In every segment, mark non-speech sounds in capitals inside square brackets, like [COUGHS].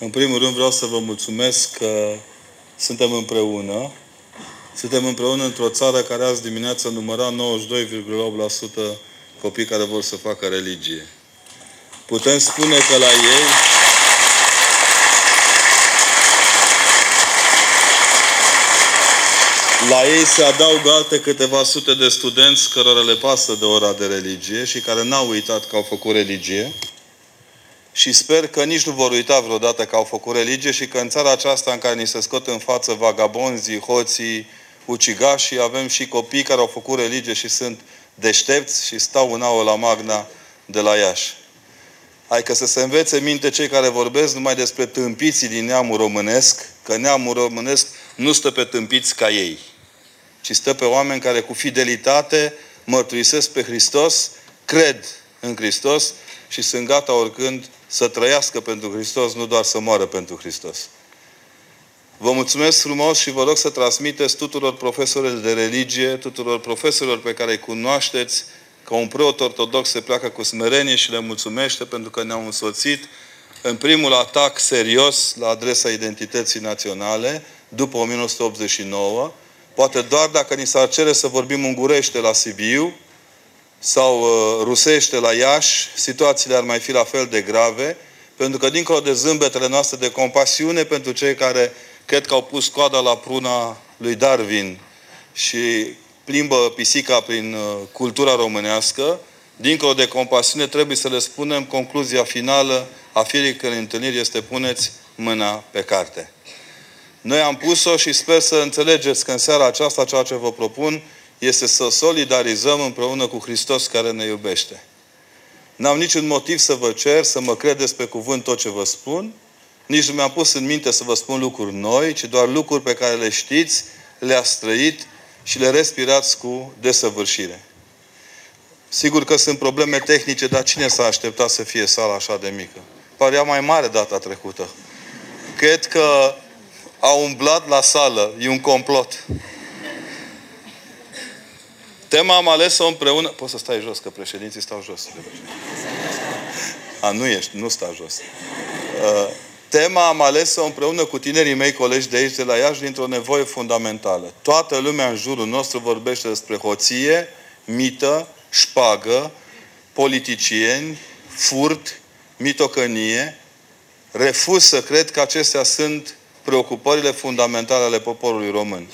În primul rând vreau să vă mulțumesc că suntem împreună. Suntem împreună într-o țară care azi dimineață număra 92,8% copii care vor să facă religie. Putem spune că la ei La ei se adaugă alte câteva sute de studenți cărora le pasă de ora de religie și care n-au uitat că au făcut religie. Și sper că nici nu vor uita vreodată că au făcut religie și că în țara aceasta în care ni se scot în față vagabonzii, hoții, ucigașii, avem și copii care au făcut religie și sunt deștepți și stau în aula magna de la Iași. Hai că să se învețe minte cei care vorbesc numai despre tâmpiții din neamul românesc, că neamul românesc nu stă pe tâmpiți ca ei, ci stă pe oameni care cu fidelitate mărturisesc pe Hristos, cred în Hristos și sunt gata oricând să trăiască pentru Hristos, nu doar să moară pentru Hristos. Vă mulțumesc frumos și vă rog să transmiteți tuturor profesorilor de religie, tuturor profesorilor pe care îi cunoașteți, că un preot ortodox se pleacă cu smerenie și le mulțumește pentru că ne-au însoțit în primul atac serios la adresa identității naționale, după 1989, poate doar dacă ni s-ar cere să vorbim ungurește la Sibiu sau uh, rusește la Iași, situațiile ar mai fi la fel de grave, pentru că dincolo de zâmbetele noastre de compasiune pentru cei care cred că au pus coada la pruna lui Darwin și plimbă pisica prin uh, cultura românească, dincolo de compasiune, trebuie să le spunem concluzia finală a fiecărei întâlniri este puneți mâna pe carte. Noi am pus-o și sper să înțelegeți că în seara aceasta ceea ce vă propun este să solidarizăm împreună cu Hristos care ne iubește. N-am niciun motiv să vă cer să mă credeți pe cuvânt tot ce vă spun, nici nu mi-am pus în minte să vă spun lucruri noi, ci doar lucruri pe care le știți, le-ați trăit și le respirați cu desăvârșire. Sigur că sunt probleme tehnice, dar cine s-a așteptat să fie sala așa de mică? Părea mai mare data trecută. Cred că au umblat la sală. E un complot. Tema am ales-o împreună... Poți să stai jos, că președinții stau jos. A, nu ești, nu sta jos. Uh, tema am ales-o împreună cu tinerii mei colegi de aici, de la Iași, dintr-o nevoie fundamentală. Toată lumea în jurul nostru vorbește despre hoție, mită, șpagă, politicieni, furt, mitocănie. Refuz să cred că acestea sunt preocupările fundamentale ale poporului român.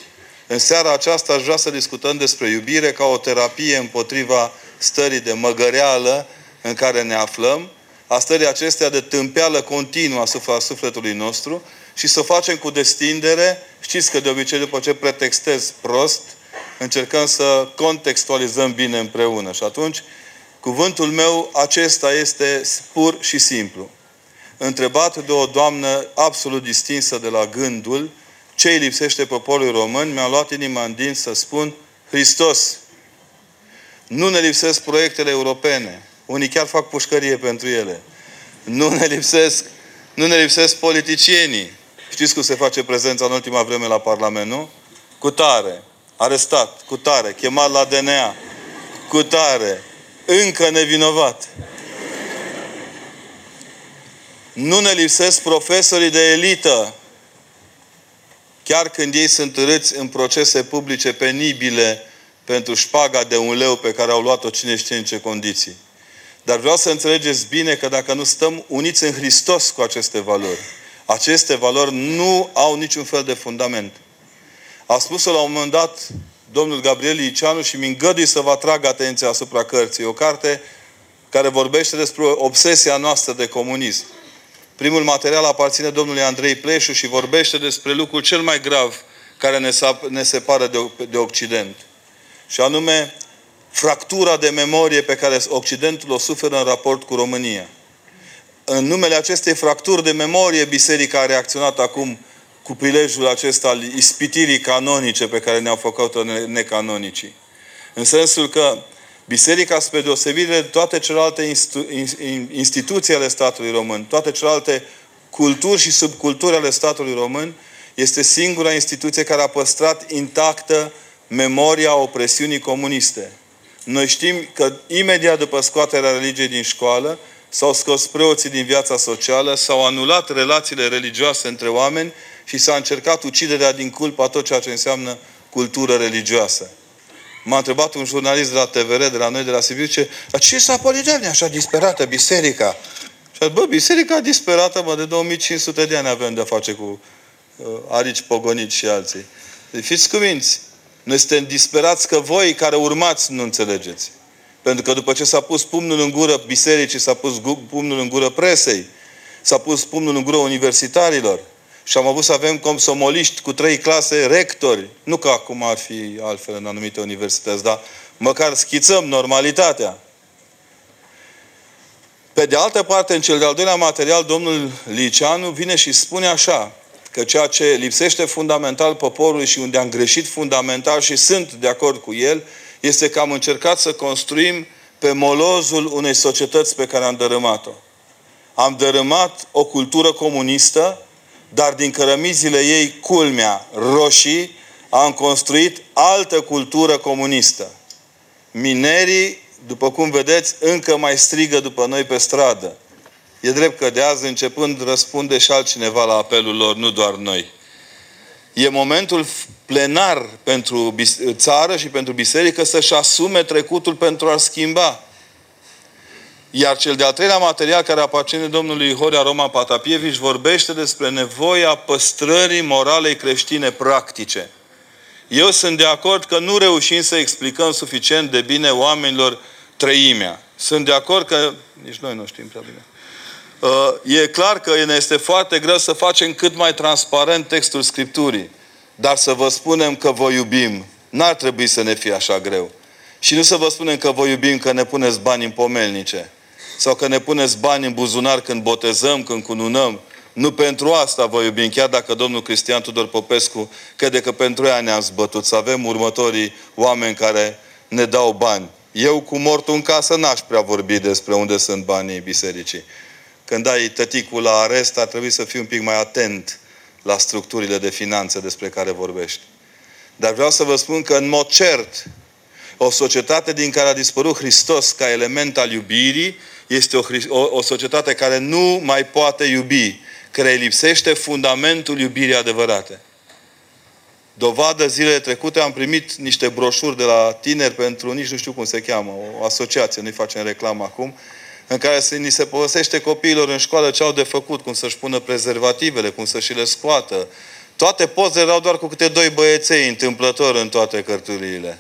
În seara aceasta aș vrea să discutăm despre iubire ca o terapie împotriva stării de măgăreală în care ne aflăm, a stării acestea de tâmpeală continuă asupra sufletului nostru și să o facem cu destindere. Știți că de obicei după ce pretextez prost, încercăm să contextualizăm bine împreună. Și atunci, cuvântul meu acesta este pur și simplu întrebat de o doamnă absolut distinsă de la gândul ce îi lipsește poporului român, mi-a luat inima în din să spun Hristos. Nu ne lipsesc proiectele europene. Unii chiar fac pușcărie pentru ele. Nu ne lipsesc, nu ne lipsesc politicienii. Știți cum se face prezența în ultima vreme la Parlament, nu? Cu tare. Arestat. Cu tare. Chemat la DNA. Cu tare. Încă nevinovat. Nu ne lipsesc profesorii de elită, chiar când ei sunt râți în procese publice penibile pentru șpaga de un leu pe care au luat-o cine știe în ce condiții. Dar vreau să înțelegeți bine că dacă nu stăm uniți în Hristos cu aceste valori, aceste valori nu au niciun fel de fundament. A spus-o la un moment dat domnul Gabriel Iceanu și mi îngădui să vă atrag atenția asupra cărții. O carte care vorbește despre obsesia noastră de comunism. Primul material aparține domnului Andrei Pleșu și vorbește despre lucrul cel mai grav care ne, ne separă de, de Occident. Și anume, fractura de memorie pe care Occidentul o suferă în raport cu România. În numele acestei fracturi de memorie, Biserica a reacționat acum cu prilejul acesta al ispitirii canonice pe care ne-au făcut-o necanonicii. În sensul că Biserica, spre deosebire de toate celelalte institu- instituții ale statului român, toate celelalte culturi și subculturi ale statului român, este singura instituție care a păstrat intactă memoria opresiunii comuniste. Noi știm că imediat după scoaterea religiei din școală s-au scos preoții din viața socială, s-au anulat relațiile religioase între oameni și s-a încercat uciderea din culp a tot ceea ce înseamnă cultură religioasă. M-a întrebat un jurnalist de la TVR, de la noi, de la Sibiu, ce, dar ce s-a politemne așa disperată, biserica? Și a zis, bă, biserica disperată, mă, de 2500 de ani avem de-a face cu uh, arici pogonici și alții. Deci fiți cuminți. Noi suntem disperați că voi care urmați nu înțelegeți. Pentru că după ce s-a pus pumnul în gură bisericii, s-a pus pumnul în gură presei, s-a pus pumnul în gură universitarilor, și am avut să avem comsomoliști cu trei clase rectori. Nu că acum ar fi altfel în anumite universități, dar măcar schițăm normalitatea. Pe de altă parte, în cel de-al doilea material, domnul Liceanu vine și spune așa, că ceea ce lipsește fundamental poporului și unde am greșit fundamental și sunt de acord cu el, este că am încercat să construim pe molozul unei societăți pe care am dărâmat-o. Am dărâmat o cultură comunistă dar din cărămizile ei, culmea, roșii, am construit altă cultură comunistă. Minerii, după cum vedeți, încă mai strigă după noi pe stradă. E drept că de azi începând răspunde și altcineva la apelul lor, nu doar noi. E momentul plenar pentru țară și pentru biserică să-și asume trecutul pentru a schimba. Iar cel de-al treilea material care aparține domnului Horea Roman Patapievici vorbește despre nevoia păstrării moralei creștine practice. Eu sunt de acord că nu reușim să explicăm suficient de bine oamenilor trăimea. Sunt de acord că nici noi nu știm prea bine. Uh, e clar că ne este foarte greu să facem cât mai transparent textul Scripturii. Dar să vă spunem că vă iubim, n-ar trebui să ne fie așa greu. Și nu să vă spunem că vă iubim că ne puneți bani în pomelnice sau că ne puneți bani în buzunar când botezăm, când cununăm. Nu pentru asta vă iubim, chiar dacă domnul Cristian Tudor Popescu crede că pentru ea ne-am zbătut, să avem următorii oameni care ne dau bani. Eu cu mortul în casă n-aș prea vorbi despre unde sunt banii bisericii. Când ai tăticul la arest, ar trebui să fii un pic mai atent la structurile de finanțe despre care vorbești. Dar vreau să vă spun că, în mod cert, o societate din care a dispărut Hristos ca element al iubirii este o, o, o societate care nu mai poate iubi, care lipsește fundamentul iubirii adevărate. Dovadă zilele trecute am primit niște broșuri de la tineri pentru, nici nu știu cum se cheamă, o asociație, nu-i facem reclamă acum, în care se, ni se povestește copiilor în școală ce au de făcut, cum să-și pună prezervativele, cum să și le scoată. Toate pozele erau doar cu câte doi băieței întâmplător în toate cărturile.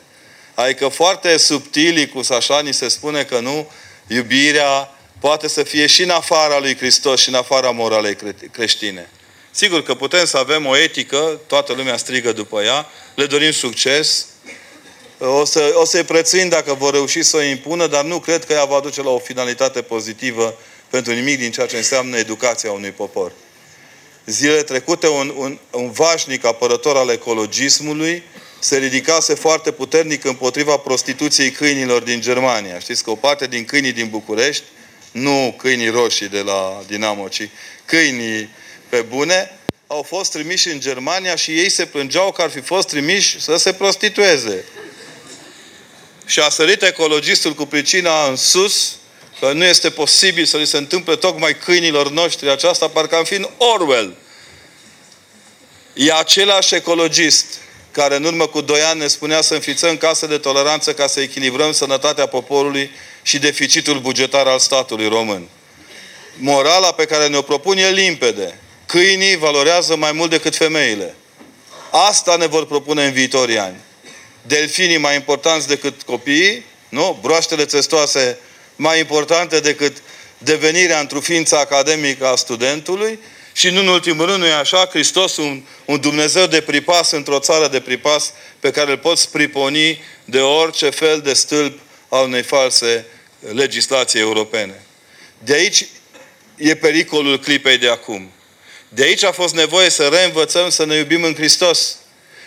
Adică foarte subtili, cu așa, ni se spune că nu, iubirea poate să fie și în afara lui Hristos și în afara moralei creștine. Sigur că putem să avem o etică, toată lumea strigă după ea, le dorim succes, o, să, o să-i prețuim dacă vor reuși să o impună, dar nu cred că ea va duce la o finalitate pozitivă pentru nimic din ceea ce înseamnă educația unui popor. Zilele trecute, un, un, un vașnic apărător al ecologismului se ridicase foarte puternic împotriva prostituției câinilor din Germania. Știți că o parte din câinii din București, nu câinii roșii de la Dinamo, ci câinii pe bune, au fost trimiși în Germania și ei se plângeau că ar fi fost trimiși să se prostitueze. Și a sărit ecologistul cu pricina în sus, că nu este posibil să li se întâmple tocmai câinilor noștri aceasta, parcă am fi în Orwell. E același ecologist care în urmă cu doi ani ne spunea să înfițăm case de toleranță ca să echilibrăm sănătatea poporului și deficitul bugetar al statului român. Morala pe care ne-o propun e limpede. Câinii valorează mai mult decât femeile. Asta ne vor propune în viitorii ani. Delfinii mai importanți decât copiii, nu? Broaștele testoase mai importante decât devenirea într-o ființă academică a studentului și nu în ultimul rând, nu e așa? Hristos, un, un Dumnezeu de pripas într-o țară de pripas pe care îl poți priponi de orice fel de stâlp al unei false legislații europene. De aici e pericolul clipei de acum. De aici a fost nevoie să reînvățăm să ne iubim în Hristos.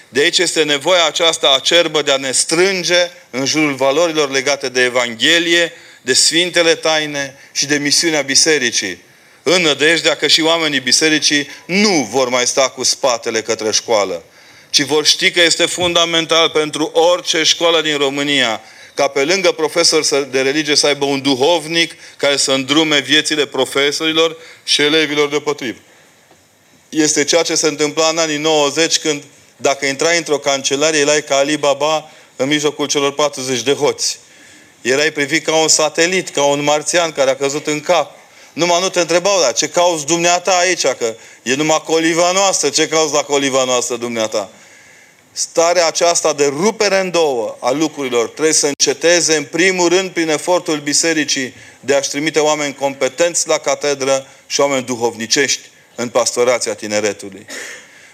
De aici este nevoia aceasta acerbă de a ne strânge în jurul valorilor legate de Evanghelie, de Sfintele Taine și de misiunea Bisericii în nădejdea că și oamenii bisericii nu vor mai sta cu spatele către școală, ci vor ști că este fundamental pentru orice școală din România ca pe lângă profesor de religie să aibă un duhovnic care să îndrume viețile profesorilor și elevilor deopotrivă. Este ceea ce se întâmpla în anii 90 când dacă intrai într-o cancelarie, erai ca Ali Baba în mijlocul celor 40 de hoți. Erai privit ca un satelit, ca un marțian care a căzut în cap. Numai nu te întrebau, dar ce cauți dumneata aici? Că e numai coliva noastră. Ce cauți la coliva noastră dumneata? Starea aceasta de rupere în două a lucrurilor trebuie să înceteze în primul rând prin efortul bisericii de a-și trimite oameni competenți la catedră și oameni duhovnicești în pastorația tineretului.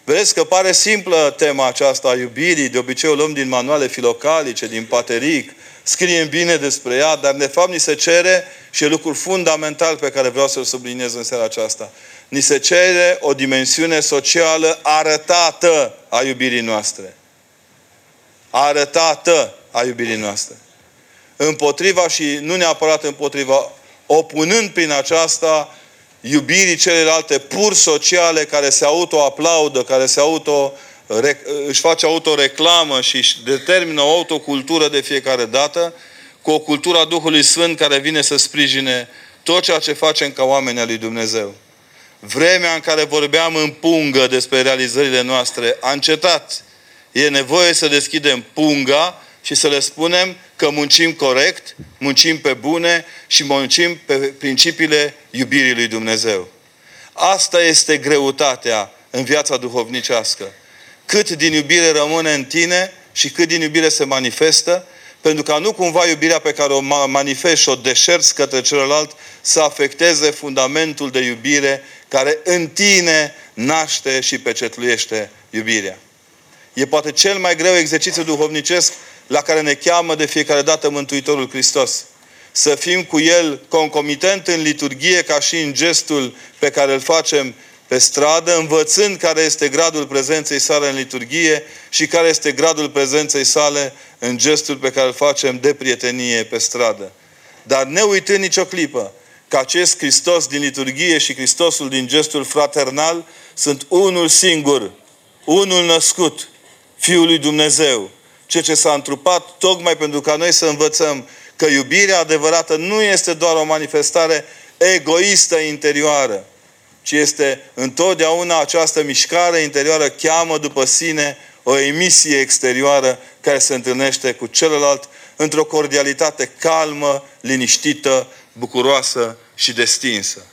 Vedeți că pare simplă tema aceasta a iubirii, de obicei o luăm din manuale filocalice, din pateric, scriem bine despre ea, dar de fapt ni se cere, și e lucrul fundamental pe care vreau să-l subliniez în seara aceasta, ni se cere o dimensiune socială arătată a iubirii noastre. Arătată a iubirii noastre. Împotriva și nu neapărat împotriva, opunând prin aceasta iubirii celelalte pur sociale care se auto-aplaudă, care se auto, își face autoreclamă și își determină o autocultură de fiecare dată, cu o cultură a Duhului Sfânt care vine să sprijine tot ceea ce facem ca oameni al lui Dumnezeu. Vremea în care vorbeam în pungă despre realizările noastre a încetat. E nevoie să deschidem punga și să le spunem că muncim corect, muncim pe bune și muncim pe principiile iubirii lui Dumnezeu. Asta este greutatea în viața duhovnicească. Cât din iubire rămâne în tine și cât din iubire se manifestă, pentru ca nu cumva iubirea pe care o manifesti și o deșerți către celălalt să afecteze fundamentul de iubire care în tine naște și pecetluiește iubirea. E poate cel mai greu exercițiu duhovnicesc la care ne cheamă de fiecare dată Mântuitorul Hristos. Să fim cu El concomitent în liturghie ca și în gestul pe care îl facem pe stradă, învățând care este gradul prezenței sale în liturghie și care este gradul prezenței sale în gestul pe care îl facem de prietenie pe stradă. Dar ne uitând nicio clipă că acest Hristos din liturghie și Hristosul din gestul fraternal sunt unul singur, unul născut, Fiul lui Dumnezeu, ceea ce s-a întrupat tocmai pentru ca noi să învățăm că iubirea adevărată nu este doar o manifestare egoistă interioară, ci este întotdeauna această mișcare interioară cheamă după sine o emisie exterioară care se întâlnește cu celălalt într-o cordialitate calmă, liniștită, bucuroasă și destinsă.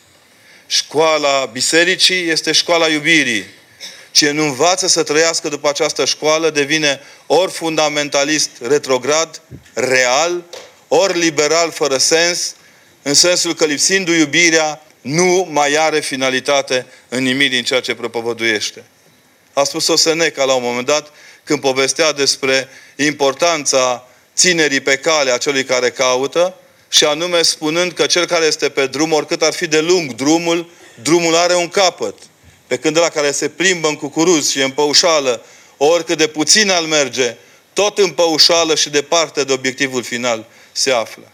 Școala bisericii este școala iubirii. Cine nu învață să trăiască după această școală devine ori fundamentalist retrograd, real, ori liberal fără sens, în sensul că lipsindu iubirea, nu mai are finalitate în nimic din ceea ce propovăduiește. A spus-o Seneca la un moment dat, când povestea despre importanța ținerii pe cale a celui care caută, și anume spunând că cel care este pe drum, oricât ar fi de lung drumul, drumul are un capăt. Pe când la care se plimbă în cucuruz și în păușală, oricât de puțin al merge, tot în păușală și departe de obiectivul final se află.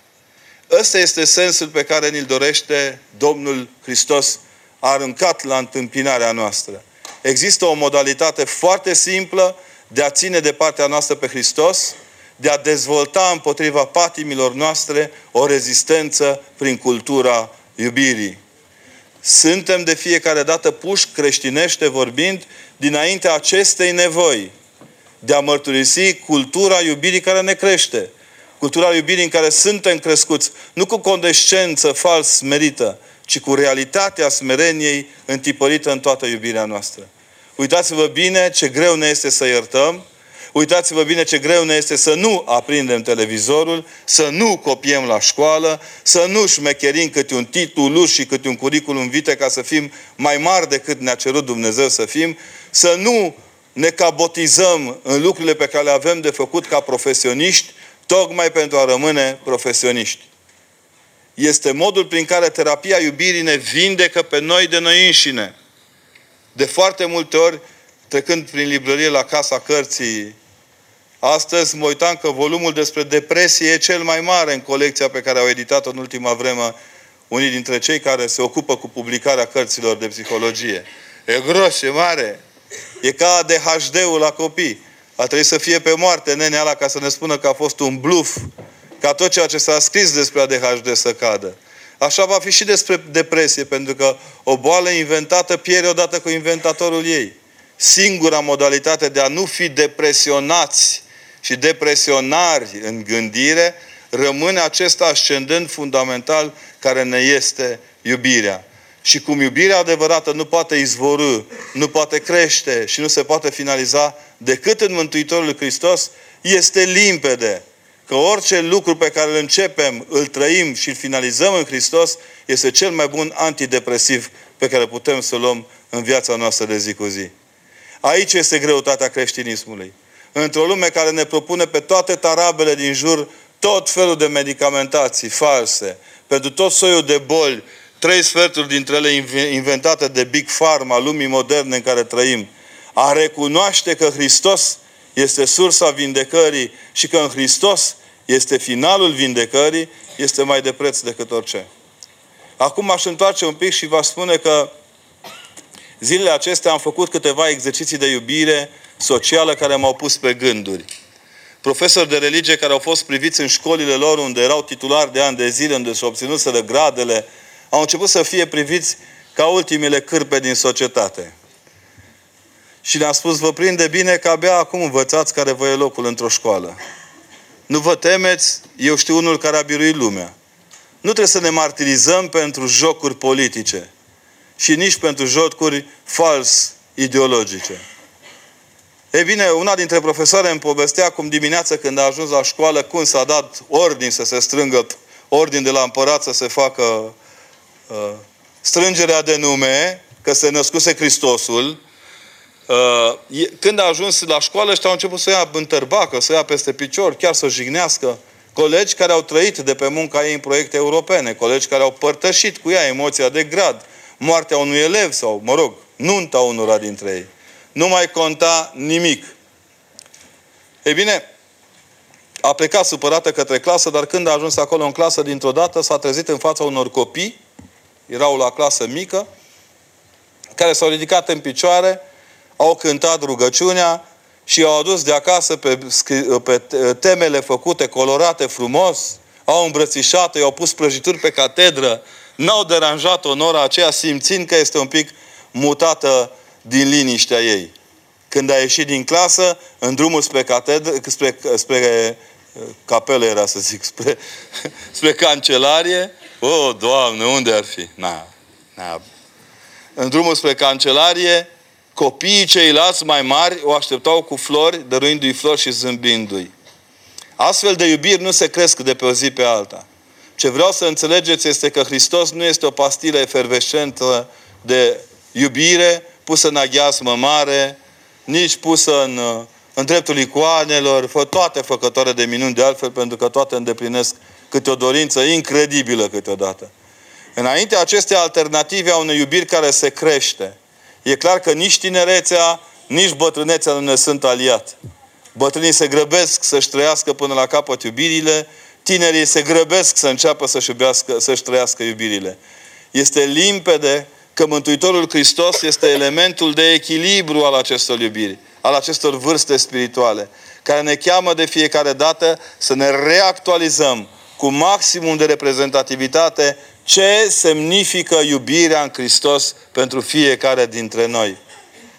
Ăsta este sensul pe care ni-l dorește Domnul Hristos aruncat la întâmpinarea noastră. Există o modalitate foarte simplă de a ține de partea noastră pe Hristos, de a dezvolta împotriva patimilor noastre o rezistență prin cultura iubirii. Suntem de fiecare dată puși creștinește vorbind dinaintea acestei nevoi de a mărturisi cultura iubirii care ne crește. Cultura iubirii în care suntem crescuți, nu cu condescență fals merită, ci cu realitatea smereniei întipărită în toată iubirea noastră. Uitați-vă bine ce greu ne este să iertăm, Uitați-vă bine ce greu ne este să nu aprindem televizorul, să nu copiem la școală, să nu șmecherim câte un titlu și câte un curriculum vitae ca să fim mai mari decât ne-a cerut Dumnezeu să fim, să nu ne cabotizăm în lucrurile pe care le avem de făcut ca profesioniști, tocmai pentru a rămâne profesioniști. Este modul prin care terapia iubirii ne vindecă pe noi de noi înșine. De foarte multe ori, trecând prin librărie la Casa Cărții Astăzi mă uitam că volumul despre depresie e cel mai mare în colecția pe care au editat-o în ultima vreme unii dintre cei care se ocupă cu publicarea cărților de psihologie. E gros, e mare. E ca ADHD-ul la copii. A trebuit să fie pe moarte nenea ala ca să ne spună că a fost un bluff ca tot ceea ce s-a scris despre ADHD să cadă. Așa va fi și despre depresie, pentru că o boală inventată pierde odată cu inventatorul ei. Singura modalitate de a nu fi depresionați și depresionari în gândire rămâne acest ascendent fundamental care ne este iubirea. Și cum iubirea adevărată nu poate izvorâ, nu poate crește și nu se poate finaliza decât în Mântuitorul Hristos, este limpede că orice lucru pe care îl începem, îl trăim și îl finalizăm în Hristos, este cel mai bun antidepresiv pe care putem să luăm în viața noastră de zi cu zi. Aici este greutatea creștinismului. Într-o lume care ne propune pe toate tarabele din jur tot felul de medicamentații false, pentru tot soiul de boli, trei sferturi dintre ele inventate de Big Pharma, lumii moderne în care trăim, a recunoaște că Hristos este sursa vindecării și că în Hristos este finalul vindecării, este mai de preț decât orice. Acum aș întoarce un pic și vă spune că zilele acestea am făcut câteva exerciții de iubire socială care m-au pus pe gânduri. Profesori de religie care au fost priviți în școlile lor unde erau titulari de ani de zile, unde și obținuseră gradele, au început să fie priviți ca ultimile cârpe din societate. Și le-am spus, vă prinde bine că abia acum învățați care vă e locul într-o școală. Nu vă temeți, eu știu unul care a biruit lumea. Nu trebuie să ne martirizăm pentru jocuri politice și nici pentru jocuri fals ideologice. Ei bine, una dintre profesoare îmi povestea cum dimineața când a ajuns la școală, cum s-a dat ordin să se strângă, ordin de la împărat să se facă uh, strângerea de nume, că se născuse Hristosul, Uh, când a ajuns la școală, ăștia au început să ia în tărbacă, să ia peste picior, chiar să jignească. Colegi care au trăit de pe munca ei în proiecte europene, colegi care au părtășit cu ea emoția de grad, moartea unui elev sau, mă rog, nunta unora dintre ei. Nu mai conta nimic. Ei bine, a plecat supărată către clasă, dar când a ajuns acolo în clasă, dintr-o dată s-a trezit în fața unor copii, erau la clasă mică, care s-au ridicat în picioare, au cântat rugăciunea și au adus de acasă pe, pe temele făcute, colorate frumos, au îmbrățișat i-au pus prăjituri pe catedră, n-au deranjat onora aceea, simțind că este un pic mutată din liniștea ei. Când a ieșit din clasă, în drumul spre catedră, spre, spre capelă era să zic, [LAUGHS] spre, spre cancelarie, o, oh, Doamne, unde ar fi? Na, na. În drumul spre cancelarie, Copiii ceilalți mai mari o așteptau cu flori, dăruindu-i flori și zâmbindu-i. Astfel de iubiri nu se cresc de pe o zi pe alta. Ce vreau să înțelegeți este că Hristos nu este o pastilă efervescentă de iubire pusă în aghiasmă mare, nici pusă în, în dreptul icoanelor, fă toate făcătoare de minuni de altfel, pentru că toate îndeplinesc câte o dorință incredibilă câteodată. Înainte aceste alternative a unei iubiri care se crește, e clar că nici tinerețea, nici bătrânețea nu ne sunt aliat. Bătrânii se grăbesc să-și trăiască până la capăt iubirile, tinerii se grăbesc să înceapă să-și, iubească, să-și trăiască iubirile. Este limpede că Mântuitorul Hristos este elementul de echilibru al acestor iubiri, al acestor vârste spirituale, care ne cheamă de fiecare dată să ne reactualizăm cu maximum de reprezentativitate ce semnifică iubirea în Hristos pentru fiecare dintre noi.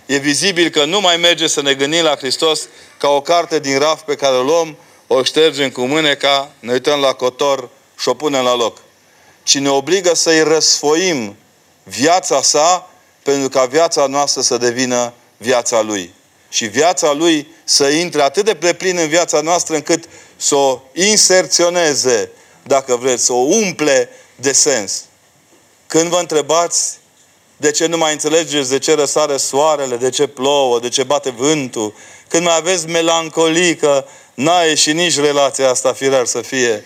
E vizibil că nu mai merge să ne gândim la Hristos ca o carte din raf pe care o luăm, o ștergem cu mâneca, ne uităm la cotor și o punem la loc. Ci ne obligă să-i răsfoim viața sa pentru ca viața noastră să devină viața Lui. Și viața Lui să intre atât de preplin în viața noastră încât să o inserționeze, dacă vreți, să o umple de sens. Când vă întrebați de ce nu mai înțelegeți de ce răsare soarele, de ce plouă, de ce bate vântul, când mai aveți melancolii că n-a ieșit nici relația asta firar să fie,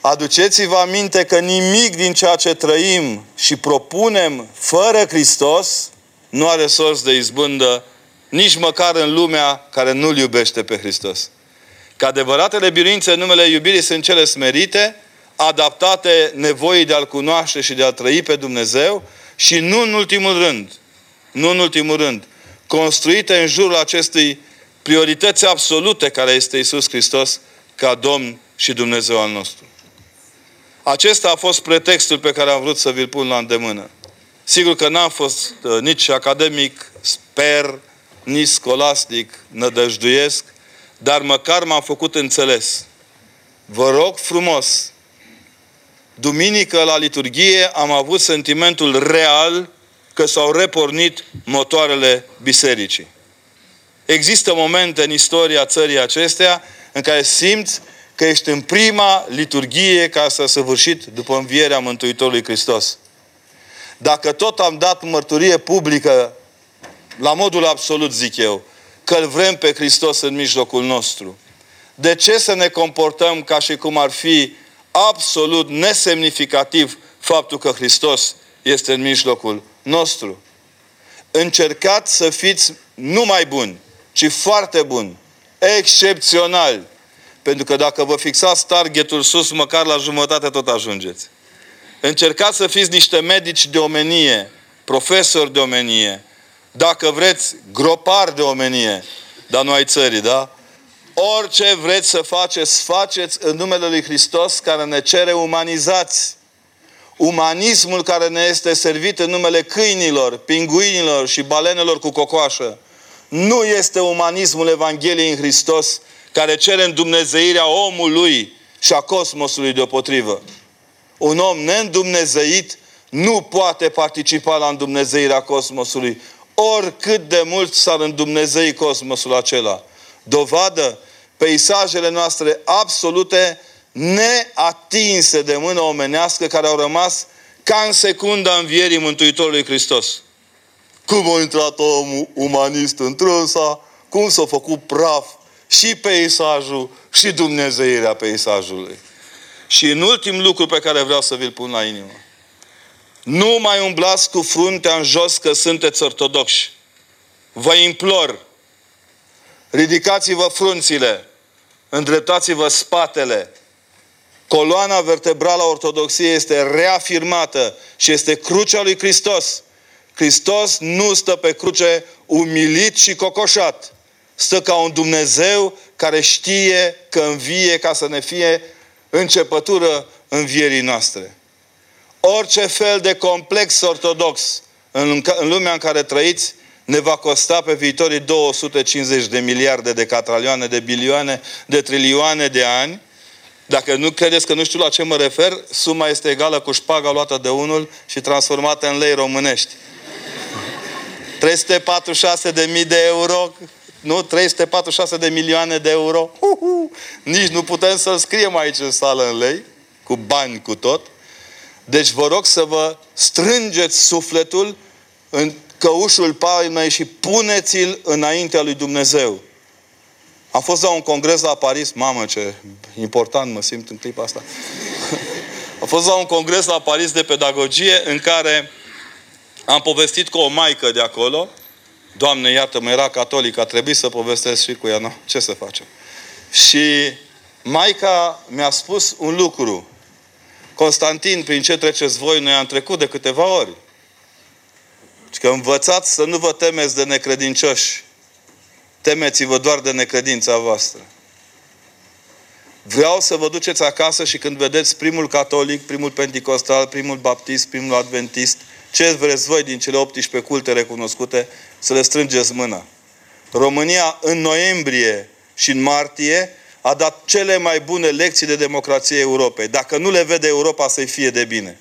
aduceți-vă aminte că nimic din ceea ce trăim și propunem fără Hristos nu are sorți de izbândă nici măcar în lumea care nu-L iubește pe Hristos. Că adevăratele biruințe în numele iubirii sunt cele smerite, adaptate nevoii de a-L cunoaște și de a trăi pe Dumnezeu și nu în ultimul rând, nu în ultimul rând, construite în jurul acestei priorități absolute care este Isus Hristos ca Domn și Dumnezeu al nostru. Acesta a fost pretextul pe care am vrut să vi-l pun la îndemână. Sigur că n-am fost uh, nici academic, sper, nici scolastic, nădăjduiesc, dar măcar m-am făcut înțeles. Vă rog frumos, duminică la liturghie am avut sentimentul real că s-au repornit motoarele bisericii. Există momente în istoria țării acestea în care simți că ești în prima liturghie ca să săvârșit după învierea Mântuitorului Hristos. Dacă tot am dat mărturie publică, la modul absolut zic eu, că îl vrem pe Hristos în mijlocul nostru, de ce să ne comportăm ca și cum ar fi absolut nesemnificativ faptul că Hristos este în mijlocul nostru? Încercați să fiți nu mai buni, ci foarte buni, excepționali, pentru că dacă vă fixați targetul sus, măcar la jumătate tot ajungeți. Încercați să fiți niște medici de omenie, profesori de omenie, dacă vreți, gropari de omenie, dar nu ai țării, da? Orice vreți să faceți, faceți în numele Lui Hristos care ne cere umanizați. Umanismul care ne este servit în numele câinilor, pinguinilor și balenelor cu cocoașă. Nu este umanismul Evangheliei în Hristos care cere îndumnezeirea omului și a cosmosului deopotrivă. Un om neîndumnezeit nu poate participa la îndumnezeirea cosmosului, oricât de mult s-ar îndumnezei cosmosul acela. Dovadă, peisajele noastre absolute neatinse de mână omenească care au rămas ca în secunda învierii Mântuitorului Hristos. Cum a intrat omul umanist în trânsa, cum s-a făcut praf și peisajul și dumnezeirea peisajului. Și în ultim lucru pe care vreau să vi-l pun la inimă. Nu mai umblați cu fruntea în jos că sunteți ortodoxi. Vă implor, ridicați-vă frunțile, îndreptați-vă spatele. Coloana vertebrală a ortodoxiei este reafirmată și este crucea lui Hristos. Hristos nu stă pe cruce umilit și cocoșat. Stă ca un Dumnezeu care știe că învie ca să ne fie începătură învierii noastre. Orice fel de complex ortodox în, în lumea în care trăiți ne va costa pe viitorii 250 de miliarde de catralioane, de bilioane, de trilioane de ani. Dacă nu credeți că nu știu la ce mă refer, suma este egală cu șpaga luată de unul și transformată în lei românești. 346 de mii de euro, nu? 346 de milioane de euro. Uhu! Nici nu putem să-l scriem aici în sală în lei, cu bani, cu tot. Deci vă rog să vă strângeți sufletul în căușul palmei și puneți-l înaintea lui Dumnezeu. Am fost la un congres la Paris, mamă ce important mă simt în clipa asta. [LAUGHS] Am fost la un congres la Paris de pedagogie în care am povestit cu o maică de acolo. Doamne, iată-mă, era catolică, a trebuit să povestesc și cu ea. No, ce să facem? Și maica mi-a spus un lucru. Constantin, prin ce treceți voi, noi am trecut de câteva ori. Și că învățați să nu vă temeți de necredincioși. Temeți-vă doar de necredința voastră. Vreau să vă duceți acasă și când vedeți primul catolic, primul pentecostal, primul baptist, primul adventist, ce vreți voi din cele 18 culte recunoscute, să le strângeți mâna. România în noiembrie și în martie a dat cele mai bune lecții de democrație Europei. Dacă nu le vede Europa, să-i fie de bine.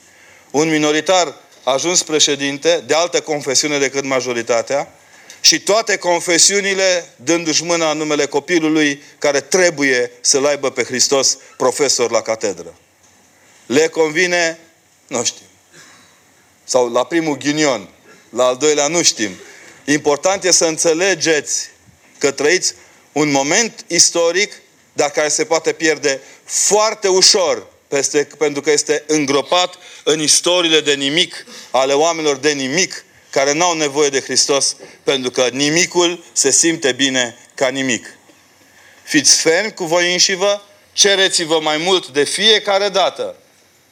Un minoritar a ajuns președinte de altă confesiune decât majoritatea și toate confesiunile dându-și mâna în numele copilului care trebuie să-L aibă pe Hristos profesor la catedră. Le convine? Nu știm. Sau la primul ghinion. La al doilea nu știm. Important e să înțelegeți că trăiți un moment istoric dar care se poate pierde foarte ușor peste, pentru că este îngropat în istoriile de nimic ale oamenilor de nimic care n-au nevoie de Hristos pentru că nimicul se simte bine ca nimic. Fiți fermi cu voi înșivă, cereți-vă mai mult de fiecare dată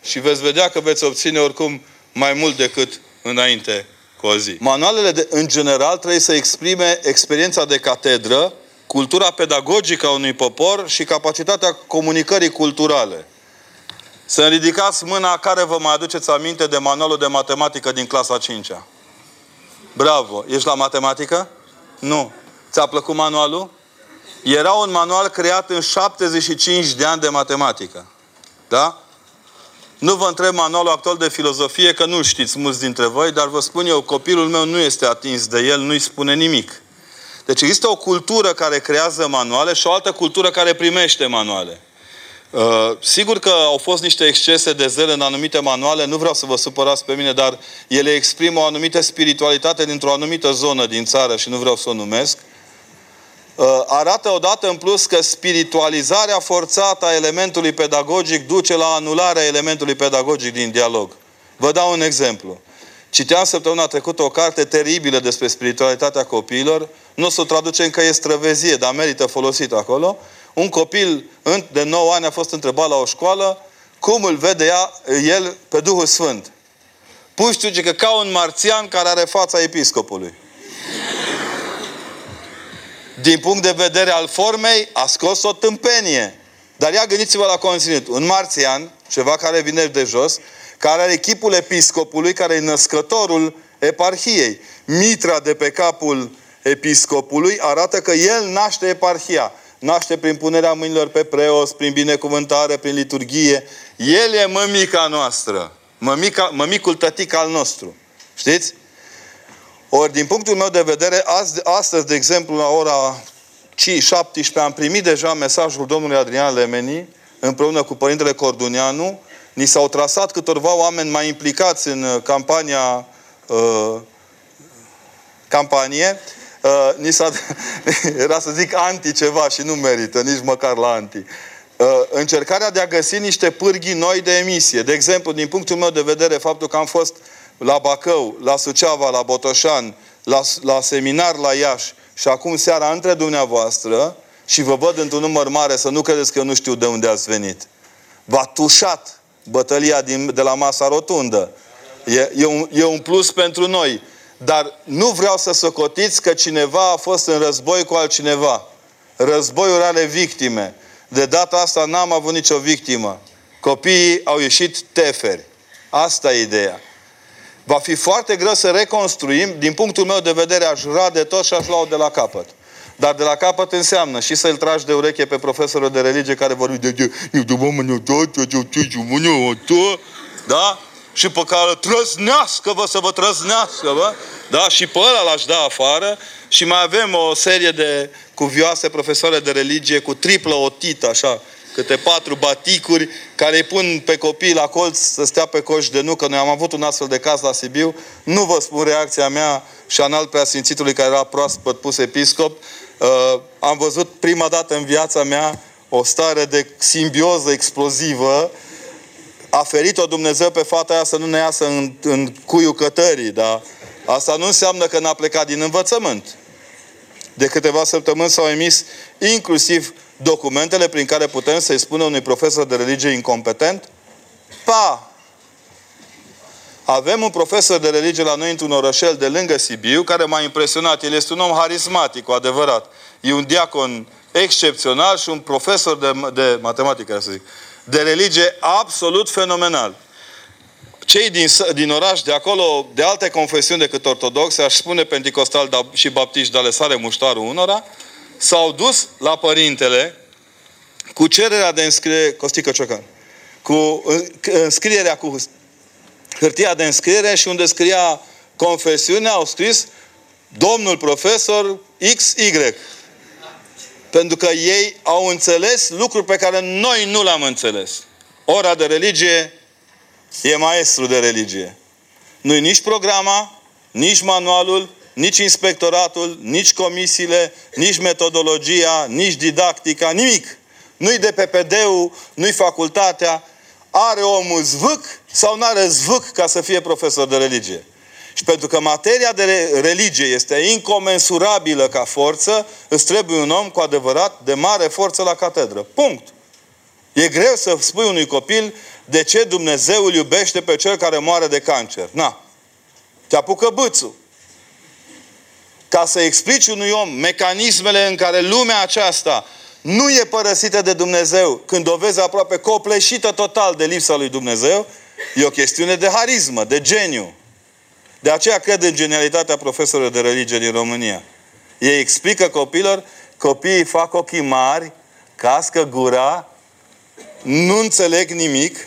și veți vedea că veți obține oricum mai mult decât înainte cu o zi. Manualele, de, în general, trebuie să exprime experiența de catedră cultura pedagogică a unui popor și capacitatea comunicării culturale. Să ridicați mâna care vă mai aduceți aminte de manualul de matematică din clasa 5 -a. Bravo! Ești la matematică? Nu. Ți-a plăcut manualul? Era un manual creat în 75 de ani de matematică. Da? Nu vă întreb manualul actual de filozofie, că nu știți mulți dintre voi, dar vă spun eu, copilul meu nu este atins de el, nu-i spune nimic. Deci există o cultură care creează manuale și o altă cultură care primește manuale. Uh, sigur că au fost niște excese de zel în anumite manuale, nu vreau să vă supărați pe mine, dar ele exprimă o anumită spiritualitate dintr-o anumită zonă din țară și nu vreau să o numesc. Uh, arată odată în plus că spiritualizarea forțată a elementului pedagogic duce la anularea elementului pedagogic din dialog. Vă dau un exemplu. Citeam săptămâna trecută o carte teribilă despre spiritualitatea copiilor. Nu o să o traducem că e străvezie, dar merită folosit acolo. Un copil de 9 ani a fost întrebat la o școală cum îl vede ea, el pe Duhul Sfânt. Puștiu că ca un marțian care are fața episcopului. Din punct de vedere al formei, a scos o tâmpenie. Dar ia gândiți-vă la conținut. Un marțian, ceva care vine de jos, care are chipul episcopului, care e născătorul eparhiei. Mitra de pe capul episcopului arată că el naște eparhia. Naște prin punerea mâinilor pe preos, prin binecuvântare, prin liturghie. El e mămica noastră. Mămica, mămicul tătic al nostru. Știți? Ori, din punctul meu de vedere, azi, astăzi, de exemplu, la ora 17 am primit deja mesajul domnului Adrian Lemeni, împreună cu Părintele Cordunianu, ni s-au trasat câtorva oameni mai implicați în uh, campania uh, campanie. Uh, ni s-a, [LAUGHS] era să zic anti ceva și nu merită, nici măcar la anti. Uh, încercarea de a găsi niște pârghii noi de emisie. De exemplu, din punctul meu de vedere, faptul că am fost la Bacău, la Suceava, la Botoșan, la, la seminar la Iași și acum seara între dumneavoastră și vă văd într-un număr mare, să nu credeți că eu nu știu de unde ați venit. V-a tușat bătălia din, de la masa rotundă. E, e, un, e un plus pentru noi. Dar nu vreau să socotiți că cineva a fost în război cu altcineva. Războiul are victime. De data asta n-am avut nicio victimă. Copiii au ieșit teferi. Asta e ideea. Va fi foarte greu să reconstruim. Din punctul meu de vedere, aș de tot și aș lua de la capăt. Dar de la capăt înseamnă și să-l tragi de ureche pe profesorul de religie care vorbi de da? Și pe care trăznească vă să vă trăznească, vă? Da? Și pe ăla l-aș da afară. Și mai avem o serie de cuvioase profesoare de religie cu triplă otită, așa, câte patru baticuri care îi pun pe copii la colț să stea pe coș de nucă. Noi am avut un astfel de caz la Sibiu. Nu vă spun reacția mea și anal preasfințitului care era proaspăt pus episcop. Uh, am văzut prima dată în viața mea o stare de simbioză explozivă. A ferit-o Dumnezeu pe fata aia să nu ne iasă în, în cuiul cătării, dar asta nu înseamnă că n-a plecat din învățământ. De câteva săptămâni s-au emis inclusiv documentele prin care putem să-i spunem unui profesor de religie incompetent? Pa! Avem un profesor de religie la noi într-un orășel de lângă Sibiu, care m-a impresionat. El este un om harismatic, cu adevărat. E un diacon excepțional și un profesor de, de matematică, să zic, de religie absolut fenomenal. Cei din, din oraș de acolo, de alte confesiuni decât ortodoxe, aș spune pentecostal și baptiști, dar le sare muștarul unora, s-au dus la părintele cu cererea de înscriere, Costică Ciocan, cu înscrierea cu hârtia de înscriere și unde scria confesiunea, au scris domnul profesor XY. Pentru că ei au înțeles lucruri pe care noi nu le-am înțeles. Ora de religie e maestru de religie. Nu-i nici programa, nici manualul, nici inspectoratul, nici comisiile, nici metodologia, nici didactica, nimic. Nu-i de PPD-ul, nu-i facultatea. Are omul zvâc sau nu are zvâc ca să fie profesor de religie. Și pentru că materia de religie este incomensurabilă ca forță, îți trebuie un om cu adevărat de mare forță la catedră. Punct. E greu să spui unui copil de ce Dumnezeu îl iubește pe cel care moare de cancer. Na. Te apucă bâțul. ca să explici unui om mecanismele în care lumea aceasta nu e părăsită de Dumnezeu, când o vezi aproape copleșită total de lipsa lui Dumnezeu, e o chestiune de harismă, de geniu. De aceea cred în genialitatea profesorilor de religie din România. Ei explică copilor, copiii fac ochii mari, cască gura, nu înțeleg nimic,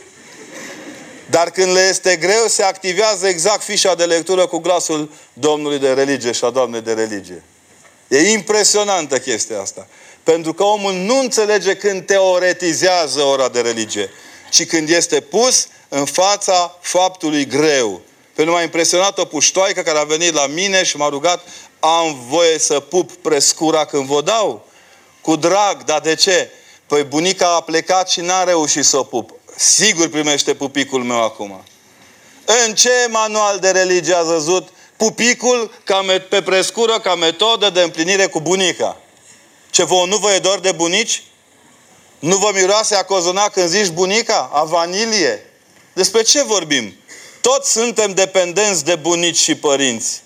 dar când le este greu, se activează exact fișa de lectură cu glasul Domnului de religie și a Doamnei de religie. E impresionantă chestia asta. Pentru că omul nu înțelege când teoretizează ora de religie, ci când este pus în fața faptului greu. Pe m-a impresionat o puștoaică care a venit la mine și m-a rugat am voie să pup prescura când vă dau? Cu drag, dar de ce? Păi bunica a plecat și n-a reușit să o pup. Sigur primește pupicul meu acum. În ce manual de religie a văzut pupicul ca pe prescură ca metodă de împlinire cu bunica? Ce vă nu vă e dor de bunici? Nu vă miroase a cozona când zici bunica? A vanilie? Despre ce vorbim? Toți suntem dependenți de bunici și părinți.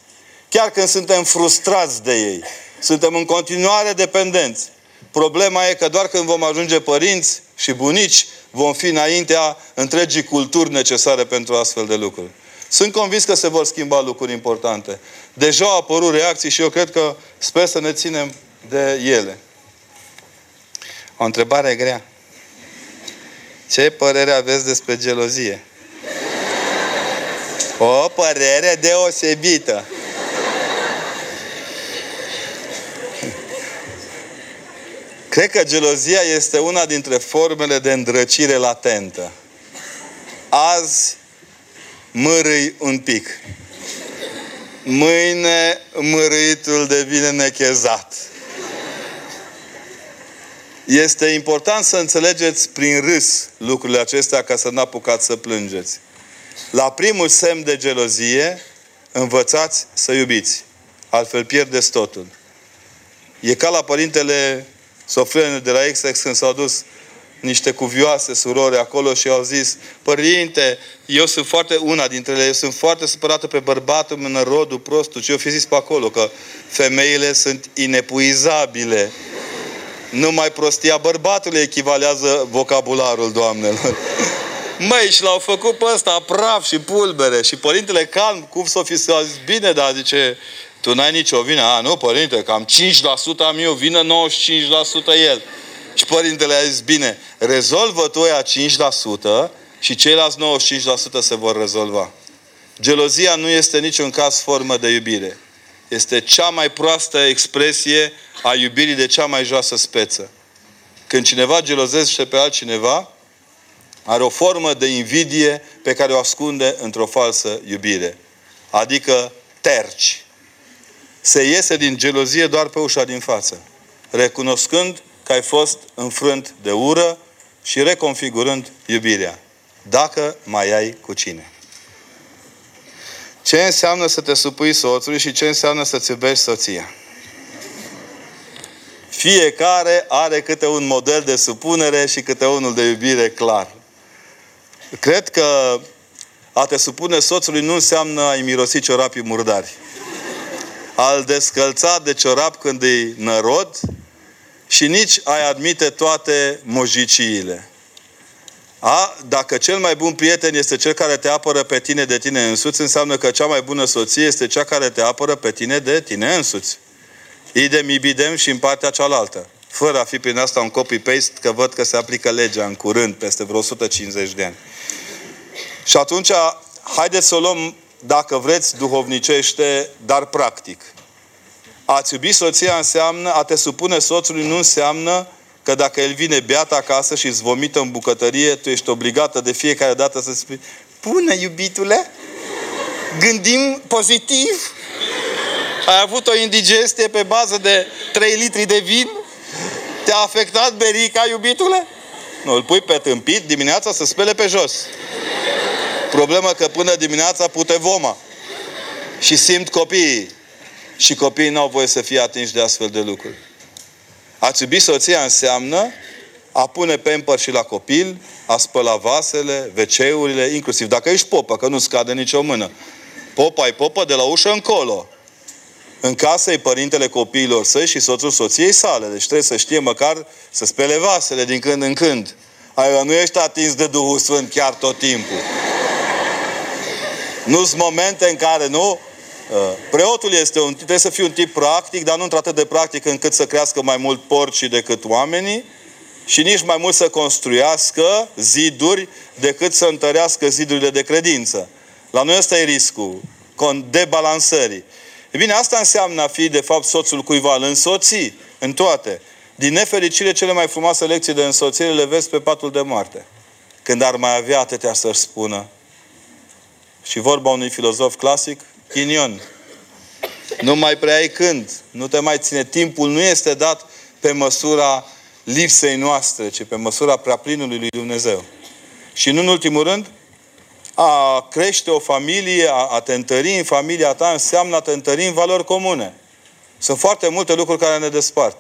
Chiar când suntem frustrați de ei. Suntem în continuare dependenți. Problema e că doar când vom ajunge părinți și bunici, vom fi înaintea întregii culturi necesare pentru astfel de lucruri. Sunt convins că se vor schimba lucruri importante. Deja au apărut reacții și eu cred că sper să ne ținem de ele. O întrebare grea. Ce părere aveți despre gelozie? O părere deosebită. Cred că gelozia este una dintre formele de îndrăcire latentă. Azi mărâi un pic. Mâine mărâitul devine nechezat. Este important să înțelegeți prin râs lucrurile acestea ca să nu apucați să plângeți. La primul semn de gelozie, învățați să iubiți. Altfel pierdeți totul. E ca la părintele Sofrene de la Exex când s-au dus niște cuvioase surori acolo și au zis, Părinte, eu sunt foarte, una dintre ele, eu sunt foarte supărată pe bărbatul meu, rodul prostul. Și eu fi zis pe acolo că femeile sunt inepuizabile. Numai prostia bărbatului echivalează vocabularul doamnelor. Măi, și l-au făcut pe ăsta praf și pulbere. Și părintele calm, cum s-o fi să bine, dar zice, tu n-ai nicio vină. A, nu, părinte, cam 5% am eu vină, 95% el. Și părintele a zis, bine, rezolvă tu aia 5% și ceilalți 95% se vor rezolva. Gelozia nu este niciun caz formă de iubire. Este cea mai proastă expresie a iubirii de cea mai joasă speță. Când cineva gelozește pe altcineva, are o formă de invidie pe care o ascunde într-o falsă iubire. Adică terci. Se iese din gelozie doar pe ușa din față, recunoscând că ai fost înfrânt de ură și reconfigurând iubirea. Dacă mai ai cu cine. Ce înseamnă să te supui soțului și ce înseamnă să-ți iubești soția? Fiecare are câte un model de supunere și câte unul de iubire clar. Cred că a te supune soțului nu înseamnă a-i mirosi ciorapii murdari. Al descălța de ciorap când îi nărod și nici ai admite toate mojiciile. A, dacă cel mai bun prieten este cel care te apără pe tine de tine însuți, înseamnă că cea mai bună soție este cea care te apără pe tine de tine însuți. Idem, ibidem și în partea cealaltă. Fără a fi prin asta un copy-paste, că văd că se aplică legea în curând, peste vreo 150 de ani. Și atunci, haideți să o luăm, dacă vreți, duhovnicește, dar practic. A-ți iubi soția înseamnă, a te supune soțului nu înseamnă că dacă el vine beat acasă și îți vomită în bucătărie, tu ești obligată de fiecare dată să spui Bună, iubitule! Gândim pozitiv? Ai avut o indigestie pe bază de 3 litri de vin? Te-a afectat berica, iubitule? Nu, îl pui pe tâmpit dimineața să spele pe jos. Problema că până dimineața pute voma. Și simt copiii. Și copiii nu au voie să fie atinși de astfel de lucruri. A-ți iubi soția înseamnă a pune pamper și la copil, a spăla vasele, wc inclusiv dacă ești popă, că nu scade nicio mână. Popa ai popă de la ușă încolo. În casă e părintele copiilor săi și soțul soției sale. Deci trebuie să știe măcar să spele vasele din când în când. Ai, nu ești atins de Duhul Sfânt chiar tot timpul. Nu sunt momente în care nu Uh, preotul este un, trebuie să fie un tip practic, dar nu într-atât de practic încât să crească mai mult porci decât oamenii și nici mai mult să construiască ziduri decât să întărească zidurile de credință. La noi ăsta e riscul debalansării. E bine, asta înseamnă a fi, de fapt, soțul cuiva, îl însoți în toate. Din nefericire, cele mai frumoase lecții de însoțire le vezi pe patul de moarte. Când ar mai avea atâtea să-și spună. Și vorba unui filozof clasic, Chinion. Nu mai prea ai când. Nu te mai ține. Timpul nu este dat pe măsura lipsei noastre, ci pe măsura preaplinului lui Dumnezeu. Și nu în ultimul rând, a crește o familie, a, a te întări în familia ta, înseamnă a te întări în valori comune. Sunt foarte multe lucruri care ne despart.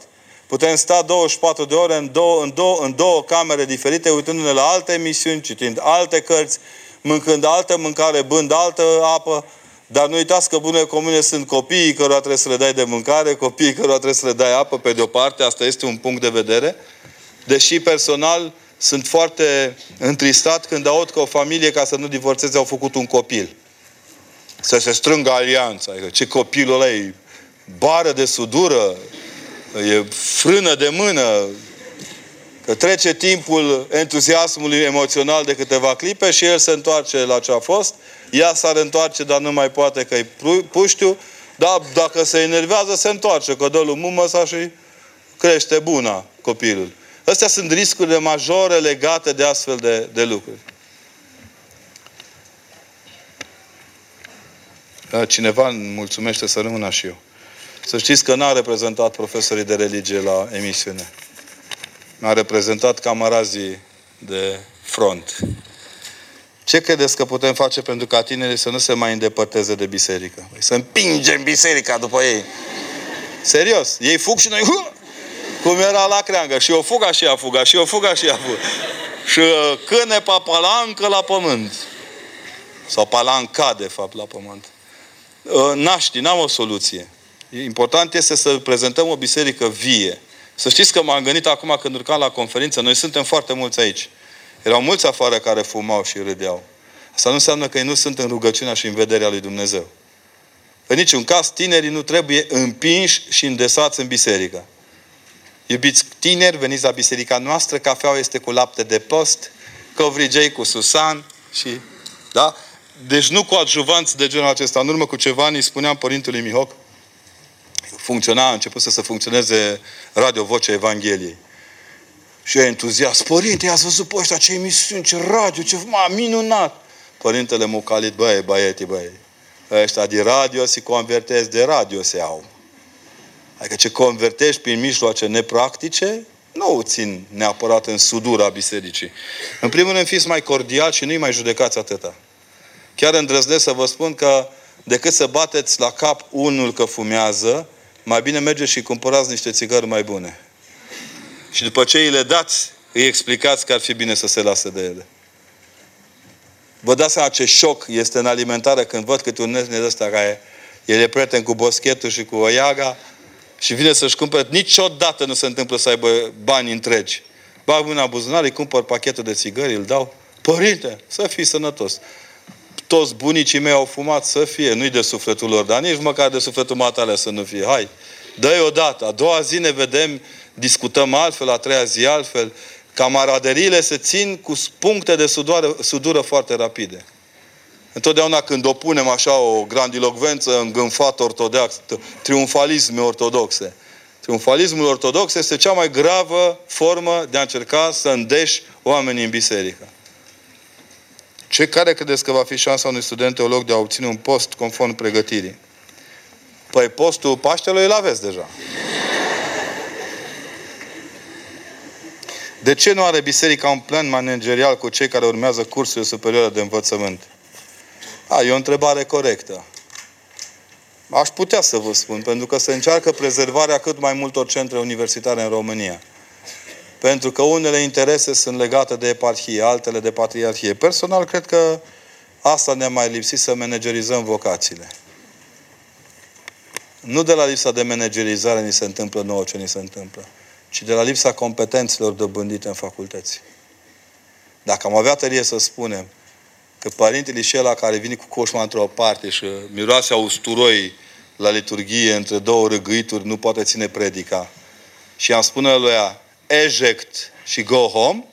Putem sta 24 de ore în două, în două, în două camere diferite, uitându-ne la alte emisiuni, citind alte cărți, mâncând altă mâncare, bând altă apă, dar nu uitați că bune comune sunt copiii cărora trebuie să le dai de mâncare, copiii cărora trebuie să le dai apă, pe de-o parte, asta este un punct de vedere. Deși personal sunt foarte întristat când aud că o familie, ca să nu divorțeze, au făcut un copil. Să se strângă alianța. Adică ce copilul ăla e bară de sudură, e frână de mână, că trece timpul entuziasmului emoțional de câteva clipe și el se întoarce la ce a fost ea s-ar întoarce, dar nu mai poate că e puștiu, dar dacă se enervează, se întoarce, că dă lui mumăsa și crește buna copilul. Astea sunt riscurile majore legate de astfel de, de lucruri. Cineva îmi mulțumește să rămână și eu. Să știți că n-a reprezentat profesorii de religie la emisiune. N-a reprezentat camarazii de front. Ce credeți că putem face pentru ca tinerii să nu se mai îndepărteze de biserică? Păi să împingem biserica după ei. Serios. Ei fug și noi... Hu! Cum era la creangă. Și o fuga și a fuga. Și o fuga și a fuga. Și uh, câne pe palancă la pământ. Sau palanca, de fapt, la pământ. Uh, naști, n-am o soluție. Important este să prezentăm o biserică vie. Să știți că m-am gândit acum când urcam la conferință, noi suntem foarte mulți aici. Erau mulți afară care fumau și râdeau. Asta nu înseamnă că ei nu sunt în rugăciunea și în vederea lui Dumnezeu. În niciun caz, tinerii nu trebuie împinși și îndesați în biserică. Iubiți tineri, veniți la biserica noastră, cafeaua este cu lapte de post, covrigei cu susan și... Da? Deci nu cu adjuvanți de genul acesta. În urmă cu ceva ani spuneam Părintului Mihoc, funcționa, a început să se funcționeze Radio Vocea Evangheliei. Și eu entuziast. Părinte, ați văzut pe ăștia ce emisiuni, ce radio, ce m minunat. Părintele Mucalit, băi, băieti, băi, ăștia de radio se convertesc, de radio se au. Adică ce convertești prin mijloace nepractice, nu o țin neapărat în sudura bisericii. În primul rând, fiți mai cordial și nu-i mai judecați atâta. Chiar îndrăznesc să vă spun că decât să bateți la cap unul că fumează, mai bine mergeți și cumpărați niște țigări mai bune. Și după ce îi le dați, îi explicați că ar fi bine să se lasă de ele. Vă dați seama ce șoc este în alimentare când văd câte un nezne de ăsta care el e prieten cu boschetul și cu oiaga și vine să-și cumpere. Niciodată nu se întâmplă să aibă bani întregi. Bag mâna în buzunar, îi cumpăr pachetul de țigări, îl dau. Părinte, să fii sănătos. Toți bunicii mei au fumat să fie, nu-i de sufletul lor, dar nici măcar de sufletul matale să nu fie. Hai, dă-i odată. A doua zi ne vedem discutăm altfel, a treia zi altfel. Camaraderiile se țin cu puncte de sudoare, sudură foarte rapide. Întotdeauna când opunem așa o grandilocvență îngânfată ortodox, triumfalisme ortodoxe. Triumfalismul ortodox este cea mai gravă formă de a încerca să îndeși oamenii în biserică. Ce care credeți că va fi șansa unui student teolog de a obține un post conform pregătirii? Păi postul Paștelui îl aveți deja. De ce nu are biserica un plan managerial cu cei care urmează cursurile superioare de învățământ? A, e o întrebare corectă. Aș putea să vă spun, pentru că se încearcă prezervarea cât mai multor centre universitare în România. Pentru că unele interese sunt legate de eparhie, altele de patriarhie. Personal, cred că asta ne-a mai lipsit să managerizăm vocațiile. nu de la lipsa de managerizare ni se întâmplă nouă ce ni se întâmplă, ci de la lipsa competențelor dobândite în facultăți. Dacă am avea tărie să spunem că părintele și ăla care vine cu coșma într-o parte și miroase a usturoi la liturghie între două râgâituri nu poate ține predica și am spune lui ea eject și go home,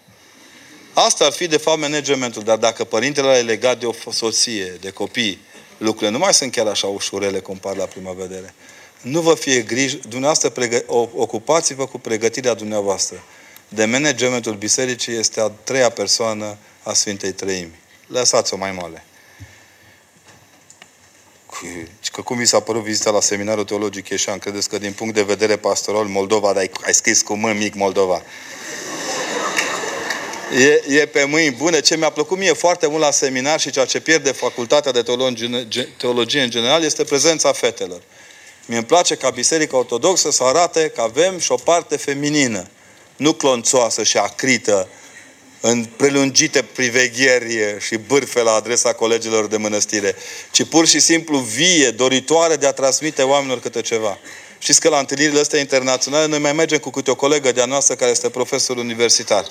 asta ar fi de fapt managementul. Dar dacă părintele e legat de o soție, de copii, lucrurile nu mai sunt chiar așa ușurele cum par la prima vedere. Nu vă fie grijă, dumneavoastră pregă, ocupați-vă cu pregătirea dumneavoastră. De managementul bisericii este a treia persoană a Sfintei Treimi. Lăsați-o mai mole. Că cum vi s-a părut vizita la seminarul teologic Ieșan? Credeți că din punct de vedere pastoral Moldova, dar ai, ai scris cu mâini mic Moldova. E, e pe mâini bune. Ce mi-a plăcut mie foarte mult la seminar și ceea ce pierde facultatea de teologie, teologie în general este prezența fetelor. Mie îmi place ca Biserica Ortodoxă să arate că avem și o parte feminină, nu clonțoasă și acrită, în prelungite privegheri și bârfe la adresa colegilor de mănăstire, ci pur și simplu vie, doritoare de a transmite oamenilor câte ceva. Știți că la întâlnirile astea internaționale noi mai mergem cu câte o colegă de-a noastră care este profesor universitar.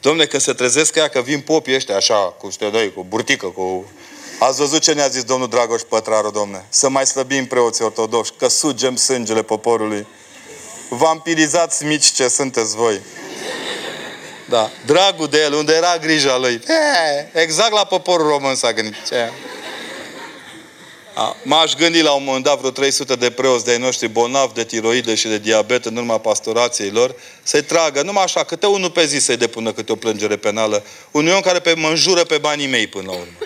Domne, când se trezesc ea că vin popii ăștia așa, cu doi, cu burtică, cu... Ați văzut ce ne-a zis domnul Dragoș Pătraru, domne? Să mai slăbim preoții ortodoxi, că sugem sângele poporului. Vampirizați mici ce sunteți voi. Da. Dragul de el, unde era grija lui. E, exact la poporul român s-a gândit. Ce? M-aș gândi la un moment dat vreo 300 de preoți de-ai noștri bolnavi de tiroide și de diabet în urma pastorației lor, să-i tragă, numai așa, câte unul pe zi să-i depună câte o plângere penală. Un om care pe mă înjură pe banii mei până la urmă.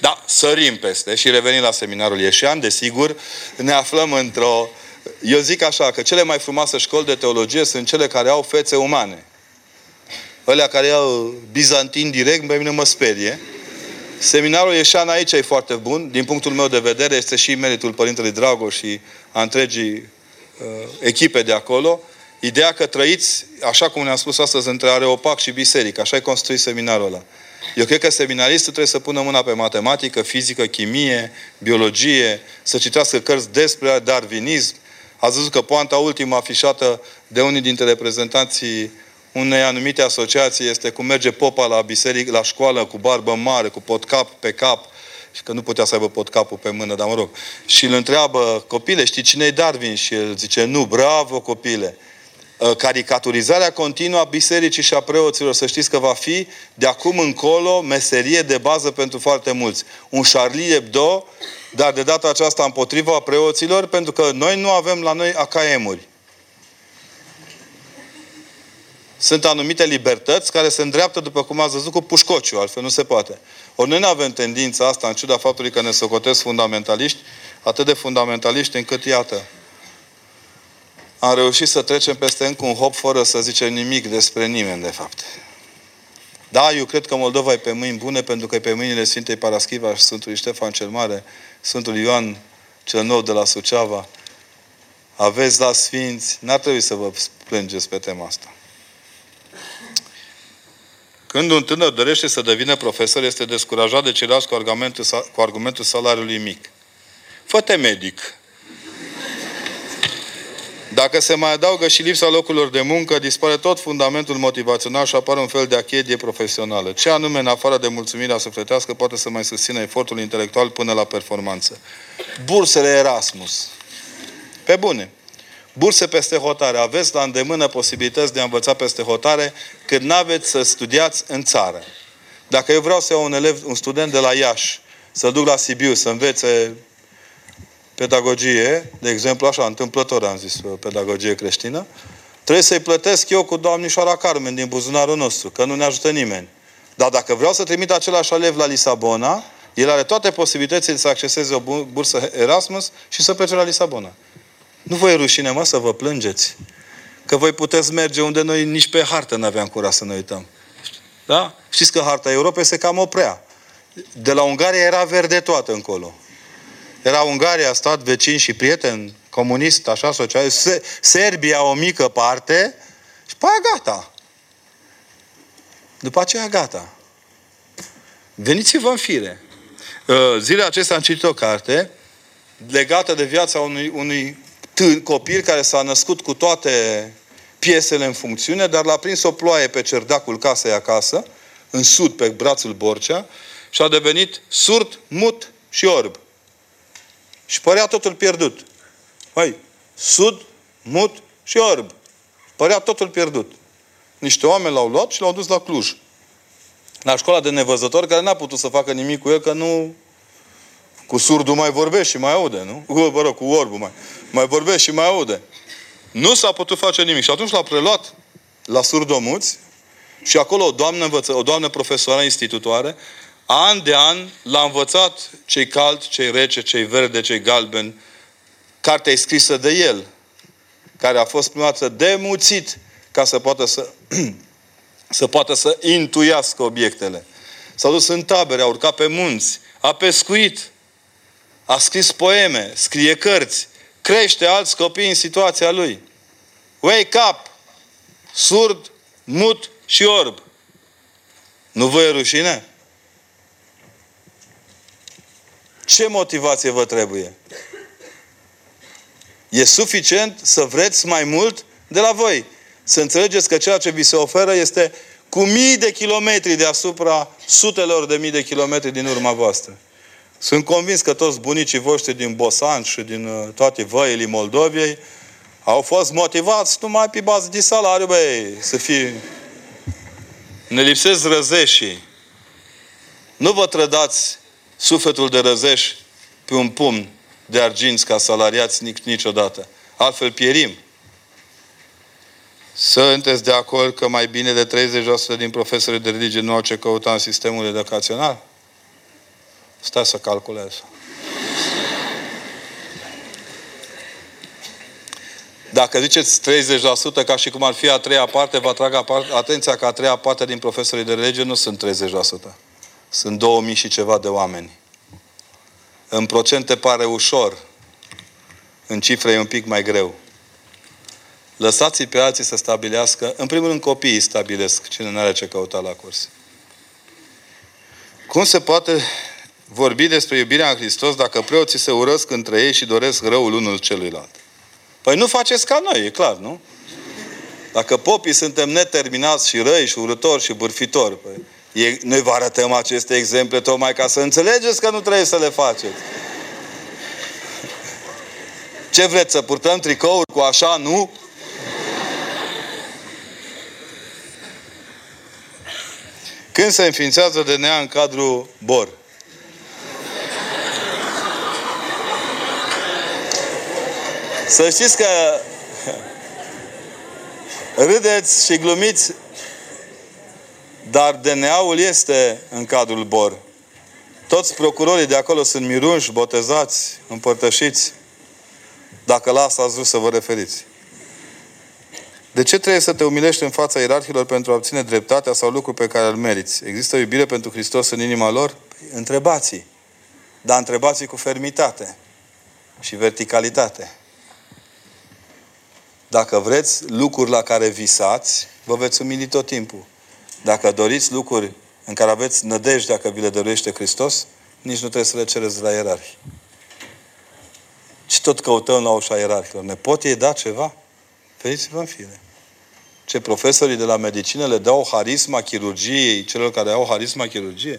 Da, sărim peste și revenim la seminarul Ieșean, desigur, ne aflăm într-o... Eu zic așa, că cele mai frumoase școli de teologie sunt cele care au fețe umane. Ălea care au bizantin direct, pe mine mă sperie. Seminarul Ieșan aici e foarte bun. Din punctul meu de vedere, este și meritul Părintelui Dragoș și a întregii uh, echipe de acolo. Ideea că trăiți, așa cum ne-am spus astăzi, între Areopac și biserică. Așa e construit seminarul ăla. Eu cred că seminaristul trebuie să pună mâna pe matematică, fizică, chimie, biologie, să citească cărți despre darwinism. Ați văzut că poanta ultimă afișată de unii dintre reprezentanții unei anumite asociații este cum merge popa la biserică, la școală cu barbă mare, cu potcap pe cap, și că nu putea să aibă potcapul pe mână, dar mă rog. Și îl întreabă, copile, știi cine e Darwin? Și el zice, nu, bravo copile. Ă, caricaturizarea continuă a bisericii și a preoților, să știți că va fi de acum încolo meserie de bază pentru foarte mulți. Un Charlie Hebdo, dar de data aceasta împotriva preoților, pentru că noi nu avem la noi acaemuri. Sunt anumite libertăți care se îndreaptă, după cum ați văzut, cu pușcociu, altfel nu se poate. Ori noi nu avem tendința asta, în ciuda faptului că ne socotesc fundamentaliști, atât de fundamentaliști încât, iată, am reușit să trecem peste încă un hop fără să zicem nimic despre nimeni, de fapt. Da, eu cred că Moldova e pe mâini bune, pentru că e pe mâinile Sfintei Paraschiva și Sfântului Ștefan cel Mare, Sfântul Ioan cel Nou de la Suceava. Aveți la Sfinți, n-ar trebui să vă plângeți pe tema asta. Când un tânăr dorește să devină profesor, este descurajat de ceilalți cu argumentul, cu argumentul salariului mic. Fă-te medic. Dacă se mai adaugă și lipsa locurilor de muncă, dispare tot fundamentul motivațional și apare un fel de achedie profesională. Ce anume, în afară de mulțumirea sufletească, poate să mai susțină efortul intelectual până la performanță? Bursele Erasmus. Pe bune. Burse peste hotare. Aveți la îndemână posibilități de a învăța peste hotare când nu aveți să studiați în țară. Dacă eu vreau să iau un elev, un student de la Iași, să duc la Sibiu să învețe pedagogie, de exemplu, așa, întâmplător am zis, pedagogie creștină, trebuie să-i plătesc eu cu doamnișoara Carmen din buzunarul nostru, că nu ne ajută nimeni. Dar dacă vreau să trimit același elev la Lisabona, el are toate posibilitățile să acceseze o bursă Erasmus și să plece la Lisabona. Nu vă e rușine, mă, să vă plângeți. Că voi puteți merge unde noi nici pe hartă nu aveam curaj să ne uităm. Da? Știți că harta Europei se cam oprea. De la Ungaria era verde toată încolo. Era Ungaria, stat vecin și prieten, comunist, așa, social. Serbia, o mică parte, și pe aia gata. După aceea gata. Veniți-vă în fire. Uh, zilele acestea am citit o carte legată de viața unui, unui tân, copil care s-a născut cu toate piesele în funcțiune, dar l-a prins o ploaie pe cerdacul casei acasă, în sud, pe brațul Borcea, și a devenit surd, mut și orb. Și părea totul pierdut. Păi, sud, mut și orb. Părea totul pierdut. Niște oameni l-au luat și l-au dus la Cluj. La școala de nevăzători, care n-a putut să facă nimic cu el, că nu... Cu surdul mai vorbește și mai aude, nu? Cu, mă rog, cu orbul mai, mai vorbește și mai aude. Nu s-a putut face nimic. Și atunci l-a preluat la surdomuți și acolo o doamnă, învăță, o doamnă profesoară institutoare, an de an l-a învățat cei cald, cei rece, cei verde, cei galben, cartea e scrisă de el, care a fost prima dată demuțit ca să poată să, [CLEARS THROAT] să poată să intuiască obiectele. S-a dus în tabere, a urcat pe munți, a pescuit, a scris poeme, scrie cărți, crește alți copii în situația lui. Wake up! Surd, mut și orb. Nu vă e rușine? Ce motivație vă trebuie? E suficient să vreți mai mult de la voi. Să înțelegeți că ceea ce vi se oferă este cu mii de kilometri deasupra sutelor de mii de kilometri din urma voastră. Sunt convins că toți bunicii voștri din Bosan și din uh, toate văile Moldoviei au fost motivați numai pe bază de salariu, băi, să fie... Ne lipsesc răzeșii. Nu vă trădați sufletul de răzeș pe un pumn de arginți ca salariați niciodată. Altfel pierim. Sunteți de acord că mai bine de 30% din profesorii de religie nu au ce căuta în sistemul educațional? Stai să calculez. Dacă ziceți 30%, ca și cum ar fi a treia parte, vă atrag atenția că a treia parte din profesorii de religie nu sunt 30%. Sunt 2000 și ceva de oameni. În procente pare ușor. În cifre e un pic mai greu. Lăsați-i pe alții să stabilească. În primul rând copiii stabilesc cine nu are ce căuta la curs. Cum se poate vorbi despre iubirea în Hristos dacă preoții se urăsc între ei și doresc răul unul celuilalt? Păi nu faceți ca noi, e clar, nu? Dacă popii suntem neterminați și răi și urători și bârfitori, păi, e, noi vă arătăm aceste exemple tocmai ca să înțelegeți că nu trebuie să le faceți. Ce vreți, să purtăm tricouri cu așa, nu? Când se înființează DNA în cadrul BOR? Să știți că râdeți și glumiți, dar DNA-ul este în cadrul BOR. Toți procurorii de acolo sunt mirunși, botezați, împărtășiți. Dacă la asta ați vrut să vă referiți. De ce trebuie să te umilești în fața ierarhilor pentru a obține dreptatea sau lucruri pe care îl meriți? Există iubire pentru Hristos în inima lor? Întrebați-i. Dar întrebați-i cu fermitate și verticalitate. Dacă vreți lucruri la care visați, vă veți umili tot timpul. Dacă doriți lucruri în care aveți nădejde dacă vi le dăruiește Hristos, nici nu trebuie să le cereți la ierarhi. Și tot căutăm la ușa ierarhilor. Ne pot ei da ceva? Veniți-vă în fire. Ce profesorii de la medicină le dau harisma chirurgiei celor care au harisma chirurgie?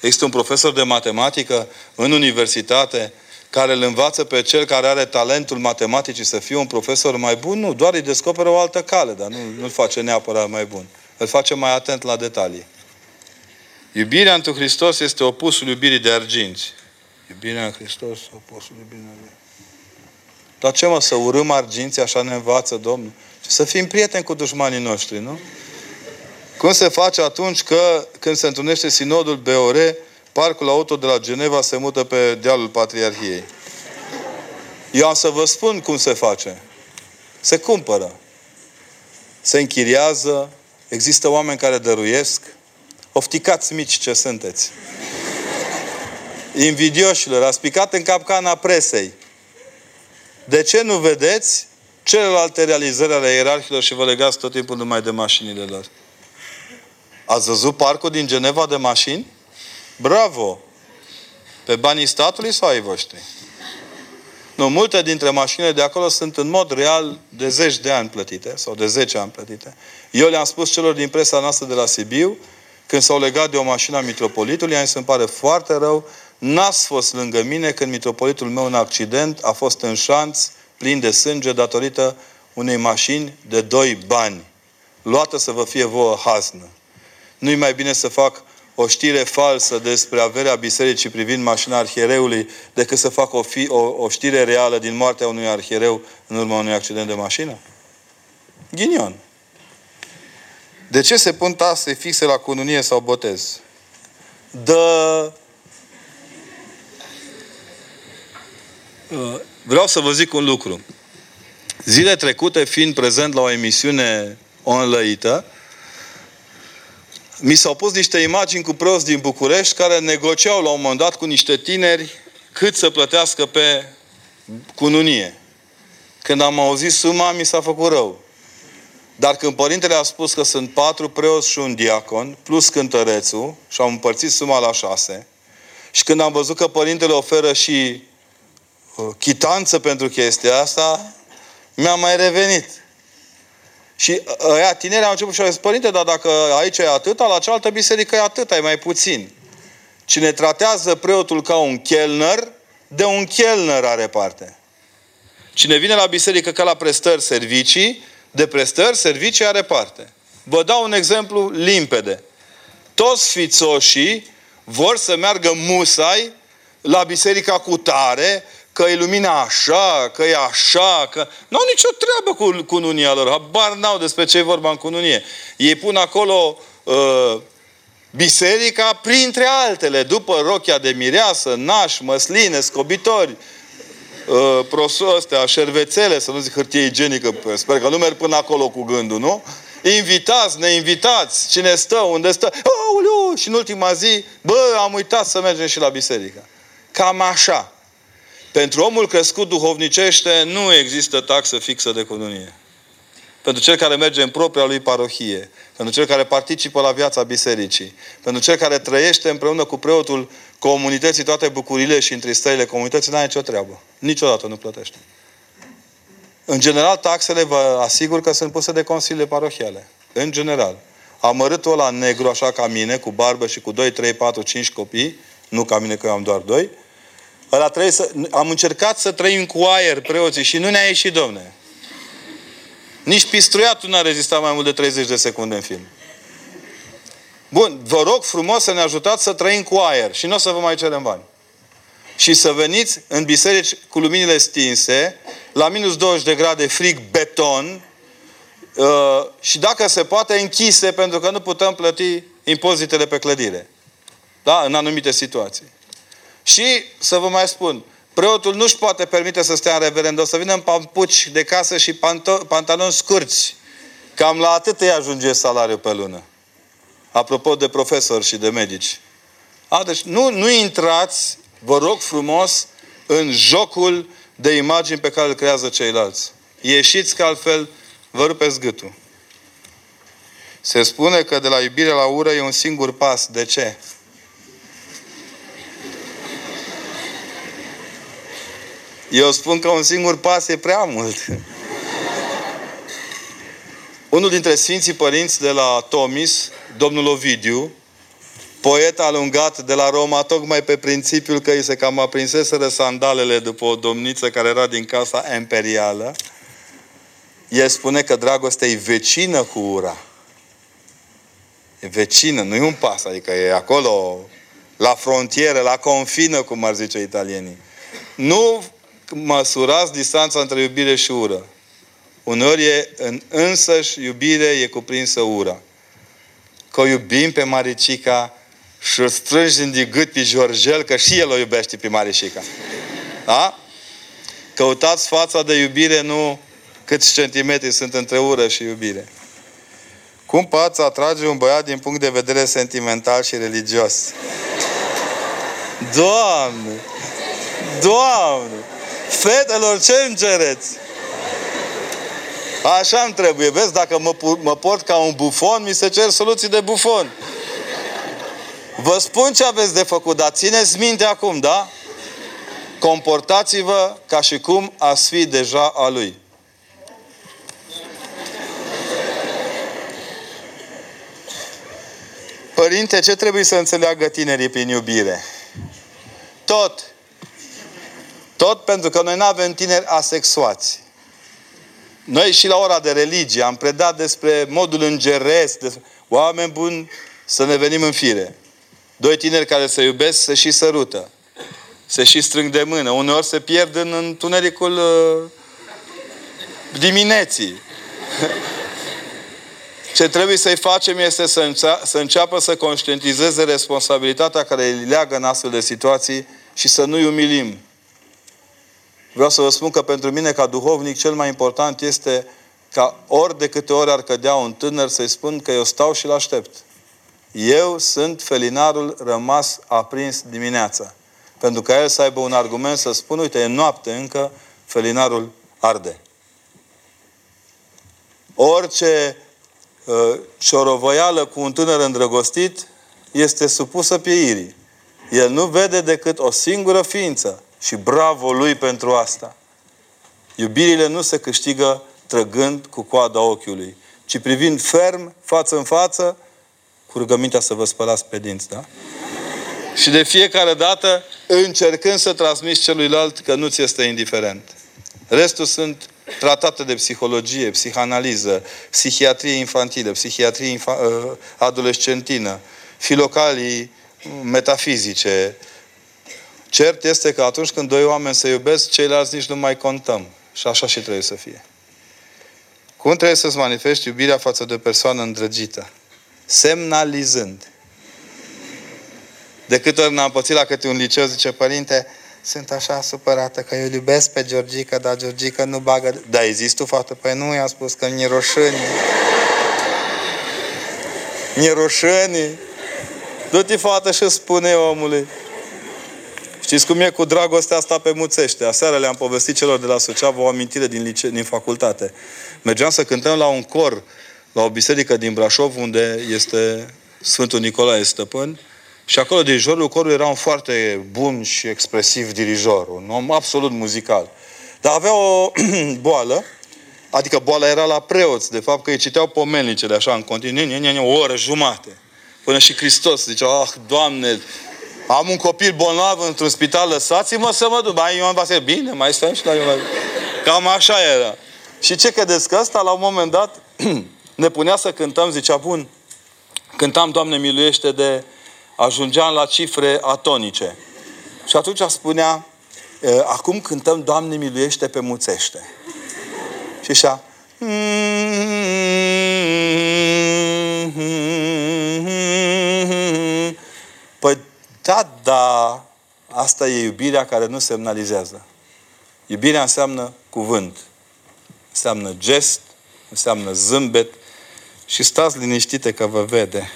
Există un profesor de matematică în universitate care îl învață pe cel care are talentul matematicii să fie un profesor mai bun? Nu, doar îi descoperă o altă cale, dar nu, nu-l face neapărat mai bun. Îl face mai atent la detalii. Iubirea într Hristos este opusul iubirii de arginți. Iubirea în Hristos, opusul iubirii de arginți. Dar ce mă, să urâm arginții, așa ne învață Domnul? Să fim prieteni cu dușmanii noștri, nu? Cum se face atunci că, când se întâlnește sinodul BOR, parcul auto de la Geneva se mută pe dealul Patriarhiei? Eu am să vă spun cum se face. Se cumpără. Se închiriază. Există oameni care dăruiesc. Ofticați mici ce sunteți. Invidioșilor, ați picat în capcana presei. De ce nu vedeți celelalte realizări ale ierarhilor și vă legați tot timpul numai de mașinile lor? Ați văzut parcul din Geneva de mașini? Bravo! Pe banii statului sau ai voștri? Nu, multe dintre mașinile de acolo sunt în mod real de zeci de ani plătite sau de 10 ani plătite. Eu le-am spus celor din presa noastră de la Sibiu, când s-au legat de o mașină a mitropolitului, i-am se pare foarte rău, n-ați fost lângă mine când mitropolitul meu în accident a fost în șanț, plin de sânge, datorită unei mașini de doi bani. Luată să vă fie vouă haznă. Nu-i mai bine să fac o știre falsă despre averea bisericii privind mașina arhiereului decât să fac o, fi, o, o știre reală din moartea unui arhiereu în urma unui accident de mașină? Ghinion. De ce se pun tase fixe la cununie sau botez? Dă... Uh, vreau să vă zic un lucru. Zile trecute, fiind prezent la o emisiune onlăită, mi s-au pus niște imagini cu prost din București care negociau la un moment dat cu niște tineri cât să plătească pe cununie. Când am auzit suma, mi s-a făcut rău. Dar când părintele a spus că sunt patru preoți și un diacon, plus cântărețul, și am împărțit suma la șase, și când am văzut că părintele oferă și uh, chitanță pentru chestia asta, mi-a mai revenit. Și uh, ăia tineri au început și au zis, părinte, dar dacă aici e atâta, la cealaltă biserică e atâta, e mai puțin. Cine tratează preotul ca un chelner, de un chelner are parte. Cine vine la biserică ca la prestări servicii, de prestări, servicii are parte. Vă dau un exemplu limpede. Toți fițoșii vor să meargă musai la biserica cu tare, că e lumina așa, că e așa, că... Nu au nicio treabă cu cununia lor. Habar n-au despre ce e vorba în cununie. Ei pun acolo uh, biserica printre altele, după rochia de mireasă, naș, măsline, scobitori, uh, prosul astea, șervețele, să nu zic hârtie igienică, sper că nu merg până acolo cu gândul, nu? Invitați, neinvitați, cine stă, unde stă, Aoleu! și în ultima zi, bă, am uitat să mergem și la biserică. Cam așa. Pentru omul crescut duhovnicește nu există taxă fixă de cununie. Pentru cel care merge în propria lui parohie, pentru cel care participă la viața bisericii, pentru cel care trăiește împreună cu preotul comunității toate bucurile și întristările comunității, n-are nicio treabă. Niciodată nu plătește. În general, taxele vă asigur că sunt puse de consiliile parohiale. În general. Amărâtul ăla negru, așa ca mine, cu barbă și cu 2, 3, 4, 5 copii, nu ca mine că eu am doar 2, ăla trebuie să... Am încercat să trăim cu aer preoții și nu ne-a ieșit, domne. Nici pistruiatul n-a rezistat mai mult de 30 de secunde în film. Bun, vă rog frumos să ne ajutați să trăim cu aer și nu o să vă mai cerem bani. Și să veniți în biserici cu luminile stinse, la minus 20 de grade frig beton uh, și dacă se poate închise pentru că nu putem plăti impozitele pe clădire. Da? În anumite situații. Și să vă mai spun, preotul nu-și poate permite să stea în reverend, o să vină în pampuci de casă și panto- pantaloni scurți. Cam la atât îi ajunge salariul pe lună. Apropo de profesori și de medici. A, deci nu, nu intrați, vă rog frumos, în jocul de imagini pe care îl creează ceilalți. Ieșiți că altfel vă rupeți gâtul. Se spune că de la iubire la ură e un singur pas. De ce? Eu spun că un singur pas e prea mult. Unul dintre Sfinții Părinți de la Tomis, domnul Ovidiu, poet alungat de la Roma, tocmai pe principiul că îi se cam aprinseseră sandalele după o domniță care era din casa imperială, el spune că dragostea e vecină cu ura. E vecină, nu e un pas, adică e acolo, la frontieră, la confină, cum ar zice italienii. Nu măsurați distanța între iubire și ură. Uneori e în însăși iubire e cuprinsă ura. Că o iubim pe Maricica și o strângi din gât pe Georgel, că și el o iubește pe Maricica. Da? Căutați fața de iubire, nu câți centimetri sunt între ură și iubire. Cum poți atrage un băiat din punct de vedere sentimental și religios? Doamne! Doamne! Fetelor, ce îmi cereți? Așa îmi trebuie. Vezi, dacă mă, mă port ca un bufon, mi se cer soluții de bufon. Vă spun ce aveți de făcut, dar țineți minte acum, da? Comportați-vă ca și cum ați fi deja a Lui. Părinte, ce trebuie să înțeleagă tinerii prin iubire? Tot. Tot pentru că noi nu avem tineri asexuați. Noi și la ora de religie am predat despre modul îngeresc, despre oameni buni să ne venim în fire. Doi tineri care se iubesc se și sărută. Se și strâng de mână. Uneori se pierd în întunericul uh, dimineții. [LAUGHS] Ce trebuie să-i facem este să, înțea- să înceapă să conștientizeze responsabilitatea care îi leagă în astfel de situații și să nu-i umilim. Vreau să vă spun că pentru mine, ca duhovnic, cel mai important este ca ori de câte ori ar cădea un tânăr să-i spun că eu stau și-l aștept. Eu sunt felinarul rămas aprins dimineața. Pentru ca el să aibă un argument să spun, uite, e noapte încă, felinarul arde. Orice uh, șorovăială cu un tânăr îndrăgostit este supusă pieirii. El nu vede decât o singură ființă și bravo lui pentru asta. Iubirile nu se câștigă trăgând cu coada ochiului, ci privind ferm, față în față, cu rugămintea să vă spălați pe dinți, da? Și de fiecare dată încercând să transmiți celuilalt că nu ți este indiferent. Restul sunt tratate de psihologie, psihanaliză, psihiatrie infantilă, psihiatrie infa- uh, adolescentină, filocalii metafizice. Cert este că atunci când doi oameni se iubesc, ceilalți nici nu mai contăm. Și așa și trebuie să fie. Cum trebuie să-ți manifesti iubirea față de o persoană îndrăgită? Semnalizând. De câte ori n-am pățit la câte un liceu, zice părinte, sunt așa supărată că eu iubesc pe Georgica, dar Georgica nu bagă... Da, există tu, fată? Păi nu, i-am spus că mi-e roșâni. Mi-e roșâni. Du-te, fată, și spune omului. Știți cum e cu dragostea asta pe muțește? Aseară le-am povestit celor de la Suceava o amintire din, lice, din facultate. Mergeam să cântăm la un cor, la o biserică din Brașov, unde este Sfântul Nicolae Stăpân, și acolo dirijorul corului era un foarte bun și expresiv dirijor, un om absolut muzical. Dar avea o [CLEARS THROAT] boală, adică boala era la preoți, de fapt că îi citeau pomenicele așa în continuu, o oră jumate. Până și Hristos zicea, ah, Doamne, am un copil bolnav într-un spital, lăsați-mă să mă duc. Mai Ioan Vasile, bine, mai stăm și la Ioan Cam așa era. Și ce credeți că ăsta, la un moment dat, [CLEARS THROAT] ne punea să cântăm, zicea, bun, cântam, Doamne, miluiește de ajungeam la cifre atonice. Și atunci spunea, acum cântăm Doamne miluiește pe muțește. Și așa, Păi da, da, asta e iubirea care nu semnalizează. Iubirea înseamnă cuvânt, înseamnă gest, înseamnă zâmbet și stați liniștite că vă vede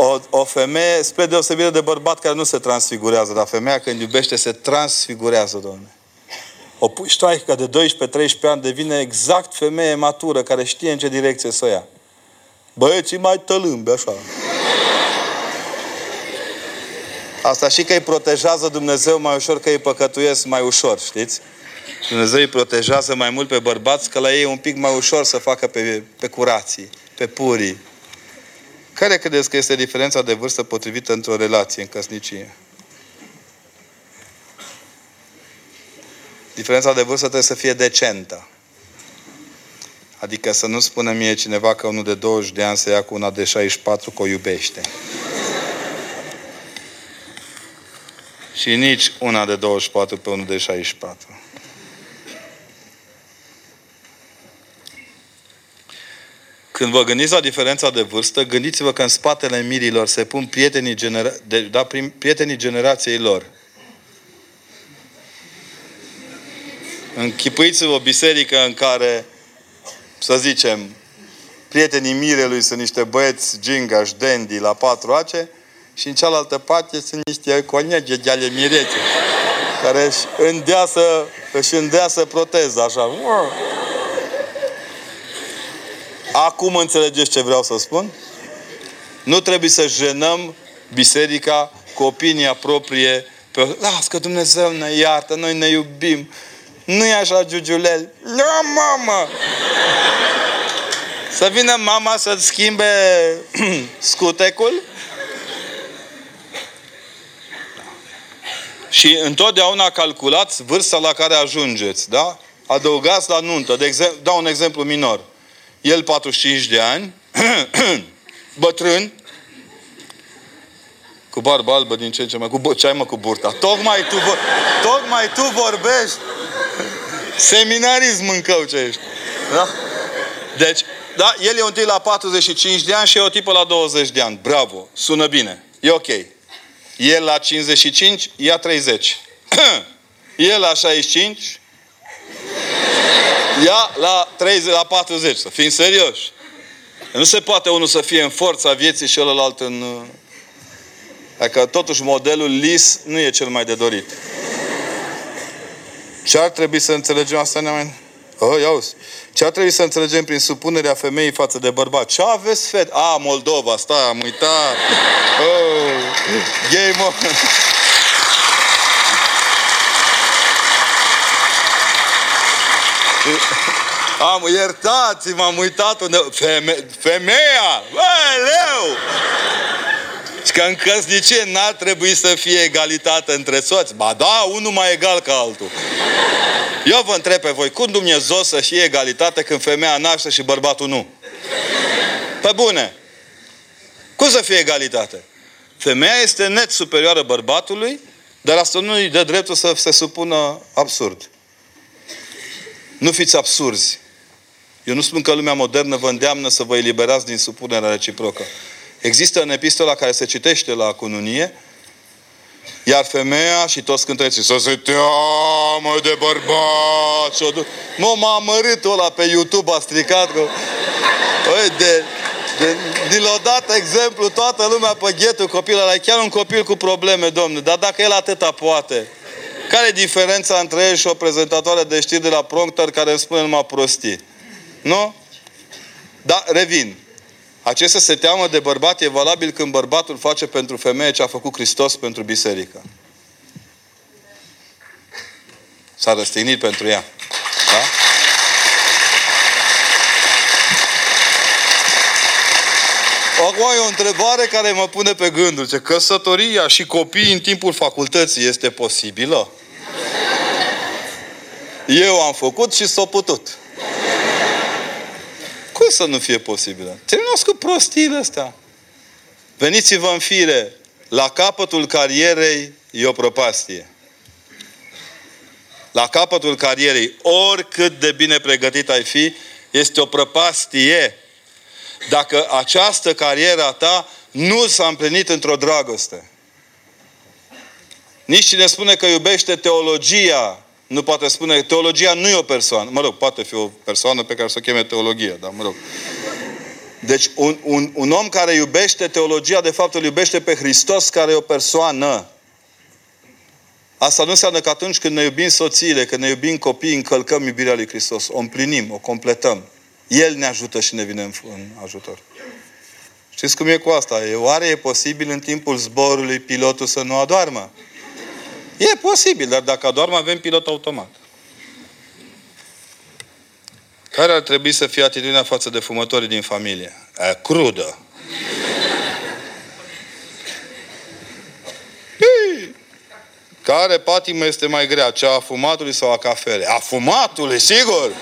o, o femeie, spre deosebire de bărbat care nu se transfigurează, dar femeia când iubește se transfigurează, Doamne. O puștoaică de 12-13 ani devine exact femeie matură care știe în ce direcție să ia. Băieții mai tălâmbi, așa. Asta și că îi protejează Dumnezeu mai ușor, că îi păcătuiesc mai ușor, știți? Dumnezeu îi protejează mai mult pe bărbați, că la ei e un pic mai ușor să facă pe, pe curații, pe purii. Care credeți că este diferența de vârstă potrivită într-o relație, în căsnicie? Diferența de vârstă trebuie să fie decentă. Adică să nu spună mie cineva că unul de 20 de ani se ia cu una de 64 că o iubește. Și nici una de 24 pe unul de 64. Când vă gândiți la diferența de vârstă, gândiți-vă că în spatele mirilor se pun prietenii, genera- de, da, prim, prietenii generației lor. Închipuiți-vă o biserică în care, să zicem, prietenii mirelui sunt niște băieți gingași, dandy, la patru ace, și în cealaltă parte sunt niște conege de ale mirete, care își îndeasă, își îndeasă proteza, așa. Acum înțelegeți ce vreau să spun? Nu trebuie să jenăm biserica cu opinia proprie pe las că Dumnezeu ne iartă, noi ne iubim. Nu e așa, Giugiulel? Nu, mamă! Să vină mama să-ți schimbe [CLEARS THROAT] scutecul? Și întotdeauna calculați vârsta la care ajungeți, da? Adăugați la nuntă. De exemplu, dau un exemplu minor. El 45 de ani, [COUGHS] bătrân, cu barbă albă din ce în ce mai... Cu ce ai mă cu burta? Tocmai tu, tocmai tu vorbești. Seminarism mâncău ce ești. Da? Deci, da, el e un tip la 45 de ani și e o tipă la 20 de ani. Bravo, sună bine. E ok. El la 55, ia 30. [CLEARS THROAT] El la 65, ia la 30, la 40. Să fim serioși. Nu se poate unul să fie în forța vieții și celălalt în... Dacă totuși modelul lis nu e cel mai de dorit. Ce ar trebui să înțelegem asta, neameni? Oh, ia uzi. Ce ar trebui să înțelegem prin supunerea femeii față de bărbat? Ce aveți, fet? A, Moldova, stai, am uitat. Oh, game on. Am, iertați m am uitat unde... Feme, femeia! Bă, leu! Și că în căsnicie n-ar trebui să fie egalitate între soți. Ba da, unul mai egal ca altul. Eu vă întreb pe voi, cum Dumnezeu să fie egalitate când femeia naște și bărbatul nu? Pe bune. Cum să fie egalitate? Femeia este net superioară bărbatului, dar asta nu îi dă dreptul să se supună absurd. Nu fiți absurzi. Eu nu spun că lumea modernă vă îndeamnă să vă eliberați din supunerea reciprocă. Există în epistola care se citește la cununie, iar femeia și toți cântăreții să se teamă de bărbat. Mă, m-a amărât ăla pe YouTube, a stricat. Că... Oi, de, de, din l dat exemplu, toată lumea pe ghetul copilul ăla. chiar un copil cu probleme, domnule. Dar dacă el atâta poate, care e diferența între el și o prezentatoare de știri de la Prompter care îmi spune numai prostii? Nu? Da, revin. Acesta se teamă de bărbat e valabil când bărbatul face pentru femeie ce a făcut Hristos pentru biserică. S-a răstignit pentru ea. Da? Acum e o întrebare care mă pune pe gândul. Ce căsătoria și copiii în timpul facultății este posibilă? Eu am făcut și s-a putut. Cum să nu fie posibilă? Terminați cu prostiile astea. Veniți-vă în fire. La capătul carierei e o propastie. La capătul carierei, oricât de bine pregătit ai fi, este o prăpastie. Dacă această carieră a ta nu s-a împlinit într-o dragoste. Nici cine spune că iubește teologia nu poate spune, teologia nu e o persoană. Mă rog, poate fi o persoană pe care să o cheme teologie, dar mă rog. Deci un, un, un om care iubește teologia, de fapt îl iubește pe Hristos, care e o persoană. Asta nu înseamnă că atunci când ne iubim soțiile, când ne iubim copiii, încălcăm iubirea lui Hristos. O împlinim, o completăm. El ne ajută și ne vine în, în ajutor. Știți cum e cu asta? E, oare e posibil în timpul zborului pilotul să nu adoarmă? E posibil, dar dacă doar avem pilot automat. Care ar trebui să fie atitudinea față de fumătorii din familie? E, crudă. Care patimă este mai grea? Cea a fumatului sau a cafelei? A fumatului, sigur!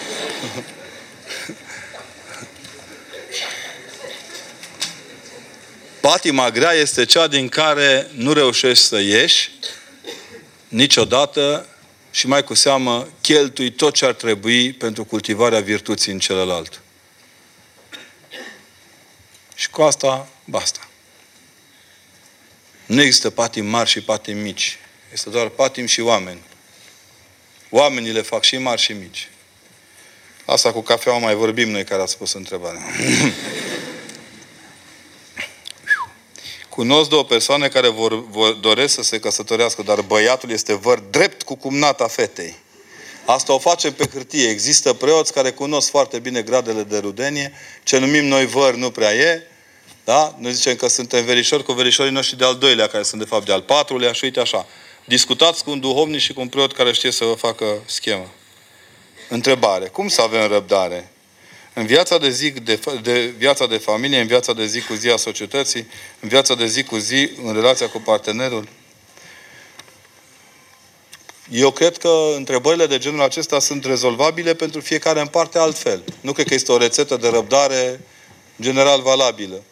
Patima grea este cea din care nu reușești să ieși niciodată și mai cu seamă cheltui tot ce ar trebui pentru cultivarea virtuții în celălalt. Și cu asta, basta. Nu există patim mari și patim mici. Este doar patim și oameni. Oamenii le fac și mari și mici. Asta cu cafeaua mai vorbim noi care ați spus întrebarea. [CLEARS THROAT] Cunosc două persoane care vor, vor, doresc să se căsătorească, dar băiatul este văr drept cu cumnata fetei. Asta o facem pe hârtie. Există preoți care cunosc foarte bine gradele de rudenie. Ce numim noi văr nu prea e. Da? Noi zicem că suntem verișori cu verișorii noștri de al doilea, care sunt de fapt de al patrulea și uite așa. Discutați cu un duhovnic și cu un preot care știe să vă facă schemă. Întrebare. Cum să avem răbdare? În viața de zi, de, de, viața de familie, în viața de zi cu zi a societății, în viața de zi cu zi, în relația cu partenerul? Eu cred că întrebările de genul acesta sunt rezolvabile pentru fiecare în parte altfel. Nu cred că este o rețetă de răbdare general valabilă.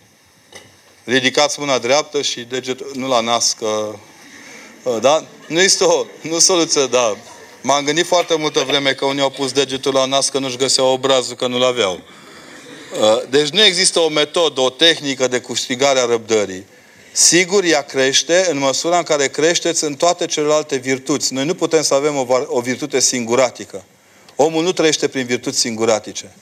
Ridicați mâna dreaptă și degetul, nu la nas, că, da? Nu este o, nu soluție, da. M-am gândit foarte multă vreme că unii au pus degetul la nas că nu-și găseau obrazul, că nu-l aveau. Deci nu există o metodă, o tehnică de câștigare a răbdării. Sigur, ea crește în măsura în care creșteți în toate celelalte virtuți. Noi nu putem să avem o, o virtute singuratică. Omul nu trăiește prin virtuți singuratice.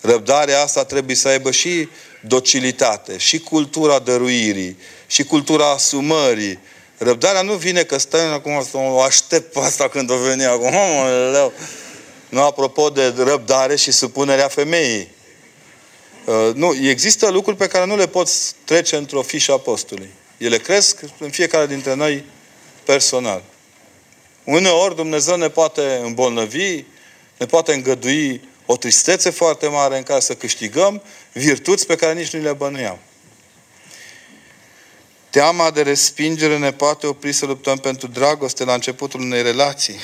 Răbdarea asta trebuie să aibă și docilitate, și cultura dăruirii, și cultura asumării. Răbdarea nu vine că stai acum să o aștept pe asta când o veni acum. Nu, apropo de răbdare și supunerea femeii. Uh, nu, există lucruri pe care nu le poți trece într-o fișă apostolului. Ele cresc în fiecare dintre noi personal. Uneori Dumnezeu ne poate îmbolnăvi, ne poate îngădui o tristețe foarte mare în care să câștigăm virtuți pe care nici nu le bănuiam. Teama de respingere ne poate opri să luptăm pentru dragoste la începutul unei relații.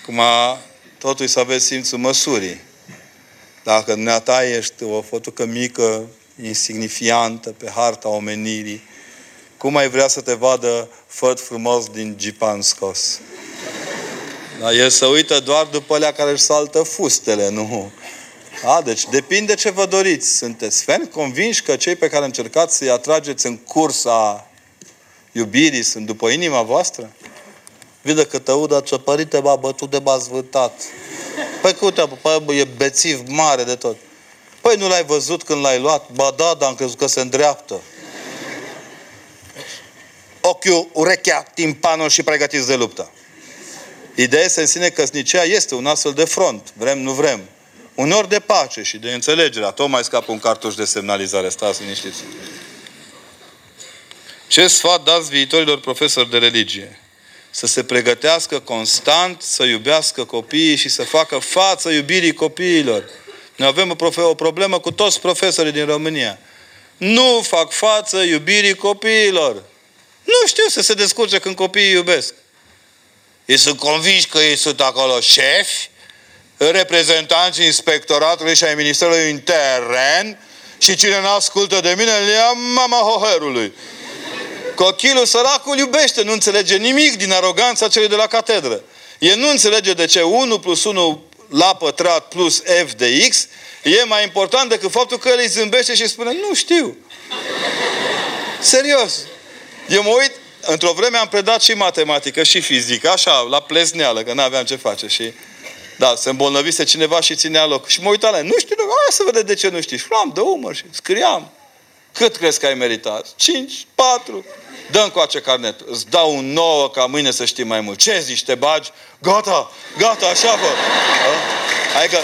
Acum, totul să aveți simțul măsurii. Dacă dumneata ești o fotucă mică, insignifiantă pe harta omenirii, cum mai vrea să te vadă făt frumos din Gipan scos? Dar el se uită doar după alea care își saltă fustele, nu? A, deci depinde ce vă doriți. Sunteți ferm convinși că cei pe care încercați să-i atrageți în cursa iubirii sunt după inima voastră? Vede că te udă ce părinte m-a bătut de m-a zvântat. Păi că uite, păi, e bețiv mare de tot. Păi nu l-ai văzut când l-ai luat? Ba da, dar am crezut că se îndreaptă. Ochiul, urechea, timpanul și pregătiți de luptă. Ideea este în sine că căsnicia este un astfel de front. Vrem, nu vrem. Unor de pace și de înțelegere. Tot mai scapă un cartuș de semnalizare. Stați liniștiți. Ce sfat dați viitorilor profesori de religie? Să se pregătească constant, să iubească copiii și să facă față iubirii copiilor. Noi avem o, profe- o problemă cu toți profesorii din România. Nu fac față iubirii copiilor. Nu știu să se descurce când copiii iubesc. Ei sunt convinși că ei sunt acolo șefi, reprezentanții inspectoratului și ai Ministerului Intern și cine nu ascultă de mine, le ia mama hoherului. Cochilul săracul iubește, nu înțelege nimic din aroganța celui de la catedră. El nu înțelege de ce 1 plus 1 la pătrat plus f de x e mai important decât faptul că el îi zâmbește și spune, nu știu. Serios. Eu mă uit, într-o vreme am predat și matematică și fizică, așa, la plezneală, că n-aveam ce face. Și, da, se îmbolnăvise cineva și ținea loc. Și mă uitam la nu știu, hai să vedem de ce nu știi. Și luam de umăr și scriam. Cât crezi că ai meritat? 5, 4. Dă-mi coace carnet. Îți dau un nouă ca mâine să știi mai mult. Ce zici, te bagi? Gata, gata, așa fă. Adică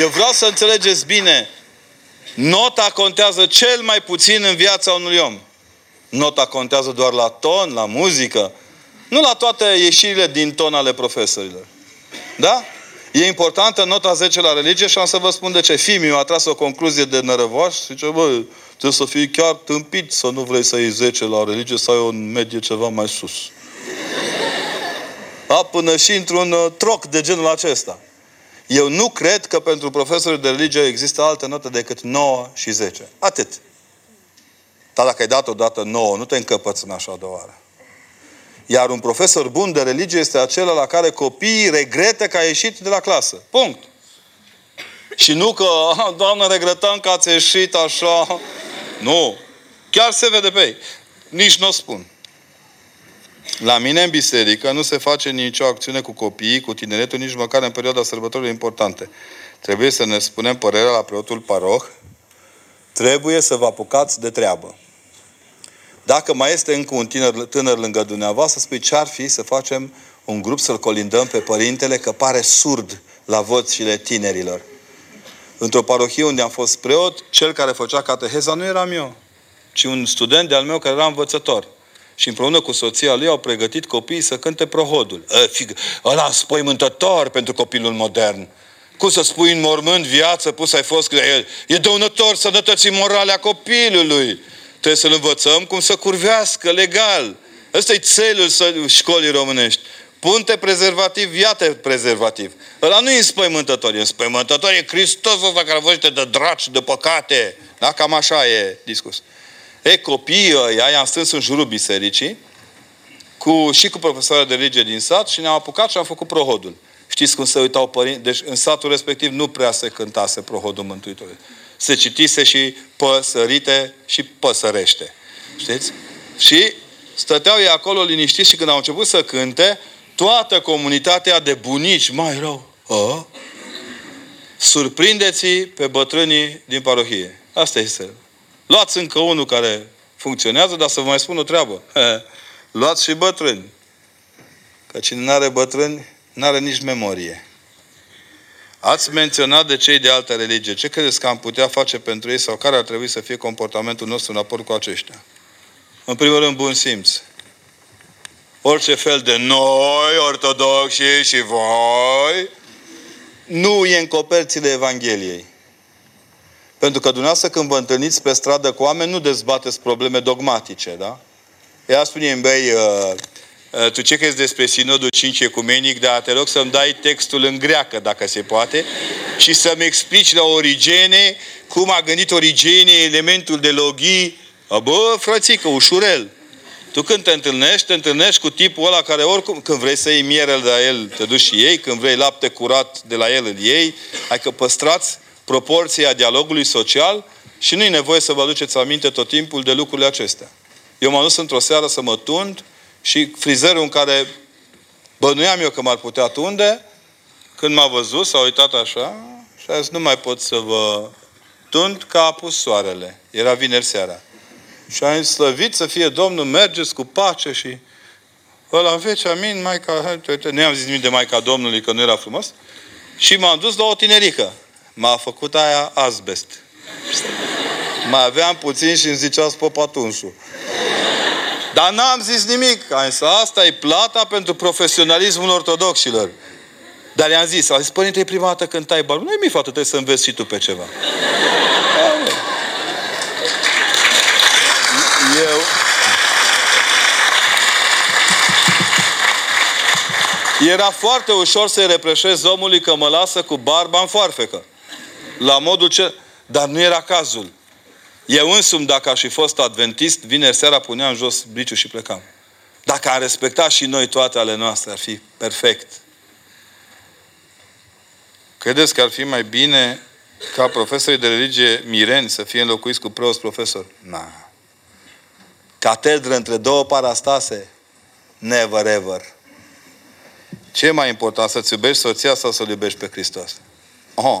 Eu vreau să înțelegeți bine. Nota contează cel mai puțin în viața unui om. Nota contează doar la ton, la muzică, nu la toate ieșirile din ton ale profesorilor. Da? E importantă nota 10 la religie și am să vă spun de ce. Fimiu a tras o concluzie de nărăvoaș și zice, bă, trebuie să fii chiar tâmpit să nu vrei să iei 10 la religie, să ai o medie ceva mai sus. Da? Până și într-un uh, troc de genul acesta. Eu nu cred că pentru profesorii de religie există altă notă decât 9 și 10. Atât. Dar dacă ai dat odată 9, nu te încăpăți în așa de oară. Iar un profesor bun de religie este acela la care copiii regretă că a ieșit de la clasă. Punct. Și nu că, ah, doamnă, regretăm că ați ieșit așa. Nu. Chiar se vede pe ei. Nici nu o spun. La mine în biserică nu se face nicio acțiune cu copiii, cu tineretul, nici măcar în perioada sărbătorilor importante. Trebuie să ne spunem părerea la preotul paroh. Trebuie să vă apucați de treabă. Dacă mai este încă un tiner, tânăr lângă dumneavoastră, spui ce ar fi să facem un grup să-l colindăm pe părintele că pare surd la vocile tinerilor. Într-o parohie unde am fost preot, cel care făcea cateheza nu eram eu, ci un student de-al meu care era învățător. Și împreună cu soția lui au pregătit copiii să cânte prohodul. Ă, fig, ăla spăimântător pentru copilul modern. Cum să spui în mormânt viață pus ai fost de el? E dăunător sănătății morale a copilului. Trebuie să-l învățăm cum să curvească legal. Ăsta e țelul școlii românești. Punte prezervativ, iată prezervativ. Ăla nu e înspăimântător, e înspăimântător, e Hristos ăsta care vorbește de draci, de păcate. Da? Cam așa e discurs. E, copiii ăia i-am strâns în jurul bisericii, cu, și cu profesoara de religie din sat și ne-am apucat și am făcut prohodul. Știți cum se uitau părinți? Deci în satul respectiv nu prea se cântase prohodul Mântuitorului. Se citise și păsărite și păsărește. Știți? Și stăteau ei acolo liniștiți și când au început să cânte, toată comunitatea de bunici, mai rău, a? surprindeți pe bătrânii din parohie. Asta este. Luați încă unul care funcționează, dar să vă mai spun o treabă. [LAUGHS] Luați și bătrâni. Că cine nu are bătrâni, nu are nici memorie. Ați menționat de cei de altă religie. Ce credeți că am putea face pentru ei sau care ar trebui să fie comportamentul nostru în raport cu aceștia? În primul rând, bun simț. Orice fel de noi, ortodoxi și voi, nu e în coperțile Evangheliei. Pentru că dumneavoastră când vă întâlniți pe stradă cu oameni, nu dezbateți probleme dogmatice, da? Ea spune îmi băi, uh, uh, tu ce crezi despre Sinodul 5 Ecumenic, dar te rog să-mi dai textul în greacă, dacă se poate, și să-mi explici la Origene cum a gândit Origene elementul de logii. Bă, frățică, ușurel. Tu când te întâlnești, te întâlnești cu tipul ăla care oricum, când vrei să iei miere de la el, te duci și ei, când vrei lapte curat de la el, îl iei. Adică păstrați proporția dialogului social și nu e nevoie să vă aduceți aminte tot timpul de lucrurile acestea. Eu m-am dus într-o seară să mă tund și frizerul în care bănuiam eu că m-ar putea tunde, când m-a văzut, s-a uitat așa și a zis, nu mai pot să vă tund că a pus soarele. Era vineri seara. Și am zis, slăvit să fie Domnul, mergeți cu pace și ăla veci, amin, Maica, nu i-am zis nimic de Maica Domnului, că nu era frumos. Și m-am dus la o tinerică. M-a făcut aia azbest. Mai aveam puțin și îmi zicea spopatunșul. Dar n-am zis nimic. Am zis, asta e plata pentru profesionalismul ortodoxilor. Dar i-am zis, a zis, părinte, e prima dată când tai barul. Nu e mi fată, trebuie să înveți și tu pe ceva. Eu... Era foarte ușor să-i repreșez omului că mă lasă cu barba în foarfecă. La modul ce... Dar nu era cazul. Eu însumi, dacă aș fi fost adventist, vineri seara puneam jos briciul și plecam. Dacă am respectat și noi toate ale noastre, ar fi perfect. Credeți că ar fi mai bine ca profesorii de religie mireni să fie înlocuiți cu preoți profesori? Na. Catedră între două parastase? Never ever. Ce e mai important, să-ți iubești soția sau să-L iubești pe Hristos? Oh.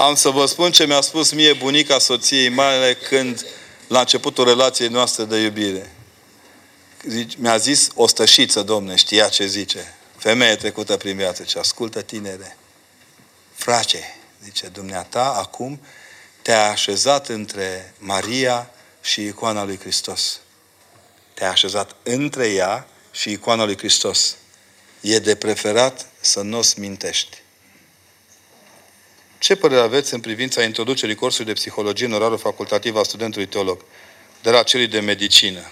Am să vă spun ce mi-a spus mie bunica soției mele când, la începutul relației noastre de iubire. Mi-a zis o stășiță, domne, știa ce zice. Femeie trecută prin viață, ce ascultă tinere. Frace, zice, dumneata, acum te-a așezat între Maria și icoana lui Hristos. Te-a așezat între ea și icoana lui Hristos. E de preferat să nu o smintești. Ce părere aveți în privința introducerii cursului de psihologie în orarul facultativ al studentului teolog, de la celui de medicină?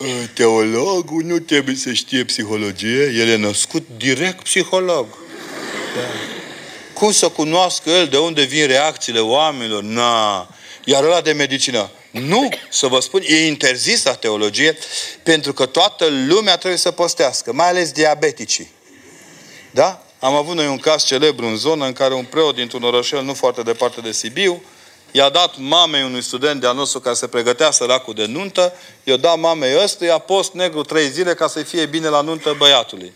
Ă, teologul nu trebuie să știe psihologie, el e născut direct psiholog. Da. Cum să cunoască el de unde vin reacțiile oamenilor? Na. Iar ăla de medicină. Nu, să vă spun, e interzis la teologie pentru că toată lumea trebuie să postească, mai ales diabeticii. Da? Am avut noi un caz celebru în zonă în care un preot dintr-un orășel nu foarte departe de Sibiu i-a dat mamei unui student de-al nostru care se pregătea săracul de nuntă, i-a dat mamei ăstuia post negru trei zile ca să fie bine la nuntă băiatului.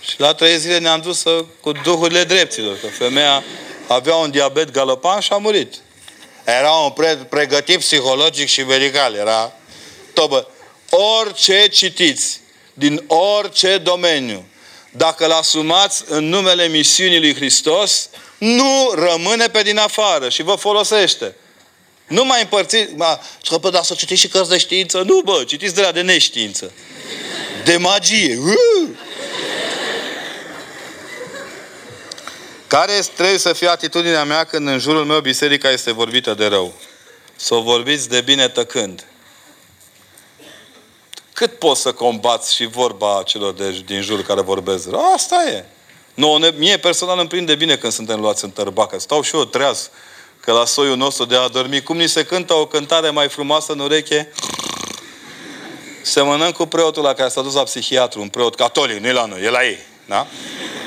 Și la trei zile ne-am dus cu duhurile dreptilor, că femeia avea un diabet galopant și a murit. Era un pre- pregătit psihologic și medical. Era tobă. Orice citiți, din orice domeniu, dacă îl asumați în numele misiunii lui Hristos, nu rămâne pe din afară și vă folosește. Nu mai împărțiți... Ma, și că, dar să citiți și cărți de știință? Nu, bă, citiți de la de neștiință. De magie. Uh! Care trebuie să fie atitudinea mea când în jurul meu biserica este vorbită de rău? Să o vorbiți de bine tăcând. Cât poți să combați și vorba celor de, din jur care vorbesc rău? Asta e. Nu, mie personal îmi prinde bine când suntem luați în tărbacă. Stau și eu treaz că la soiul nostru de a dormi, cum ni se cântă o cântare mai frumoasă în ureche, semănăm cu preotul la care s-a dus la psihiatru, un preot catolic, nu e la noi, e la ei. Da?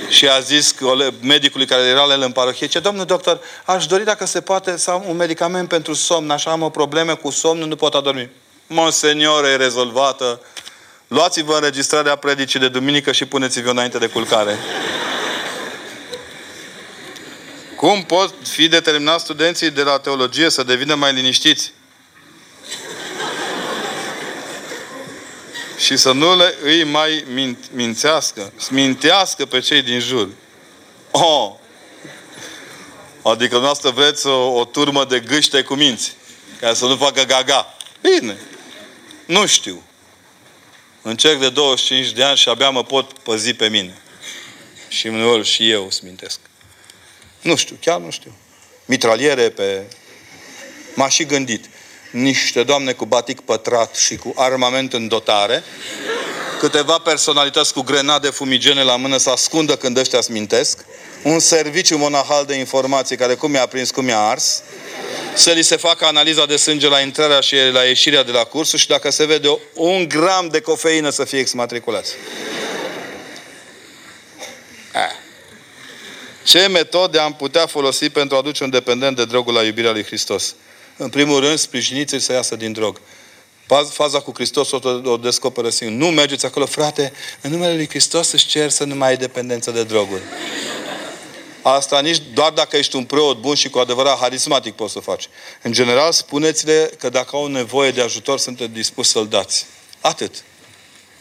Și a zis medicului care era la el în parohie, ce domnul doctor, aș dori dacă se poate să am un medicament pentru somn, așa am o probleme cu somnul, nu pot adormi. Monsenior, e rezolvată. Luați-vă înregistrarea predicii de duminică și puneți-vă înainte de culcare. Cum pot fi determinați studenții de la teologie să devină mai liniștiți? și să nu le îi mai mint, mințească, mintească pe cei din jur. Oh! Adică noastră vreți o, o turmă de gâște cu minți, ca să nu facă gaga. Bine. Nu știu. Încerc de 25 de ani și abia mă pot păzi pe mine. Și uneori și eu smintesc. Nu știu, chiar nu știu. Mitraliere pe... M-a și gândit niște doamne cu batic pătrat și cu armament în dotare, câteva personalități cu grenade fumigene la mână să ascundă când ăștia smintesc, un serviciu monahal de informații care cum i-a prins, cum i-a ars, să li se facă analiza de sânge la intrarea și la ieșirea de la cursul și dacă se vede un gram de cofeină să fie exmatriculați. Ce metode am putea folosi pentru a aduce un dependent de drogul la iubirea lui Hristos? În primul rând, sprijiniți-l să iasă din drog. Faza cu Hristos o, o descoperă singur. Nu mergeți acolo, frate, în numele Lui Hristos își cer să nu mai ai dependență de droguri. Asta nici doar dacă ești un preot bun și cu adevărat harismatic poți să faci. În general, spuneți-le că dacă au nevoie de ajutor, sunteți dispus să-l dați. Atât.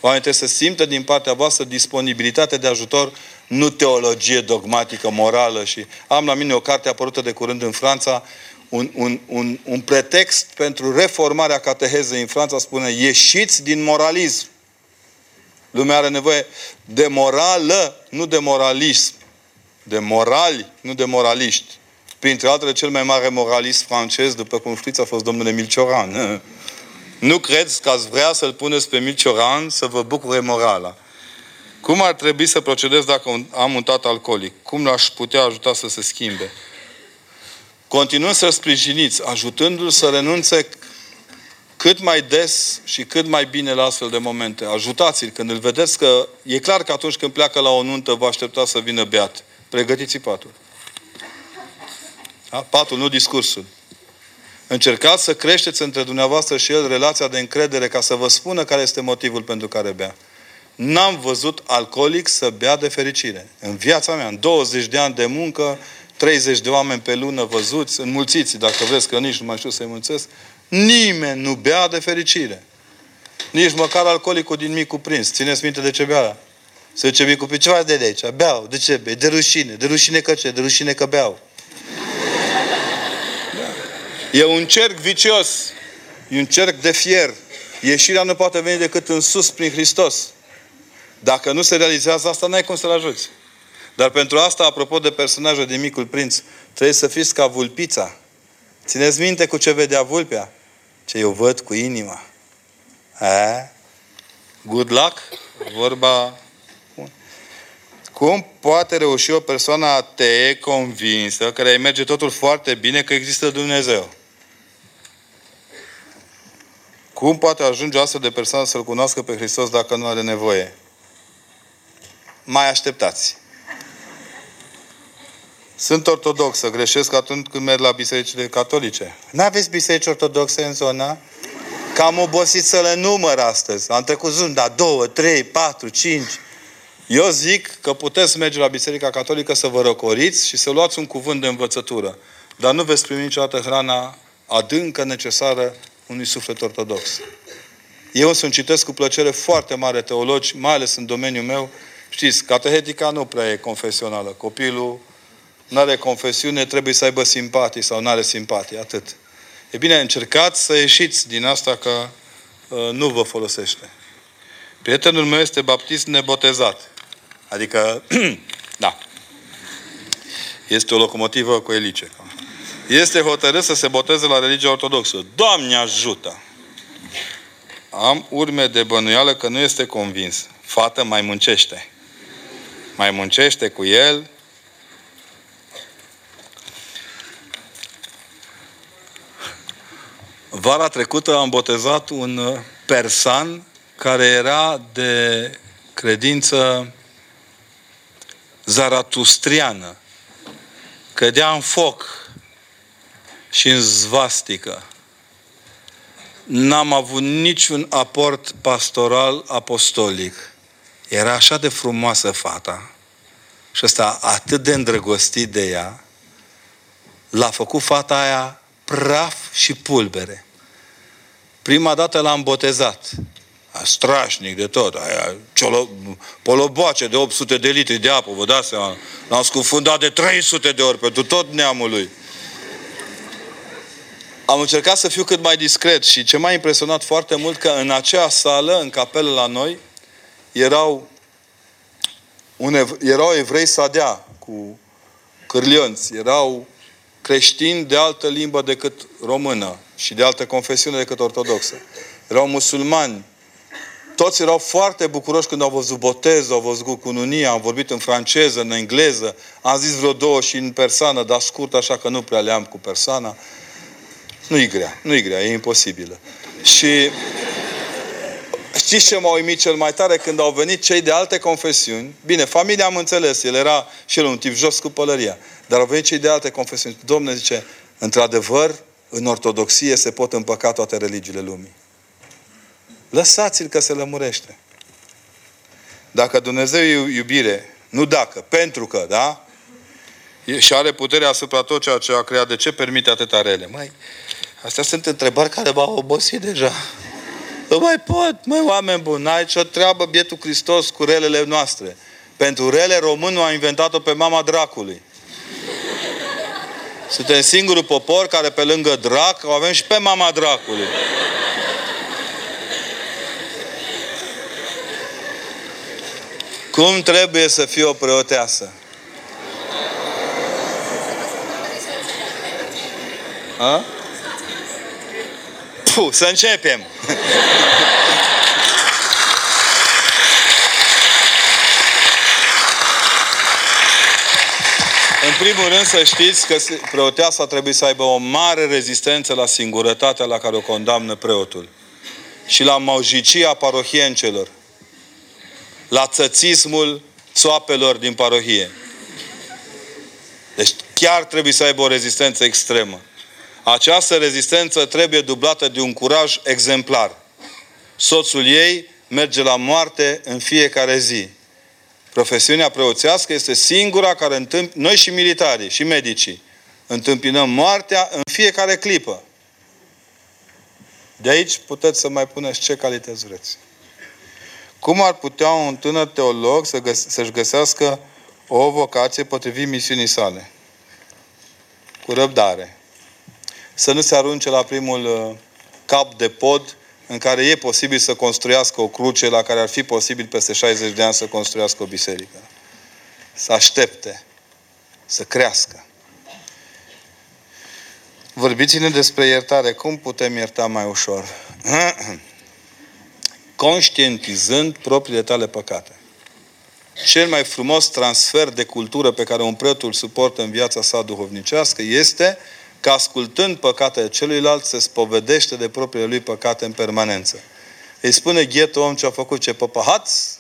Oamenii trebuie să simtă din partea voastră disponibilitate de ajutor, nu teologie dogmatică, morală. Și am la mine o carte apărută de curând în Franța, un, un, un, un pretext pentru reformarea catehezei în Franța spune ieșiți din moralism. Lumea are nevoie de morală, nu de moralism. De morali, nu de moraliști. Printre altele, cel mai mare moralist francez, după cum știți, a fost domnul Emil Cioran. [LAUGHS] Nu credeți că ați vrea să-l puneți pe Emil Cioran să vă bucure morala. Cum ar trebui să procedez dacă am un tată alcoolic? Cum l-aș putea ajuta să se schimbe? Continuăm să-l sprijiniți, ajutându-l să renunțe cât mai des și cât mai bine la astfel de momente. Ajutați-l când îl vedeți că e clar că atunci când pleacă la o nuntă vă aștepta să vină beat. Pregătiți patul. Da? Patul, nu discursul. Încercați să creșteți între dumneavoastră și el relația de încredere ca să vă spună care este motivul pentru care bea. N-am văzut alcoolic să bea de fericire. În viața mea, în 20 de ani de muncă, 30 de oameni pe lună văzuți, înmulțiți, dacă vreți că nici nu mai știu să-i mulțesc, nimeni nu bea de fericire. Nici măcar alcoolicul din mic cuprins. Țineți minte de ce bea? Se duce micul pe ceva de aici. Beau. De ce? De rușine. De rușine că ce? De rușine că beau. E un cerc vicios. E un cerc de fier. Ieșirea nu poate veni decât în sus prin Hristos. Dacă nu se realizează asta, n-ai cum să-L ajuți. Dar pentru asta, apropo de personajul din Micul Prinț, trebuie să fiți ca vulpița. Țineți minte cu ce vedea vulpea? Ce eu văd cu inima. A? Good luck? Vorba... Cum poate reuși o persoană atee convinsă, care îi merge totul foarte bine, că există Dumnezeu? Cum poate ajunge o astfel de persoană să-L cunoască pe Hristos dacă nu are nevoie? Mai așteptați. Sunt ortodox, să greșesc atunci când merg la bisericile catolice. N-aveți biserici ortodoxe în zona? Cam obosit să le număr astăzi. Am trecut zunda, două, trei, patru, cinci. Eu zic că puteți merge la Biserica Catolică să vă răcoriți și să luați un cuvânt de învățătură. Dar nu veți primi niciodată hrana adâncă necesară unui suflet ortodox. Eu sunt citesc cu plăcere foarte mare teologi, mai ales în domeniul meu, Știți, catehetica nu prea e confesională. Copilul nu are confesiune, trebuie să aibă simpatii sau nu are simpatii, atât. E bine, încercați să ieșiți din asta că uh, nu vă folosește. Prietenul meu este baptist nebotezat. Adică, [CLEARS THROAT] da, este o locomotivă cu elice. Este hotărât să se boteze la religia ortodoxă. Doamne ajută! Am urme de bănuială că nu este convins. Fată mai muncește. Mai muncește cu el. Vara trecută am botezat un persan care era de credință zaratustriană. Cădea în foc și în zvastică. N-am avut niciun aport pastoral apostolic. Era așa de frumoasă fata și ăsta atât de îndrăgostit de ea, l-a făcut fata aia praf și pulbere. Prima dată l-am botezat. A strașnic de tot. Aia, ciolo, poloboace de 800 de litri de apă, vă dați seama. L-am scufundat de 300 de ori pentru tot neamul lui. Am încercat să fiu cât mai discret și ce m-a impresionat foarte mult că în acea sală, în capelă la noi, erau, un ev- erau evrei sadea cu cârlionți, erau creștini de altă limbă decât română și de altă confesiune decât ortodoxă. Erau musulmani. Toți erau foarte bucuroși când au văzut botezul, au văzut cununia, am vorbit în franceză, în engleză, am zis vreo două și în persană, dar scurt, așa că nu prea le-am cu persana. Nu-i grea, nu-i grea, e imposibilă. Și știți ce m-a uimit cel mai tare? Când au venit cei de alte confesiuni, bine, familia am înțeles, el era și el un tip jos cu pălăria, dar au venit cei de alte confesiuni. Domne, zice, într-adevăr, în ortodoxie se pot împăca toate religiile lumii. Lăsați-l că se lămurește. Dacă Dumnezeu e iubire, nu dacă, pentru că, da? Și are puterea asupra tot ceea ce a creat, de ce permite atâta rele? Mai, astea sunt întrebări care m-au obosit deja. Nu mai pot, mai oameni buni, n-ai ce treabă bietul Hristos cu relele noastre. Pentru rele, românul a inventat-o pe mama dracului. Suntem singurul popor care pe lângă drac o avem și pe mama dracului. Cum trebuie să fie o preoteasă? A? Puh, să începem! În primul rând să știți că preoteasa trebuie să aibă o mare rezistență la singurătatea la care o condamnă preotul. Și la maujicia parohiencelor. La țățismul țoapelor din parohie. Deci chiar trebuie să aibă o rezistență extremă. Această rezistență trebuie dublată de un curaj exemplar. Soțul ei merge la moarte în fiecare zi. Profesiunea preoțească este singura care întâmp... Noi și militarii și medicii întâmpinăm moartea în fiecare clipă. De aici puteți să mai puneți ce calități vreți. Cum ar putea un tânăr teolog să găs- să-și găsească o vocație potrivit misiunii sale? Cu răbdare. Să nu se arunce la primul uh, cap de pod în care e posibil să construiască o cruce, la care ar fi posibil peste 60 de ani să construiască o biserică. Să aștepte, să crească. Vorbiți-ne despre iertare. Cum putem ierta mai ușor? [CLEARS THROAT] Conștientizând propriile tale păcate. Cel mai frumos transfer de cultură pe care un preot îl suportă în viața sa duhovnicească este că ascultând păcatele celuilalt se spovedește de propriile lui păcate în permanență. Îi spune ghetul om ce a făcut ce păpăhați,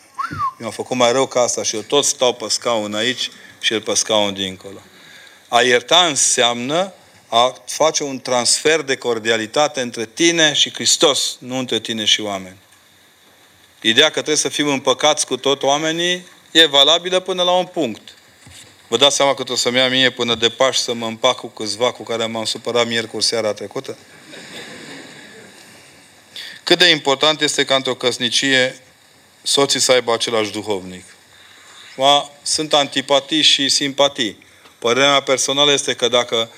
mi-a făcut mai rău ca asta și eu tot stau pe scaun aici și el pe scaun dincolo. A ierta înseamnă a face un transfer de cordialitate între tine și Hristos, nu între tine și oameni. Ideea că trebuie să fim împăcați cu tot oamenii e valabilă până la un punct. Vă dați seama cât o să-mi ia mie până de Paști să mă împac cu câțiva cu care m-am supărat miercuri seara trecută? Cât de important este ca într-o căsnicie soții să aibă același duhovnic. Ma, sunt antipatii și simpatii. Părerea mea personală este că dacă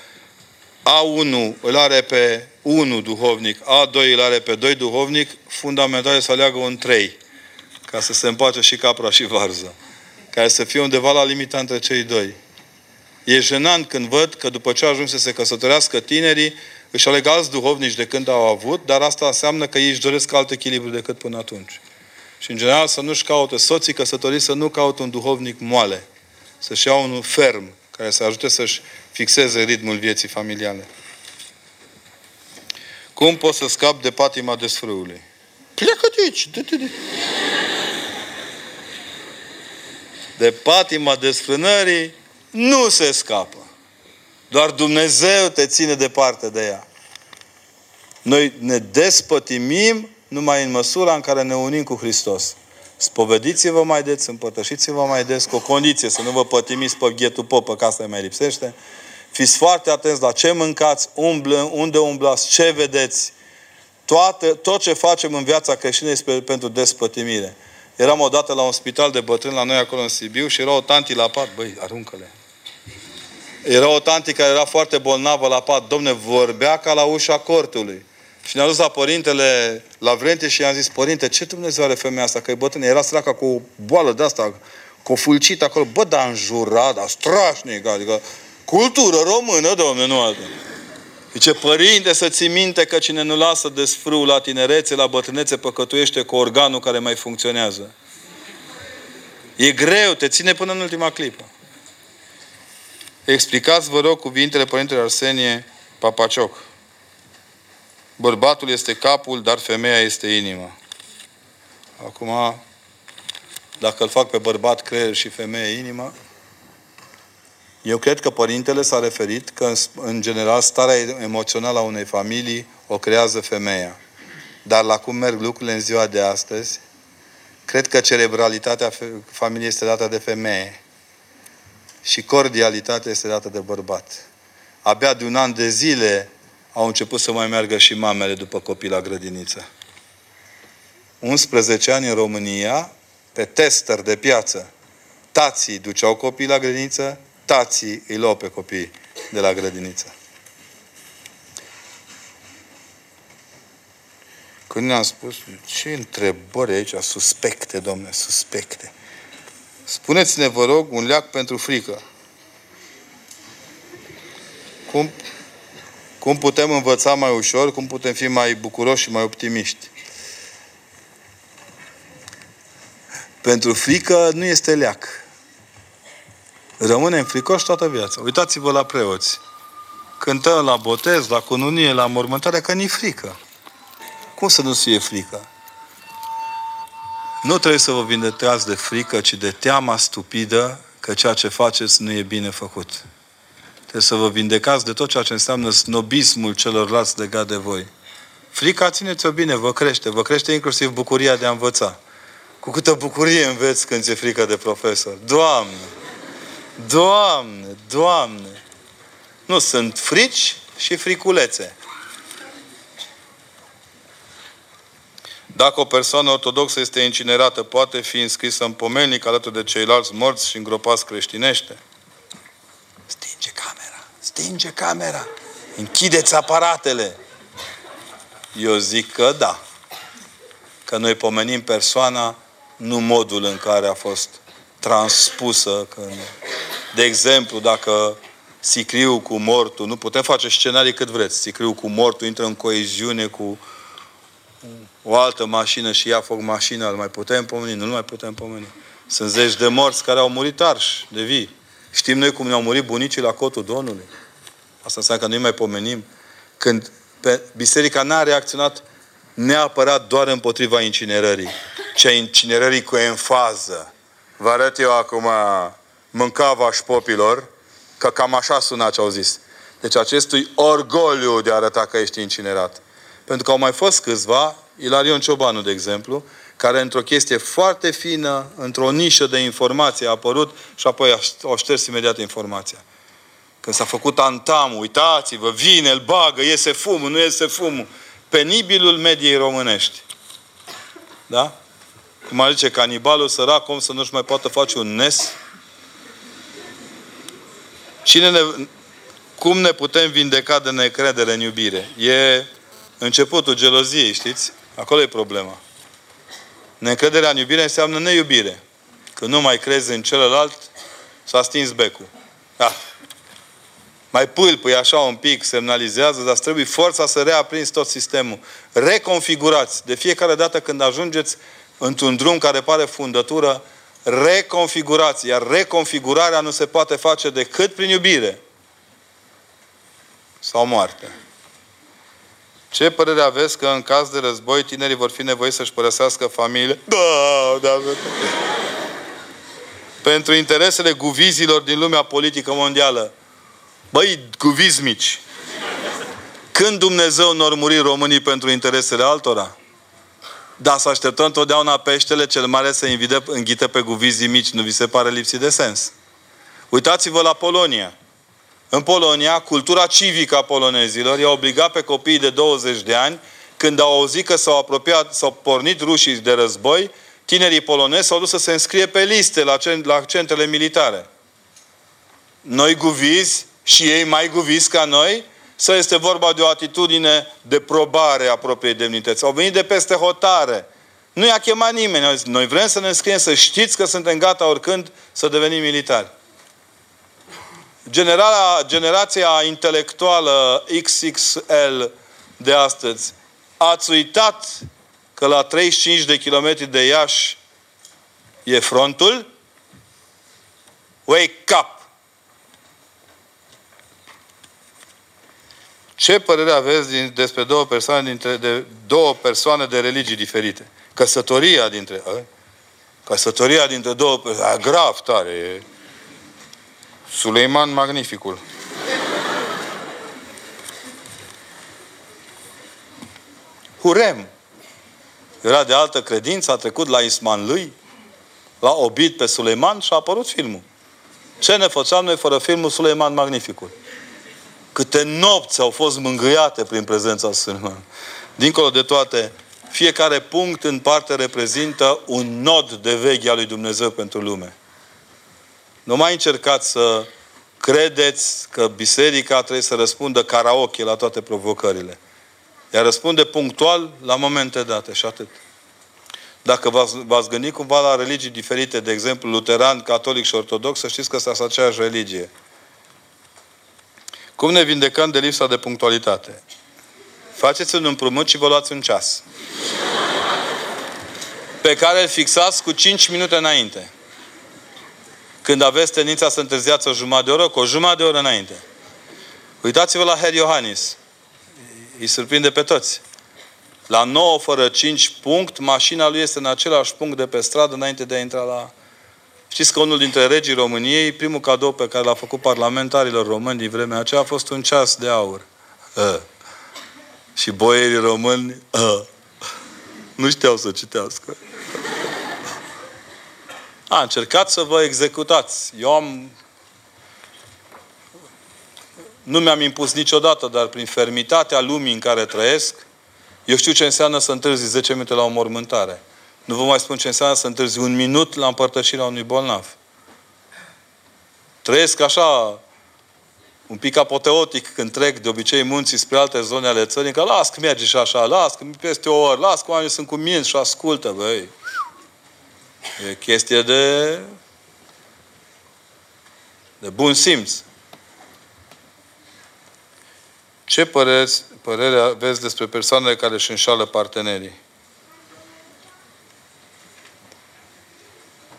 A1 îl are pe 1 duhovnic, A2 îl are pe 2 duhovnic, fundamental să aleagă un 3, ca să se împace și capra și varză, care să fie undeva la limita între cei doi. E jenant când văd că după ce ajung să se căsătorească tinerii, își aleg alți duhovnici de când au avut, dar asta înseamnă că ei își doresc alt echilibru decât până atunci. Și în general să nu-și caute soții căsătoriți, să nu caute un duhovnic moale, să-și ia unul ferm, care să ajute să-și fixeze ritmul vieții familiale. Cum poți să scapi de patima desfrâului? Pleacă de aici! De, de, de. de patima desfrânării nu se scapă. Doar Dumnezeu te ține departe de ea. Noi ne despătimim numai în măsura în care ne unim cu Hristos. Spovediți-vă mai des, împărtășiți-vă mai des, cu o condiție, să nu vă pătimiți pe ghetul popă, că asta mai lipsește. Fiți foarte atenți la ce mâncați, umblă, unde umblați, ce vedeți. Toate, tot ce facem în viața creștină este pentru despătimire. Eram odată la un spital de bătrâni la noi acolo în Sibiu și era o tanti la pat. Băi, aruncă-le. Era o tanti care era foarte bolnavă la pat. Domne, vorbea ca la ușa cortului. Și ne-a dus la părintele la vrente și i-am zis, părinte, ce Dumnezeu are femeia asta? Că e bătrână. Era săraca cu o boală de asta, cu o fulcită acolo. Bă, dar înjurat, dar strașnic. Adică cultură română, domne, nu altă. Zice, părinte, să ții minte că cine nu lasă desfrâul la tinerețe, la bătrânețe, păcătuiește cu organul care mai funcționează. E greu, te ține până în ultima clipă. Explicați, vă rog, cuvintele Părintele Arsenie Papacioc. Bărbatul este capul, dar femeia este inima. Acum, dacă îl fac pe bărbat creier și femeie inima, eu cred că părintele s-a referit că, în general, starea emoțională a unei familii o creează femeia. Dar la cum merg lucrurile în ziua de astăzi, cred că cerebralitatea familiei este dată de femeie și cordialitatea este dată de bărbat. Abia de un an de zile au început să mai meargă și mamele după copii la grădiniță. 11 ani în România, pe tester de piață, tații duceau copii la grădiniță, tații îi luau pe copii de la grădiniță. Când ne-am spus, ce întrebări aici, suspecte, domne, suspecte. Spuneți-ne, vă rog, un leac pentru frică. Cum, cum putem învăța mai ușor, cum putem fi mai bucuroși și mai optimiști. Pentru frică nu este leac. Rămânem fricoși toată viața. Uitați-vă la preoți. Cântăm la botez, la cununie, la mormântare, că ni frică. Cum să nu fie frică? Nu trebuie să vă vindecați de frică, ci de teama stupidă că ceea ce faceți nu e bine făcut. Trebuie să vă vindecați de tot ceea ce înseamnă snobismul celorlalți legat de voi. Frica, țineți-o bine, vă crește. Vă crește inclusiv bucuria de a învăța. Cu câtă bucurie înveți când ți-e frică de profesor. Doamne! Doamne! Doamne! Nu, sunt frici și friculețe. Dacă o persoană ortodoxă este incinerată, poate fi înscrisă în pomelnic alături de ceilalți morți și îngropați creștinește? Stinge camera! Stinge camera! Închideți aparatele! Eu zic că da. Că noi pomenim persoana, nu modul în care a fost transpusă. Când... De exemplu, dacă sicriu cu mortul, nu putem face scenarii cât vreți. Sicriu cu mortul intră în coeziune cu o altă mașină și ia foc mașina, îl mai putem pomeni? Nu-l mai putem pomeni. Sunt zeci de morți care au murit arși de vii. Știm noi cum ne-au murit bunicii la cotul Domnului. Asta înseamnă că nu mai pomenim. Când pe, biserica n-a reacționat neapărat doar împotriva incinerării, ci a incinerării cu enfază. Vă arăt eu acum mâncava popilor, că cam așa suna ce au zis. Deci acestui orgoliu de a arăta că ești incinerat. Pentru că au mai fost câțiva, Ilarion Ciobanu, de exemplu, care într-o chestie foarte fină, într-o nișă de informație a apărut și apoi au șters imediat informația. Când s-a făcut antam, uitați-vă, vine, îl bagă, iese fumul, nu iese fumul. Penibilul mediei românești. Da? cum ar zice canibalul sărac, om să nu-și mai poată face un nes. Cine ne, cum ne putem vindeca de necredere în iubire? E începutul geloziei, știți? Acolo e problema. Necrederea în iubire înseamnă neiubire. Când nu mai crezi în celălalt, s-a stins becul. Da. Mai pâlpâi așa un pic, semnalizează, dar trebuie forța să reaprinzi tot sistemul. Reconfigurați. De fiecare dată când ajungeți într-un drum care pare fundătură, reconfigurați. Iar reconfigurarea nu se poate face decât prin iubire. Sau moarte. Ce părere aveți că în caz de război tinerii vor fi nevoiți să-și părăsească familie? Da, da, da. Pentru interesele guvizilor din lumea politică mondială. Băi, guvizi mici. Când Dumnezeu nu ar muri românii pentru interesele altora? Da, să așteptăm întotdeauna peștele cel mare să invite, înghite pe guvizii mici. Nu vi se pare lipsit de sens? Uitați-vă la Polonia. În Polonia, cultura civică a polonezilor i-a obligat pe copiii de 20 de ani, când au auzit că s-au apropiat, s-au pornit rușii de război, tinerii polonezi s-au dus să se înscrie pe liste la, la centrele militare. Noi guvizi și ei mai guvizi ca noi, să este vorba de o atitudine de probare a propriei demnități. Au venit de peste hotare. Nu i-a chemat nimeni. Noi vrem să ne înscriem, să știți că suntem gata oricând să devenim militari. Generala, generația intelectuală XXL de astăzi, ați uitat că la 35 de kilometri de Iași e frontul? Wake up! Ce părere aveți din, despre două persoane, dintre, de, două persoane de religii diferite? Căsătoria dintre... A? Căsătoria dintre două persoane... Grav tare. E. Suleiman Magnificul. Hurem. Era de altă credință, a trecut la Isman lui, l-a obit pe Suleiman și a apărut filmul. Ce ne făceam noi fără filmul Suleiman Magnificul? Câte nopți au fost mângâiate prin prezența Sfântului. Dincolo de toate, fiecare punct în parte reprezintă un nod de veche al lui Dumnezeu pentru lume. Nu mai încercați să credeți că biserica trebuie să răspundă karaoke la toate provocările. Ea răspunde punctual la momente date și atât. Dacă v-ați, v-ați gândit cumva la religii diferite, de exemplu luteran, catolic și ortodox, să știți că sunt aceeași religie. Cum ne vindecăm de lipsa de punctualitate? Faceți un împrumut și vă luați un ceas. Pe care îl fixați cu 5 minute înainte. Când aveți tendința să întârziați o jumătate de oră, cu o jumătate de oră înainte. Uitați-vă la Herr Iohannis. Îi surprinde pe toți. La 9 fără 5 punct, mașina lui este în același punct de pe stradă înainte de a intra la Știți că unul dintre regii României, primul cadou pe care l-a făcut parlamentarilor români din vremea aceea a fost un ceas de aur. Uh. Și boierii români uh. nu știau să citească. A, încercat să vă executați. Eu am... Nu mi-am impus niciodată, dar prin fermitatea lumii în care trăiesc, eu știu ce înseamnă să întârzi 10 minute la o mormântare. Nu vă mai spun ce înseamnă să întârzi un minut la împărtășirea unui bolnav. Trăiesc așa, un pic apoteotic când trec de obicei munții spre alte zone ale țării, că las că merge și așa, las că peste o oră, las că oamenii sunt cu minți și ascultă, băi. E chestie de de bun simț. Ce părere, părere aveți despre persoanele care își înșală partenerii?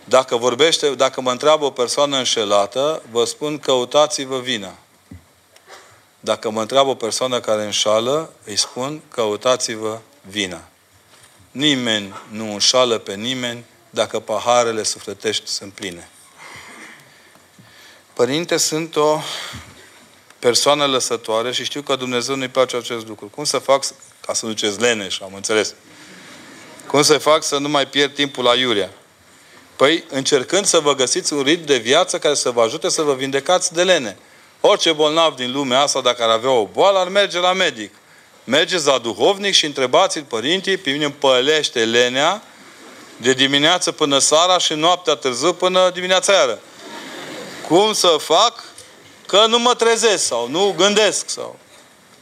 Dacă vorbește, dacă mă întreabă o persoană înșelată, vă spun căutați-vă vina. Dacă mă întreabă o persoană care înșală, îi spun căutați-vă vina. Nimeni nu înșală pe nimeni dacă paharele sufletești sunt pline. Părinte, sunt o persoană lăsătoare și știu că Dumnezeu nu-i place acest lucru. Cum să fac, ca să nu duceți leneș, am înțeles. Cum să fac să nu mai pierd timpul la Iuria? Păi, încercând să vă găsiți un ritm de viață care să vă ajute să vă vindecați de lene. Orice bolnav din lumea asta, dacă ar avea o boală, ar merge la medic. Mergeți la duhovnic și întrebați-l, părinții, pe mine îmi pălește lenea De dimineață până seara și noaptea târziu până dimineața iară. Cum să fac? Că nu mă trezesc sau nu gândesc sau...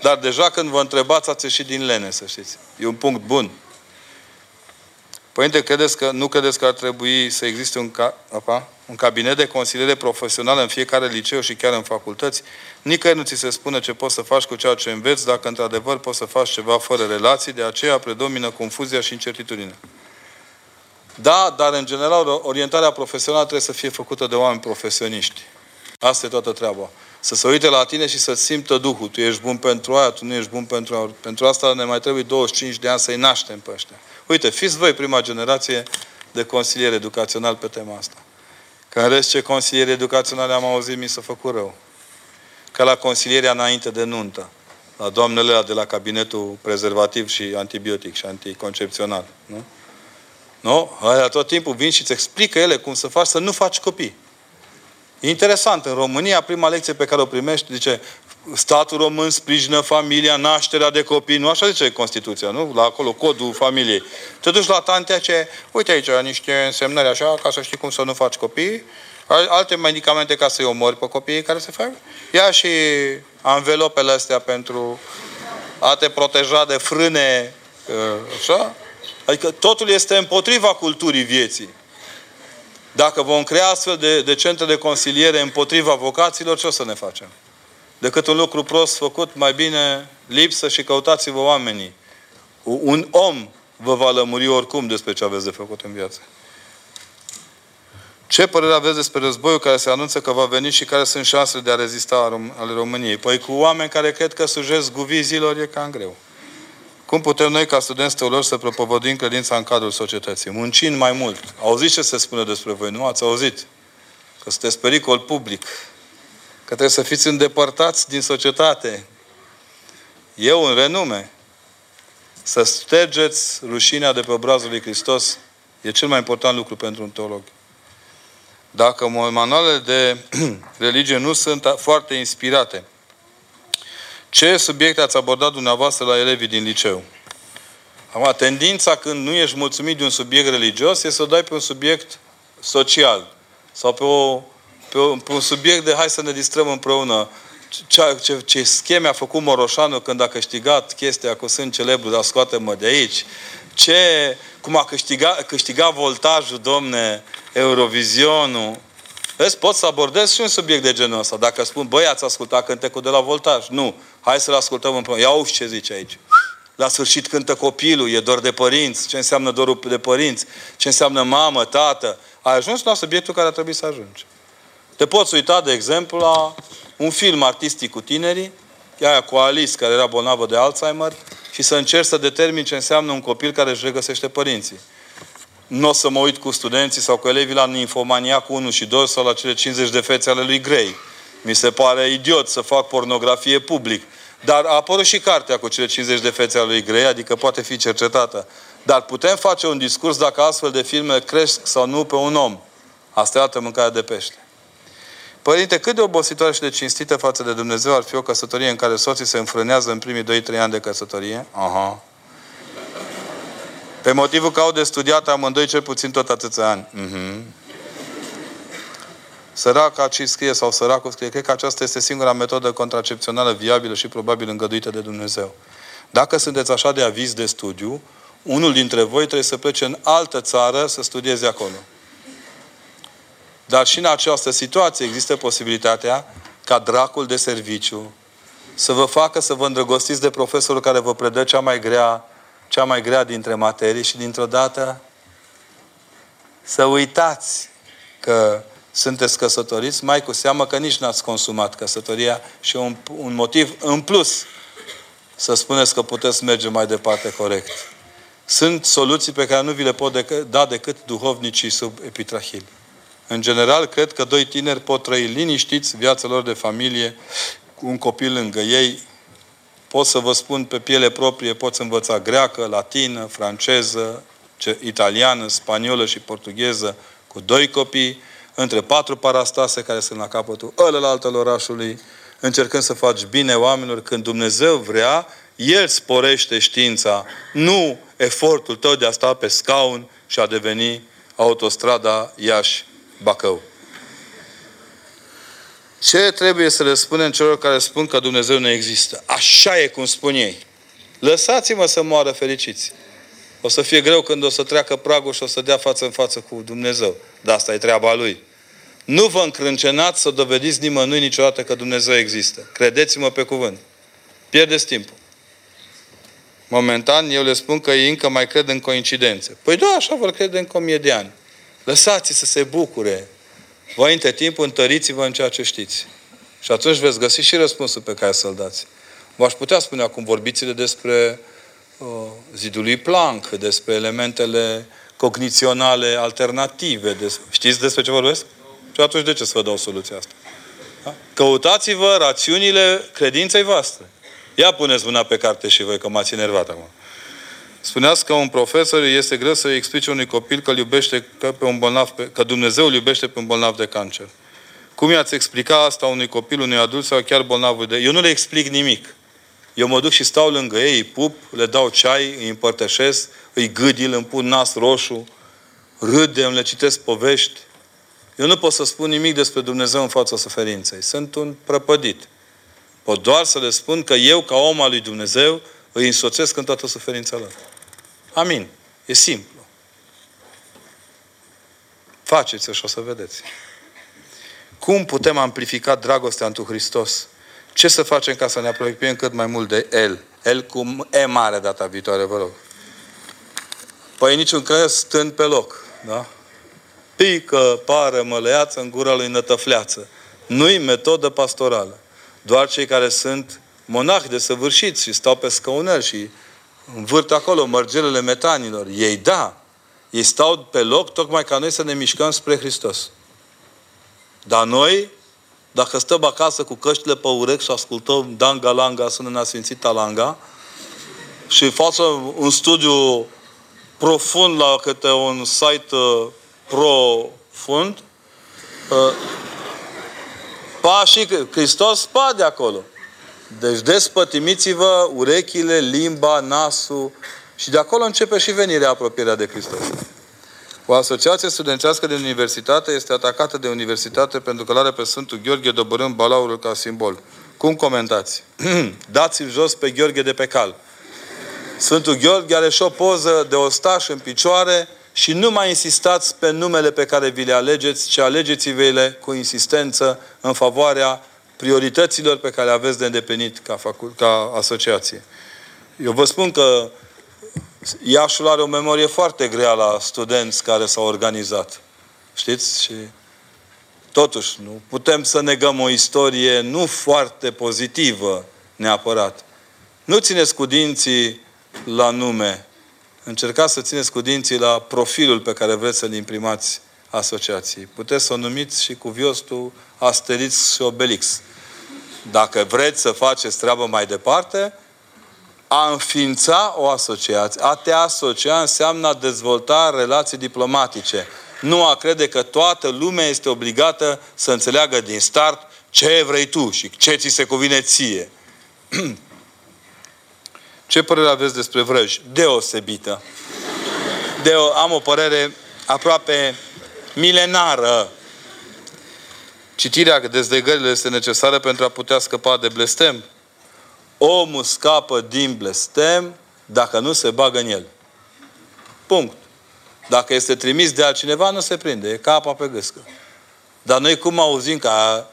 Dar deja când vă întrebați, ați ieșit din lene, să știți. E un punct bun. Părinte, credeți că, nu credeți că ar trebui să existe un, ca, apa, un cabinet de consiliere profesională în fiecare liceu și chiar în facultăți? Nicăieri nu ți se spune ce poți să faci cu ceea ce înveți, dacă într-adevăr poți să faci ceva fără relații, de aceea predomină confuzia și incertitudinea. Da, dar în general orientarea profesională trebuie să fie făcută de oameni profesioniști. Asta e toată treaba. Să se uite la tine și să simtă Duhul. Tu ești bun pentru aia, tu nu ești bun pentru aia. Pentru asta ne mai trebuie 25 de ani să-i naștem pe ăștia. Uite, fiți voi prima generație de consilier educațional pe tema asta. Că în rest ce consilieri educaționale am auzit mi s-a făcut rău. Ca la consilierea înainte de nuntă. La doamnele de la cabinetul prezervativ și antibiotic și anticoncepțional. Nu? Nu? Aia tot timpul vin și îți explică ele cum să faci să nu faci copii. E interesant, în România, prima lecție pe care o primești, zice, statul român sprijină familia, nașterea de copii, nu așa zice Constituția, nu? La acolo, codul familiei. Te duci la tantea ce, uite aici, niște însemnări așa, ca să știi cum să nu faci copii, alte medicamente ca să-i omori pe copiii care se fac. Ia și anvelopele astea pentru a te proteja de frâne, ă, așa? Adică totul este împotriva culturii vieții. Dacă vom crea astfel de, de centre de consiliere împotriva vocațiilor, ce o să ne facem? Decât un lucru prost făcut, mai bine lipsă și căutați-vă oamenii. Un om vă va lămuri oricum despre ce aveți de făcut în viață. Ce părere aveți despre războiul care se anunță că va veni și care sunt șansele de a rezista ale României? Păi cu oameni care cred că sujesc guvizilor e cam greu. Cum putem noi, ca studenți teologi, să propovăduim credința în cadrul societății? Muncind mai mult. Auziți ce se spune despre voi, nu? Ați auzit? Că sunteți pericol public. Că trebuie să fiți îndepărtați din societate. Eu, în renume, să stergeți rușinea de pe obrazul lui Hristos e cel mai important lucru pentru un teolog. Dacă manualele de [CLEARS THROAT] religie nu sunt foarte inspirate, ce subiecte ați abordat dumneavoastră la elevii din liceu? Acum, tendința când nu ești mulțumit de un subiect religios este să o dai pe un subiect social. Sau pe, o, pe, o, pe un subiect de hai să ne distrăm împreună. Ce, ce, ce scheme a făcut Moroșanu când a câștigat chestia cu sunt celebru, dar scoate-mă de aici. Ce, cum a câștigat, câștigat voltajul, domne, Eurovizionul. Vezi, pot să abordez și un subiect de genul ăsta. Dacă spun, băi, ați ascultat cântecul de la voltaj? Nu. Hai să-l ascultăm împreună. Ia uși ce zice aici. La sfârșit cântă copilul, e dor de părinți. Ce înseamnă dorul de părinți? Ce înseamnă mamă, tată? Ai ajuns la subiectul care ar trebui să ajungi. Te poți uita, de exemplu, la un film artistic cu tinerii, aia cu Alice, care era bolnavă de Alzheimer, și să încerci să determini ce înseamnă un copil care își regăsește părinții. Nu o să mă uit cu studenții sau cu elevii la Ninfomania cu 1 și 2 sau la cele 50 de fețe ale lui Grey. Mi se pare idiot să fac pornografie public. Dar a apărut și cartea cu cele 50 de fețe ale lui Grey, adică poate fi cercetată. Dar putem face un discurs dacă astfel de filme cresc sau nu pe un om. Asta e altă mâncare de pește. Părinte, cât de obositoare și de cinstită față de Dumnezeu ar fi o căsătorie în care soții se înfrânează în primii 2-3 ani de căsătorie? Aha. Pe motivul că au de studiat amândoi cel puțin tot atâția ani. Uh-huh. Săraca ce scrie sau săracul scrie, cred că aceasta este singura metodă contracepțională viabilă și probabil îngăduită de Dumnezeu. Dacă sunteți așa de aviz de studiu, unul dintre voi trebuie să plece în altă țară să studieze acolo. Dar și în această situație există posibilitatea ca dracul de serviciu să vă facă să vă îndrăgostiți de profesorul care vă predă cea mai grea, cea mai grea dintre materii și dintr-o dată să uitați că sunteți căsătoriți, mai cu seamă că nici n-ați consumat căsătoria și un, un motiv în plus să spuneți că puteți merge mai departe corect. Sunt soluții pe care nu vi le pot dec- da decât duhovnicii sub epitrahil. În general, cred că doi tineri pot trăi liniștiți viața lor de familie cu un copil lângă ei. Pot să vă spun pe piele proprie, poți învăța greacă, latină, franceză, italiană, spaniolă și portugheză cu doi copii între patru parastase care sunt la capătul ălălalt al orașului, încercând să faci bine oamenilor când Dumnezeu vrea, El sporește știința, nu efortul tău de a sta pe scaun și a deveni autostrada Iași-Bacău. Ce trebuie să le spunem celor care spun că Dumnezeu nu există? Așa e cum spun ei. Lăsați-mă să moară fericiți. O să fie greu când o să treacă pragul și o să dea față în față cu Dumnezeu. Dar asta e treaba Lui. Nu vă încrâncenați să dovediți nimănui niciodată că Dumnezeu există. Credeți-mă pe cuvânt. Pierdeți timpul. Momentan, eu le spun că ei încă mai cred în coincidențe. Păi da, așa vor crede în o de ani. Lăsați să se bucure. Voi între timp întăriți-vă în ceea ce știți. Și atunci veți găsi și răspunsul pe care să-l dați. V-aș putea spune acum, vorbiți despre uh, zidul lui Planck, despre elementele cogniționale alternative. Des... Știți despre ce vorbesc? Și atunci de ce să vă dau soluția asta? Da? Căutați-vă rațiunile credinței voastre. Ia puneți mâna pe carte și voi, că m-ați enervat acum. Spuneați că un profesor este greu să explice unui copil că, iubește, că, pe un bolnav, că Dumnezeu îl iubește pe un bolnav de cancer. Cum i-ați explica asta unui copil, unui adult sau chiar bolnav de... Eu nu le explic nimic. Eu mă duc și stau lângă ei, îi pup, le dau ceai, îi împărtășesc, îi gâdil, îmi pun nas roșu, râdem, le citesc povești. Eu nu pot să spun nimic despre Dumnezeu în fața suferinței. Sunt un prăpădit. Pot doar să le spun că eu, ca om al lui Dumnezeu, îi însoțesc în toată suferința lor. Amin. E simplu. Faceți și o să vedeți. Cum putem amplifica dragostea întru Hristos? Ce să facem ca să ne apropiem cât mai mult de El? El cu E mare data viitoare, vă rog. Păi niciun crez stând pe loc. Da? Pică, pare măleață în gura lui nătăfleață. Nu-i metodă pastorală. Doar cei care sunt monahi de săvârșiți și stau pe scăunel și învârt acolo mărgelele metanilor. Ei da, ei stau pe loc tocmai ca noi să ne mișcăm spre Hristos. Dar noi, dacă stăm acasă cu căștile pe urechi și ascultăm Danga Langa, sună a Sfințit Talanga, și facem un studiu profund la câte un site uh, profund, uh, pașii, Hristos pa de acolo. Deci despătimiți-vă urechile, limba, nasul și de acolo începe și venirea apropierea de Hristos. O asociație studențească de universitate este atacată de universitate pentru că l are pe Sfântul Gheorghe dobărând balaurul ca simbol. Cum comentați? [CLEARS THROAT] Dați-l jos pe Gheorghe de pe cal. Sfântul Gheorghe are și o poză de ostaș în picioare și nu mai insistați pe numele pe care vi le alegeți, ci alegeți-vi-le cu insistență în favoarea priorităților pe care le aveți de îndeplinit ca, facu- ca asociație. Eu vă spun că Iașul are o memorie foarte grea la studenți care s-au organizat. Știți? Și totuși, nu putem să negăm o istorie nu foarte pozitivă neapărat. Nu țineți cu dinții la nume. Încercați să țineți cu dinții la profilul pe care vreți să-l imprimați asociației. Puteți să o numiți și cu viostul Asterix și Obelix. Dacă vreți să faceți treabă mai departe, a înființa o asociație, a te asocia înseamnă a dezvolta relații diplomatice. Nu a crede că toată lumea este obligată să înțeleagă din start ce vrei tu și ce ți se cuvine ție. [CLEARS THROAT] Ce părere aveți despre vrăji? Deosebită. De o, am o părere aproape milenară. Citirea dezlegările este necesară pentru a putea scăpa de blestem. Omul scapă din blestem dacă nu se bagă în el. Punct. Dacă este trimis de altcineva, nu se prinde. E ca apa pe gâscă. Dar noi cum auzim că a,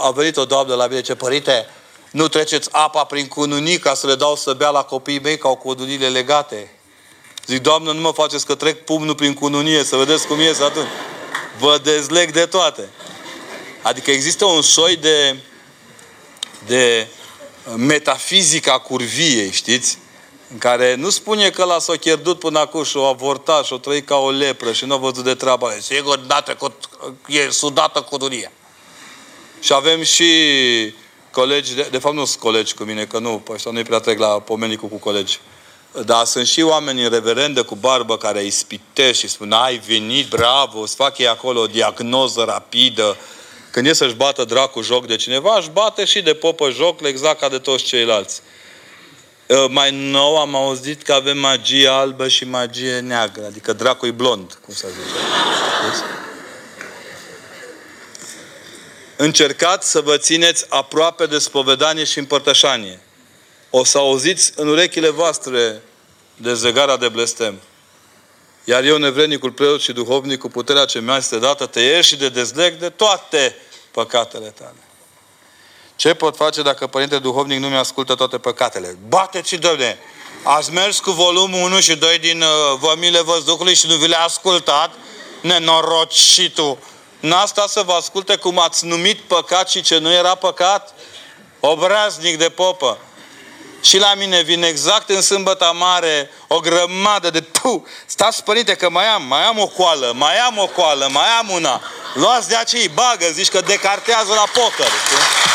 a venit o doamnă la mine, ce părinte, nu treceți apa prin cununii ca să le dau să bea la copiii mei ca au cununile legate. Zic, Doamnă, nu mă faceți că trec pumnul prin cununie, să vedeți cum ies atunci. Vă dezleg de toate. Adică există un soi de, de metafizica curviei, știți? În care nu spune că l-a s-o pierdut până acum și o avortat și o trăit ca o lepră și nu a văzut de treaba aia. Sigur, dată cu, e sudată cununia. Și avem și colegi, de, de fapt nu sunt colegi cu mine, că nu, ăștia nu-i prea trec la pomenicul cu colegi. Dar sunt și oameni în reverendă cu barbă care îi spitește și spun, ai venit, bravo, îți fac ei acolo o diagnoză rapidă. Când e să-și bată dracu joc de cineva, își bate și de popă joc exact ca de toți ceilalți. Uh, mai nou am auzit că avem magie albă și magie neagră, adică dracul blond, cum să zice. Încercați să vă țineți aproape de spovedanie și împărtășanie. O să auziți în urechile voastre dezlegarea de blestem. Iar eu, nevrednicul preot și duhovnic, cu puterea ce mi-a este dată, te ieși și de dezleg de toate păcatele tale. Ce pot face dacă Părinte Duhovnic nu mi-ascultă toate păcatele? Bateți, domne! Ați mers cu volumul 1 și 2 din uh, Vămile Văzduhului și nu vi le-a ascultat? Nenorocitul! N-a stat să vă asculte cum ați numit păcat și ce nu era păcat? Obraznic de popă. Și la mine vine exact în sâmbătă mare o grămadă de tu. Stați, părinte, că mai am, mai am o coală, mai am o coală, mai am una. Luați de aceea, bagă, zici că decartează la poker. Știi?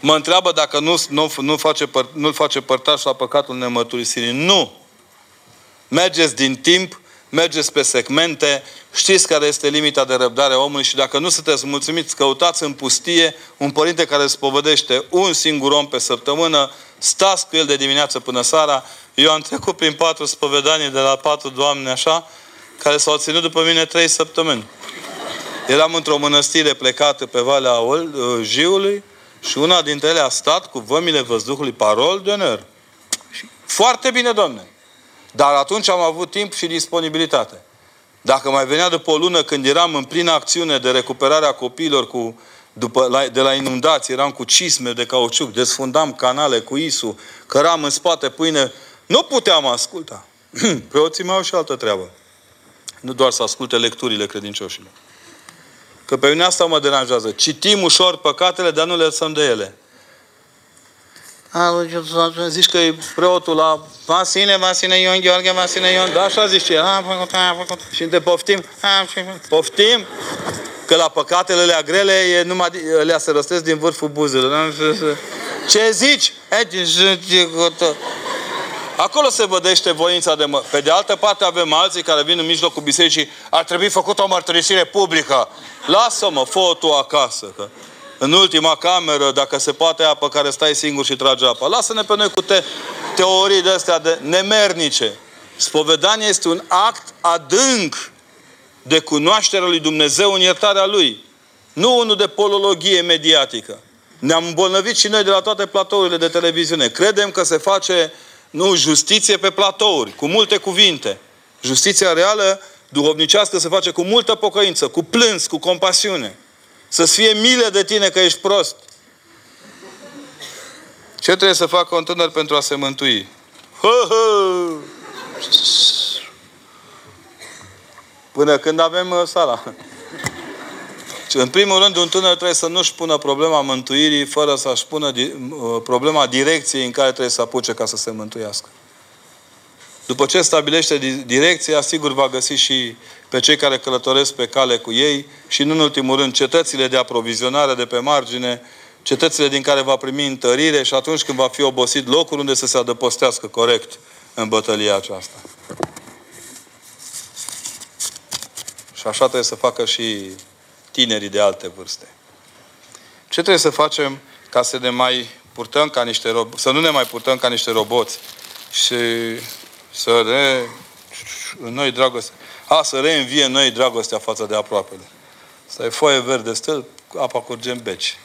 Mă întreabă dacă nu, nu, nu face, nu face părtaș la păcatul nemărturisirii. Nu! Mergeți din timp, mergeți pe segmente, știți care este limita de răbdare a omului și dacă nu sunteți mulțumiți, căutați în pustie un părinte care îți povedește un singur om pe săptămână, stați cu el de dimineață până seara. Eu am trecut prin patru spovedanii de la patru doamne așa, care s-au ținut după mine trei săptămâni. Eram într-o mănăstire plecată pe Valea Jiului, și una dintre ele a stat cu vămile văzduhului parol de onor. Foarte bine, domne. Dar atunci am avut timp și disponibilitate. Dacă mai venea după o lună când eram în plină acțiune de recuperare a copiilor cu, după, la, de la inundații, eram cu cisme de cauciuc, desfundam canale cu isu, căram în spate pâine, nu puteam asculta. [CLEARS THROAT] Preoții mai au și altă treabă. Nu doar să asculte lecturile credincioșilor. Că pe mine asta mă deranjează. Citim ușor păcatele, dar nu le lăsăm de ele. A, zici că e preotul la Vasile, Vasile Ion, Gheorghe, Vasile Ion. Da, așa zici A, făcut, a, făcut. Și te poftim. A, poftim că la păcatele alea grele e numai, le se răstesc din vârful buzelor. Ce zici? Acolo se vădește voința de mă. Pe de altă parte avem alții care vin în mijlocul bisericii, ar trebui făcut o mărturisire publică. Lasă-mă, fă tu acasă. Că în ultima cameră, dacă se poate apă care stai singur și trage apa. Lasă-ne pe noi cu te- teorii de astea de nemernice. Spovedania este un act adânc de cunoașterea lui Dumnezeu în iertarea Lui. Nu unul de polologie mediatică. Ne-am îmbolnăvit și noi de la toate platourile de televiziune. Credem că se face nu, justiție pe platouri, cu multe cuvinte. Justiția reală, duhovnicească, se face cu multă pocăință, cu plâns, cu compasiune. Să-ți fie milă de tine că ești prost. Ce trebuie să facă un tânăr pentru a se mântui? Hă, hă! Până când avem uh, sala. În primul rând, un tânăr trebuie să nu-și pună problema mântuirii fără să-și pună uh, problema direcției în care trebuie să apuce ca să se mântuiască. După ce stabilește direcția, sigur va găsi și pe cei care călătoresc pe cale cu ei și, nu în ultimul rând, cetățile de aprovizionare de pe margine, cetățile din care va primi întărire și atunci când va fi obosit locul unde să se adăpostească corect în bătălia aceasta. Și așa trebuie să facă și tinerii de alte vârste. Ce trebuie să facem ca să ne mai purtăm ca niște rob- să nu ne mai purtăm ca niște roboți și să re... în noi dragoste. A, să reînvie în noi dragostea față de aproapele. Să ai foaie verde stă, apa curge în beci.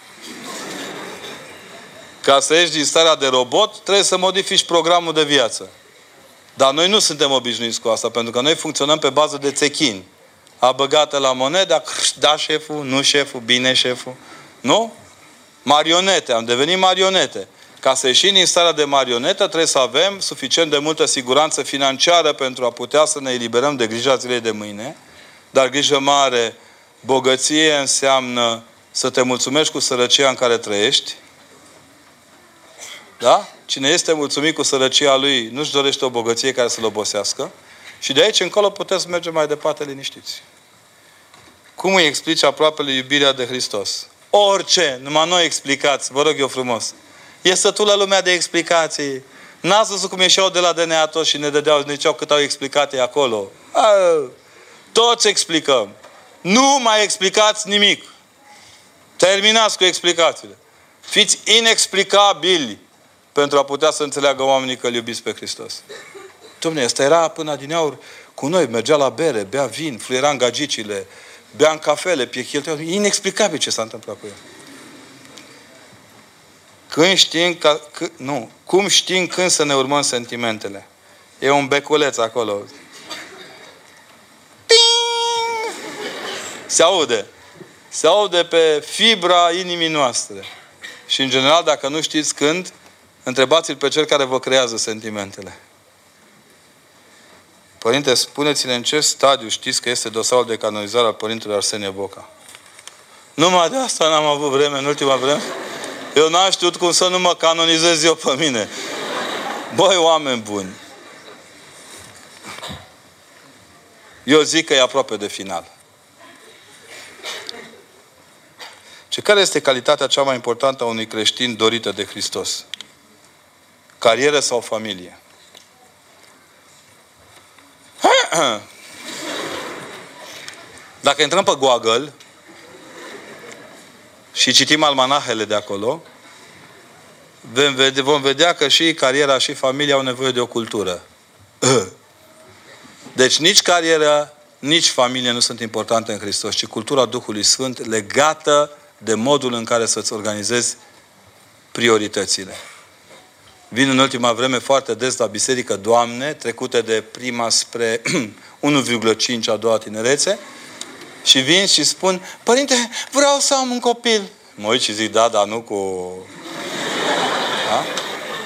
Ca să ieși din starea de robot, trebuie să modifici programul de viață. Dar noi nu suntem obișnuiți cu asta, pentru că noi funcționăm pe bază de țechini a băgat la moneda, da șeful, nu șeful, bine șeful. Nu? Marionete, am devenit marionete. Ca să ieșim din starea de marionetă, trebuie să avem suficient de multă siguranță financiară pentru a putea să ne eliberăm de grija zilei de mâine. Dar grijă mare, bogăție înseamnă să te mulțumești cu sărăcia în care trăiești. Da? Cine este mulțumit cu sărăcia lui, nu-și dorește o bogăție care să-l obosească. Și de aici încolo puteți merge mai departe liniștiți. Cum îi explici aproapele iubirea de Hristos? Orice, numai noi explicați, vă rog eu frumos. E sătul la lumea de explicații. N-ați văzut cum ieșeau de la DNA toți și ne dădeau, ne ziceau cât au explicat ei acolo. A, toți explicăm. Nu mai explicați nimic. Terminați cu explicațiile. Fiți inexplicabili pentru a putea să înțeleagă oamenii că îl iubiți pe Hristos. Dom'le, ăsta era până din aur cu noi, mergea la bere, bea vin, fluiera în gagicile, bea în cafele, piechiltea. Inexplicabil ce s-a întâmplat cu el. Când știm, că, că, nu, cum știm când să ne urmăm sentimentele? E un beculeț acolo. Ting! Se aude. Se aude pe fibra inimii noastre. Și în general, dacă nu știți când, întrebați-l pe cel care vă creează sentimentele. Părinte, spuneți-ne în ce stadiu știți că este dosarul de canonizare al Părintelui Arsenie Boca. Numai de asta n-am avut vreme în ultima vreme. Eu n-am știut cum să nu mă canonizez eu pe mine. Băi, oameni buni, eu zic că e aproape de final. Ce care este calitatea cea mai importantă a unui creștin dorită de Hristos? Carieră sau familie? [CLEARS THROAT] Dacă intrăm pe Google și citim almanahele de acolo, vom vedea că și cariera și familia au nevoie de o cultură. [CLEARS THROAT] Deci nici cariera, nici familie nu sunt importante în Hristos, ci cultura Duhului Sfânt legată de modul în care să-ți organizezi prioritățile. Vin în ultima vreme foarte des la biserică doamne, trecute de prima spre [CLEARS THROAT] 1,5 a doua tinerețe, și vin și spun, părinte, vreau să am un copil. Mă uit și zic, da, dar nu cu... Da?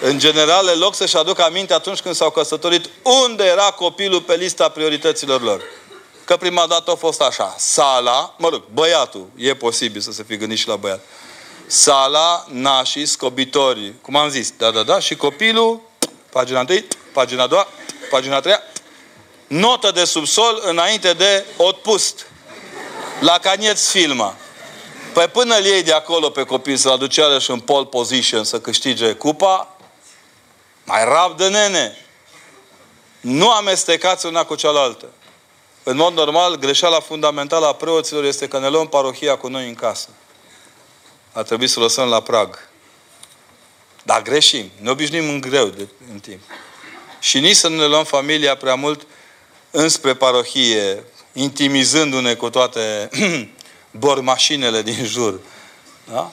În general, în loc să-și aducă aminte atunci când s-au căsătorit, unde era copilul pe lista priorităților lor. Că prima dată a fost așa. Sala, mă rog, băiatul, e posibil să se fi gândit și la băiat. Sala, nașii, scobitorii, cum am zis, da, da, da, și copilul, pagina 1, pagina 2, pagina 3, notă de subsol înainte de outpust. La canieți filma. Păi până îl iei de acolo pe copil să-l aduce și în pole position să câștige cupa, mai rabdă nene. Nu amestecați una cu cealaltă. În mod normal, greșeala fundamentală a preoților este că ne luăm parohia cu noi în casă. A trebuit să o lăsăm la prag. Dar greșim. Ne obișnuim în greu de, în timp. Și nici să nu ne luăm familia prea mult înspre parohie, intimizându-ne cu toate [CLEARS THROAT] bormașinele din jur. Da?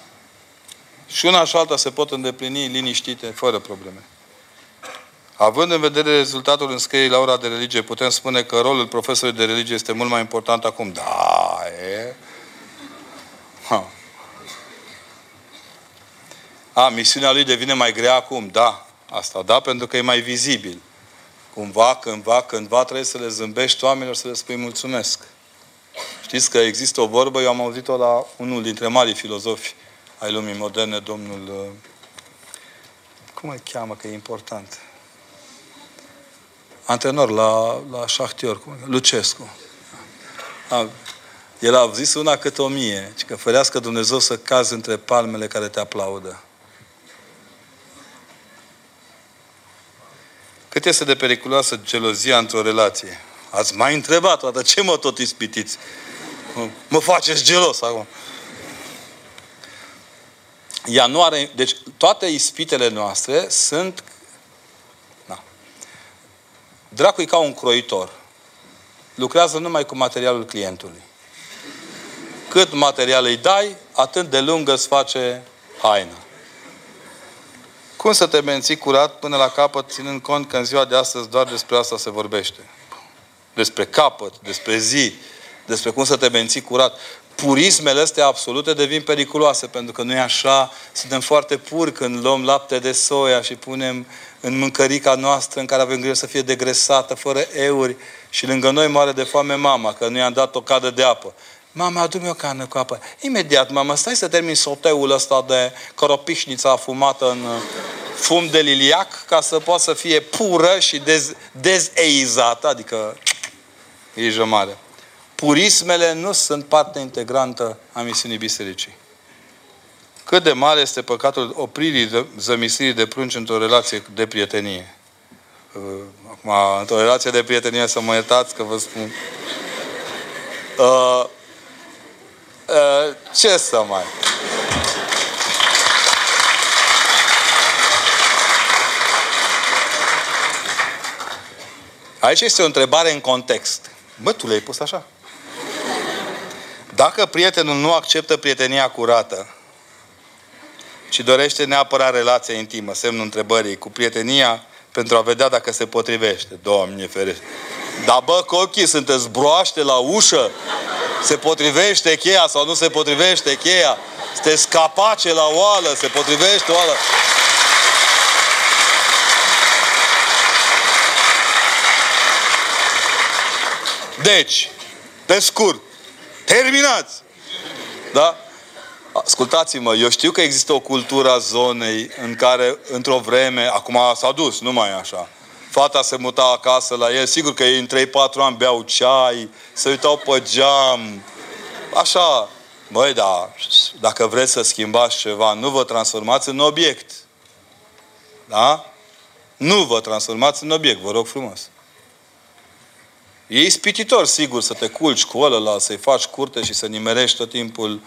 Și una și alta se pot îndeplini liniștite, fără probleme. Având în vedere rezultatul înscrierii la ora de religie, putem spune că rolul profesorului de religie este mult mai important acum. Da, e. Ha. A, misiunea lui devine mai grea acum. Da, asta da, pentru că e mai vizibil. Cumva, cândva, cândva trebuie să le zâmbești oamenilor, să le spui mulțumesc. Știți că există o vorbă, eu am auzit-o la unul dintre marii filozofi ai lumii moderne, domnul... Uh, cum îl cheamă, că e important? Antrenor la, la șahtior, cum, Lucescu. A, el a zis una câte o mie, că ferească Dumnezeu să cazi între palmele care te aplaudă. Cât este de periculoasă gelozia într-o relație? Ați mai întrebat toată ce mă tot ispitiți? Mă faceți gelos acum. Ea nu are... Deci toate ispitele noastre sunt... Na. Dracul e ca un croitor. Lucrează numai cu materialul clientului. Cât material îi dai, atât de lungă îți face haina. Cum să te menții curat până la capăt, ținând cont că în ziua de astăzi doar despre asta se vorbește? Despre capăt, despre zi, despre cum să te menții curat. Purismele astea absolute devin periculoase, pentru că nu e așa. Suntem foarte puri când luăm lapte de soia și punem în mâncărica noastră în care avem grijă să fie degresată, fără euri, și lângă noi moare de foame mama, că nu i-am dat o cadă de apă. Mama, adu-mi o cană cu apă. Imediat, mama, stai să termin soteul ăsta de coropișnița afumată în uh, fum de liliac ca să poată să fie pură și dez, dezeizată, adică e mare. Purismele nu sunt parte integrantă a misiunii bisericii. Cât de mare este păcatul opririi zămisirii de prunci într-o relație de prietenie. Uh, acum, într-o relație de prietenie, să mă iertați că vă spun. Uh, Uh, ce să mai... Aici este o întrebare în context. Bă, tu le-ai pus așa. Dacă prietenul nu acceptă prietenia curată, ci dorește neapărat relația intimă, semnul întrebării, cu prietenia, pentru a vedea dacă se potrivește. Doamne ferește! Dar bă, cochii, sunteți broaște la ușă? Se potrivește cheia sau nu se potrivește cheia? Sunteți capace la oală? Se potrivește oală? Deci, pe scurt, terminați! Da? Ascultați-mă, eu știu că există o cultură a zonei în care, într-o vreme, acum s-a dus, nu mai e așa, fata se muta acasă la el, sigur că ei în 3-4 ani beau ceai, se uitau pe geam, așa. Băi, da, dacă vreți să schimbați ceva, nu vă transformați în obiect. Da? Nu vă transformați în obiect, vă rog frumos. E ispititor, sigur, să te culci cu ăla, să-i faci curte și să nimerești tot timpul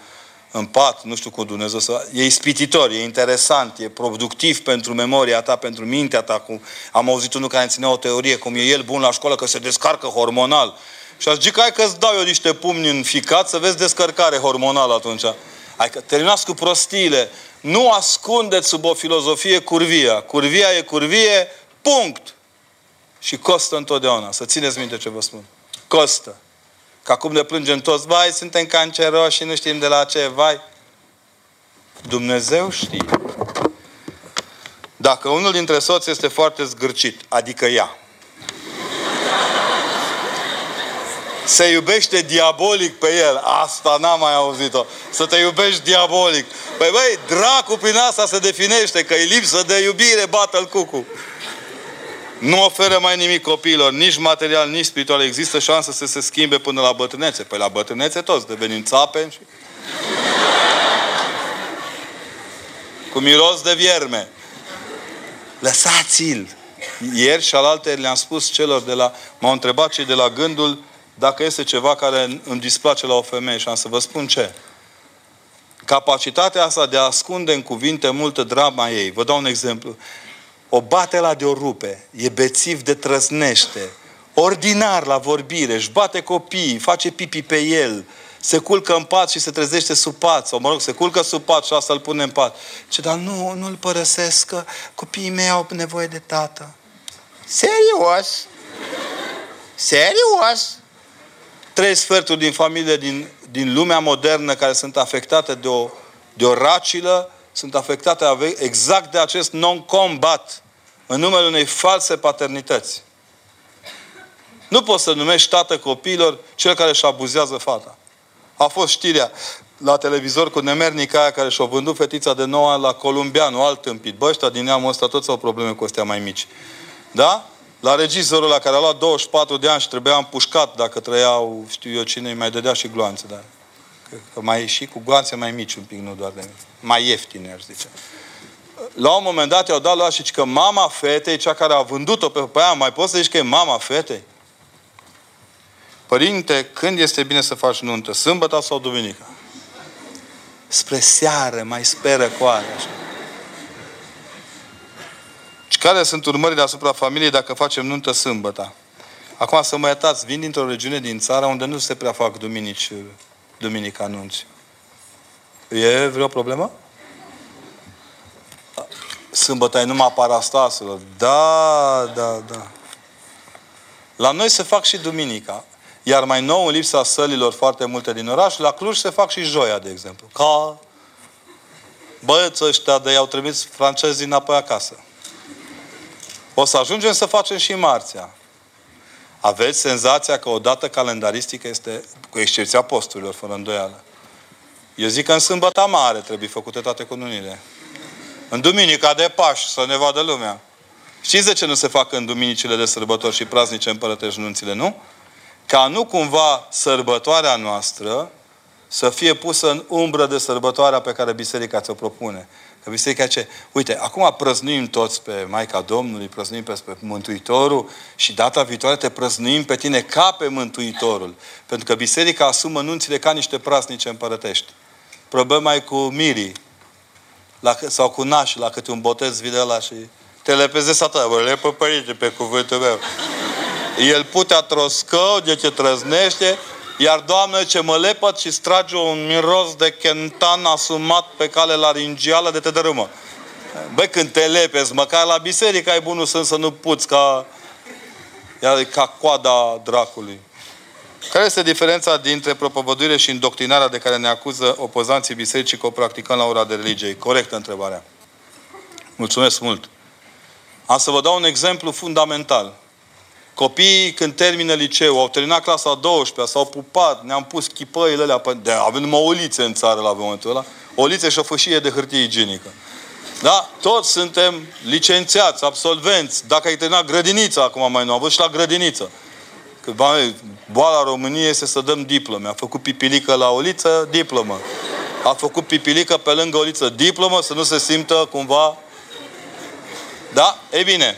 în pat, nu știu cum Dumnezeu să... E ispititor, e interesant, e productiv pentru memoria ta, pentru mintea ta. Cum... Am auzit unul care ținea o teorie, cum e el bun la școală, că se descarcă hormonal. Și aș zis, hai că-ți dau eu niște pumni în ficat să vezi descărcare hormonală atunci. Hai că terminați cu prostiile. Nu ascundeți sub o filozofie curvia. Curvia e curvie, punct. Și costă întotdeauna. Să țineți minte ce vă spun. Costă. Că acum ne plângem toți, vai, suntem canceroși și nu știm de la ce, vai. Dumnezeu știe. Dacă unul dintre soți este foarte zgârcit, adică ea, se iubește diabolic pe el. Asta n-am mai auzit-o. Să te iubești diabolic. Păi băi, dracu prin asta se definește, că e lipsă de iubire, bată-l cucu. Nu oferă mai nimic copiilor, nici material, nici spiritual. Există șansă să se schimbe până la bătrânețe. Păi la bătrânețe toți devenim țape și... Cu miros de vierme. Lăsați-l! Ieri și alaltă le-am spus celor de la... M-au întrebat cei de la gândul dacă este ceva care îmi displace la o femeie și am să vă spun ce. Capacitatea asta de a ascunde în cuvinte multă drama ei. Vă dau un exemplu. O bate la de o rupe, e bețiv de trăznește, ordinar la vorbire, își bate copiii, face pipi pe el, se culcă în pat și se trezește sub pat, sau mă rog, se culcă sub pat și asta îl pune în pat. Ce, dar nu, nu-l părăsesc, că copiii mei au nevoie de tată. Serios? Serios? Trei sferturi din familie din, din lumea modernă care sunt afectate de o, de o racilă, sunt afectate exact de acest non-combat în numele unei false paternități. Nu poți să numești tată copiilor cel care își abuzează fata. A fost știrea la televizor cu nemernica aia care și-a vândut fetița de 9 ani la columbianu, alt tâmpit. Bă, ăștia din neamul ăsta toți au probleme cu astea mai mici. Da? La regizorul la care a luat 24 de ani și trebuia împușcat dacă trăiau, știu eu cine, îi mai dădea și gloanțe. Dar că mai și cu gloanțe mai mici un pic, nu doar de mici. Mai ieftine, aș zice. La un moment dat i-au dat la și că mama fetei, cea care a vândut-o pe, pe aia, mai poți să zici că e mama fetei? Părinte, când este bine să faci nuntă? Sâmbătă sau duminică? Spre seară, mai speră coare, așa. Și care sunt urmările asupra familiei dacă facem nuntă sâmbătă? Acum să mă iertați, vin dintr-o regiune din țară unde nu se prea fac duminici, duminica anunți. E vreo problemă? Sâmbătă e numai parastaselor. Da, da, da. La noi se fac și duminica. Iar mai nou, în lipsa sălilor foarte multe din oraș, la Cluj se fac și joia, de exemplu. Ca băieți ăștia de i-au trimis francezii înapoi acasă. O să ajungem să facem și marțea. Aveți senzația că o dată calendaristică este, cu excepția posturilor, fără îndoială. Eu zic că în sâmbătă mare trebuie făcute toate cununile. În duminica de Paști, să ne vadă lumea. Știți de ce nu se fac în duminicile de sărbători și praznice împărătești nunțile, nu? Ca nu cumva sărbătoarea noastră să fie pusă în umbră de sărbătoarea pe care biserica ți-o propune. Că biserica ce? Uite, acum prăznuim toți pe Maica Domnului, prăznuim pe, pe Mântuitorul și data viitoare te prăznuim pe tine ca pe Mântuitorul. Pentru că biserica asumă nunțile ca niște prasnice împărătești. Problema e cu mirii. La, sau cu nași, la câte un botez vine la și te lepeze satan. Bă, lepă părinte pe cuvântul meu. El putea troscău, de ce trăznește, iar Doamne ce mă lepăt și strage un miros de kentan asumat pe cale laringială de te dărâmă. Băi, când te lepezi, măcar la biserică ai bunul sens să nu puți ca, ca coada dracului. Care este diferența dintre propovăduire și indoctrinarea de care ne acuză opozanții bisericii că o practicăm la ora de religie? Corectă întrebarea. Mulțumesc mult. Am să vă dau un exemplu fundamental. Copiii, când termină liceu, au terminat clasa a 12 s-au pupat, ne-am pus chipăile alea, de, avem numai olițe în țară la momentul ăla, olițe și o fâșie de hârtie igienică. Da? Toți suntem licențiați, absolvenți. Dacă ai terminat grădinița, acum mai nu, am văzut și la grădiniță. Că boala României este să dăm diplome. A făcut pipilică la oliță, diplomă. A făcut pipilică pe lângă oliță, diplomă, să nu se simtă cumva... Da? Ei bine,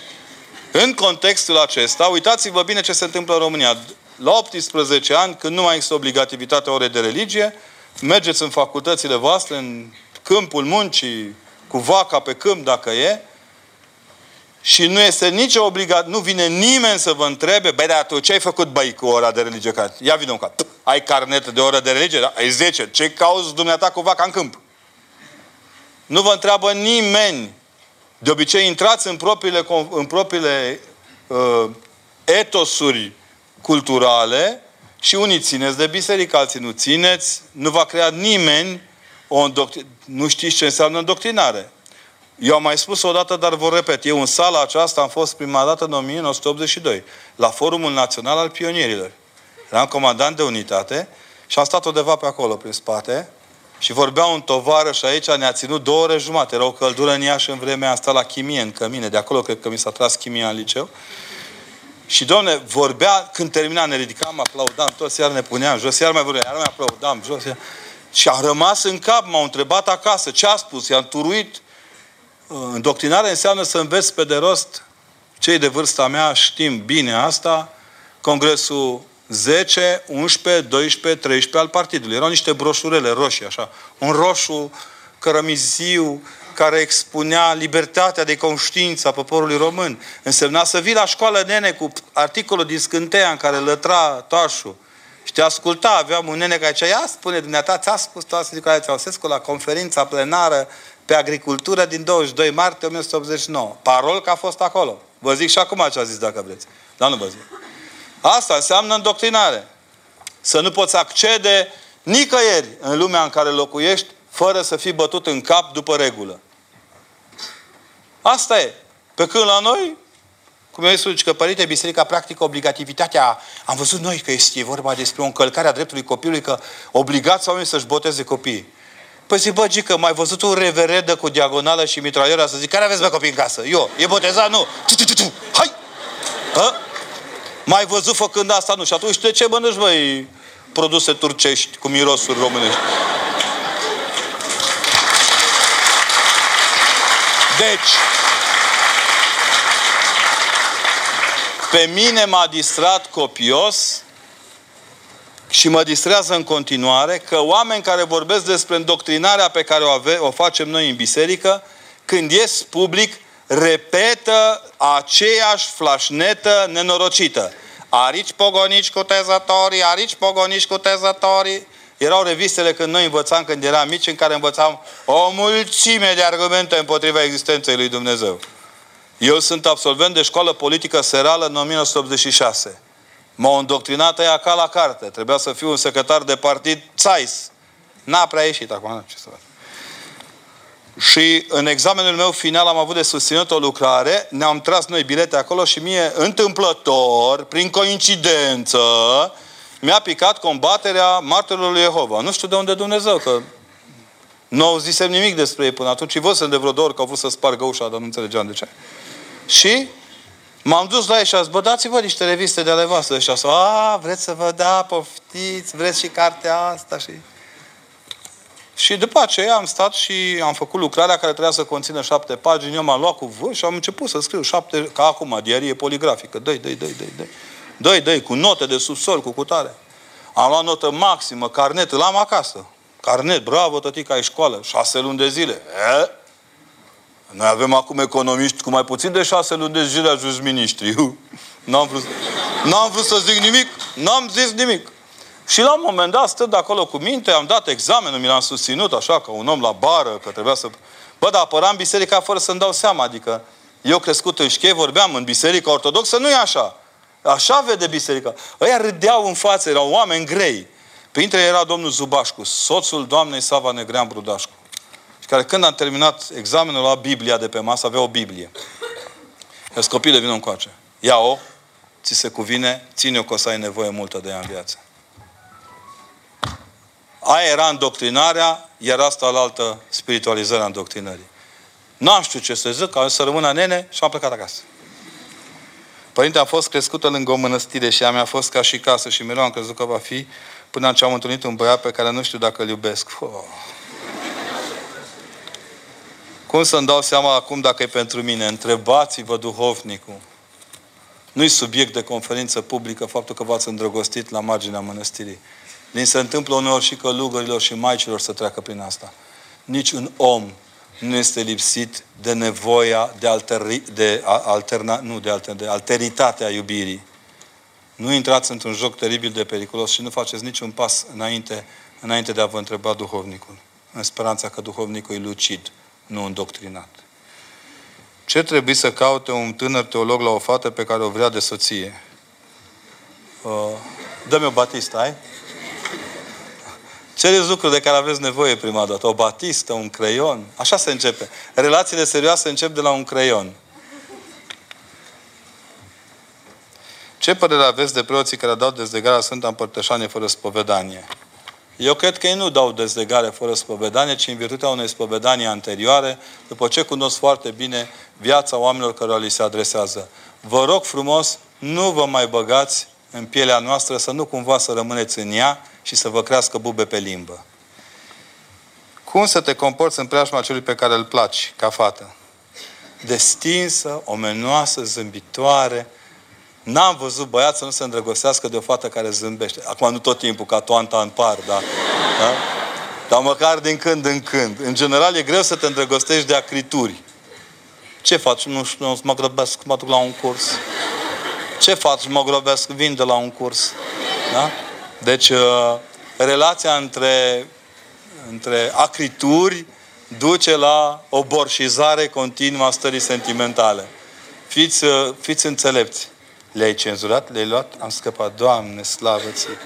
în contextul acesta, uitați-vă bine ce se întâmplă în România. La 18 ani, când nu mai există obligativitatea ore de religie, mergeți în facultățile voastre, în câmpul muncii, cu vaca pe câmp, dacă e, și nu este nicio obligat, nu vine nimeni să vă întrebe, băi, dar tu ce ai făcut, băi, cu ora de religie? Ia vină un cap. Ai carnet de oră de religie? Da? Ai 10. Ce cauți dumneata cu vaca în câmp? Nu vă întreabă nimeni de obicei intrați în propriile, în propriile uh, etosuri culturale și unii țineți de biserică, alții nu țineți. Nu va crea nimeni o Nu știți ce înseamnă îndoctrinare. Eu am mai spus o dată, dar vă repet. Eu în sala aceasta am fost prima dată în 1982, la Forumul Național al Pionierilor. Eram comandant de unitate și am stat undeva pe acolo, prin spate, și vorbea un tovarăș aici, ne-a ținut două ore jumate. Era o căldură în Iași în vremea asta la chimie, în cămine. De acolo cred că mi s-a tras chimia în liceu. Și, domne, vorbea, când termina, ne ridicam, aplaudam, toți iar ne puneam jos, iar mai vorbea, iar mai aplaudam, jos. Iar... Și a rămas în cap, m-au întrebat acasă, ce a spus, i-am turuit. Îndoctrinare înseamnă să înveți pe de rost, cei de vârsta mea știm bine asta, Congresul 10, 11, 12, 13 al partidului. Erau niște broșurele roșii, așa. Un roșu cărămiziu care expunea libertatea de conștiință a poporului român. Însemna să vii la școală, nene, cu articolul din Scânteia în care lătra toașul. Și te asculta, aveam un nene care zicea, ia spune dumneata, ți-a spus toată Nicolae Ceaușescu la conferința plenară pe agricultură din 22 martie 1989. Parol că a fost acolo. Vă zic și acum ce a zis dacă vreți. Dar nu vă zic. Asta înseamnă îndoctrinare. Să nu poți accede nicăieri în lumea în care locuiești fără să fii bătut în cap după regulă. Asta e. Pe când la noi, cum eu spus că Părinte Biserica practică obligativitatea, am văzut noi că este vorba despre o încălcare a dreptului copilului, că obligați oamenii să-și boteze copiii. Păi zic, bă, Gică, mai văzut un reveredă cu diagonală și mitraliera să zic, care aveți, bă, copii în casă? Eu. E botezat? Nu. Hai! Ha? Mai văzut făcând asta? Nu. Și atunci de ce mănânci, băi, produse turcești cu mirosuri românești? Deci, pe mine m-a distrat copios și mă distrează în continuare că oameni care vorbesc despre îndoctrinarea pe care o, ave, o facem noi în biserică, când ies public, repetă aceeași flașnetă nenorocită. Arici pogonici cu tezătorii, arici pogonici cu tezătorii. Erau revistele când noi învățam, când eram mici, în care învățam o mulțime de argumente împotriva existenței lui Dumnezeu. Eu sunt absolvent de școală politică serală în 1986. M-au îndoctrinat ea ca la carte. Trebuia să fiu un secretar de partid țais. N-a prea ieșit acum, ce să fac. Și în examenul meu final am avut de susținut o lucrare, ne-am tras noi bilete acolo și mie, întâmplător, prin coincidență, mi-a picat combaterea martorilor lui Jehova. Nu știu de unde Dumnezeu, că nu auzisem nimic despre ei până atunci. Și văzusem de vreo două ori că au vrut să spargă ușa, dar nu înțelegeam de ce. Și m-am dus la ei și a zis, bă, dați-vă niște reviste de ale voastre. Și a zis, a, vreți să vă da, poftiți, vreți și cartea asta și... Și după aceea am stat și am făcut lucrarea care trebuia să conțină șapte pagini. Eu m-am luat cu voi și am început să scriu șapte, ca acum, diarie poligrafică. Dăi, dăi, dăi, dăi, dăi. Dăi, dăi, cu note de subsol, cu cutare. Am luat notă maximă, carnet, îl am acasă. Carnet, bravo, tătica, ai școală. Șase luni de zile. E? Noi avem acum economiști cu mai puțin de șase luni de zile ajuns ministri. N-am vrut, n-am vrut să zic nimic, n-am zis nimic. Și la un moment dat, stând acolo cu minte, am dat examenul, mi l-am susținut așa, ca un om la bară, că trebuia să... Bă, dar apăram biserica fără să-mi dau seama, adică eu crescut în șchei, vorbeam în biserica ortodoxă, nu e așa. Așa vede biserica. Ăia râdeau în față, erau oameni grei. Printre ei era domnul Zubașcu, soțul doamnei Sava Negrean Brudașcu. Și care când am terminat examenul la Biblia de pe masă, avea o Biblie. Iar copile, vină încoace. Ia-o, ți se cuvine, ține-o că o să ai nevoie multă de ea în viață. Aia era îndoctrinarea, iar asta la altă spiritualizarea îndoctrinării. Nu știu ce să zic, am să rămână nene și am plecat acasă. Părinte, am fost crescută lângă o mănăstire și a mea a fost ca și casă și mereu am crezut că va fi până ce am întâlnit un băiat pe care nu știu dacă îl iubesc. Oh. Cum să-mi dau seama acum dacă e pentru mine? Întrebați-vă duhovnicul. Nu-i subiect de conferință publică faptul că v-ați îndrăgostit la marginea mănăstirii. Ni se întâmplă uneori și călugărilor și maicilor să treacă prin asta. Nici un om nu este lipsit de nevoia de, alteri, de, alterna, nu, de, alter, de alteritatea iubirii. Nu intrați într-un joc teribil de periculos și nu faceți niciun pas înainte, înainte de a vă întreba duhovnicul. În speranța că duhovnicul e lucid, nu îndoctrinat. Ce trebuie să caute un tânăr teolog la o fată pe care o vrea de soție? Uh, dă-mi o batistă, ai? Cereți lucruri de care aveți nevoie prima dată. O batistă, un creion. Așa se începe. Relațiile serioase încep de la un creion. Ce părere aveți de preoții care dau dezlegarea Sfânta Împărtășanie fără spovedanie? Eu cred că ei nu dau dezlegare fără spovedanie, ci în virtutea unei spovedanii anterioare, după ce cunosc foarte bine viața oamenilor care li se adresează. Vă rog frumos, nu vă mai băgați în pielea noastră, să nu cumva să rămâneți în ea și să vă crească bube pe limbă. Cum să te comporți în preajma celui pe care îl placi, ca fată? Destinsă, omenoasă, zâmbitoare. N-am văzut băiat să nu se îndrăgostească de o fată care zâmbește. Acum nu tot timpul, ca toanta în par, dar... Da? Dar măcar din când în când. În general, e greu să te îndrăgostești de acrituri. Ce faci? Nu știu, nu mă grăbesc, mă duc la un curs. Ce faci? Mă grăbesc, vin de la un curs. Da? Deci, uh, relația între, între acrituri duce la o borșizare continuă a stării sentimentale. Fiți, uh, fiți înțelepți. Le-ai cenzurat? Le-ai luat? Am scăpat. Doamne, slavă ție!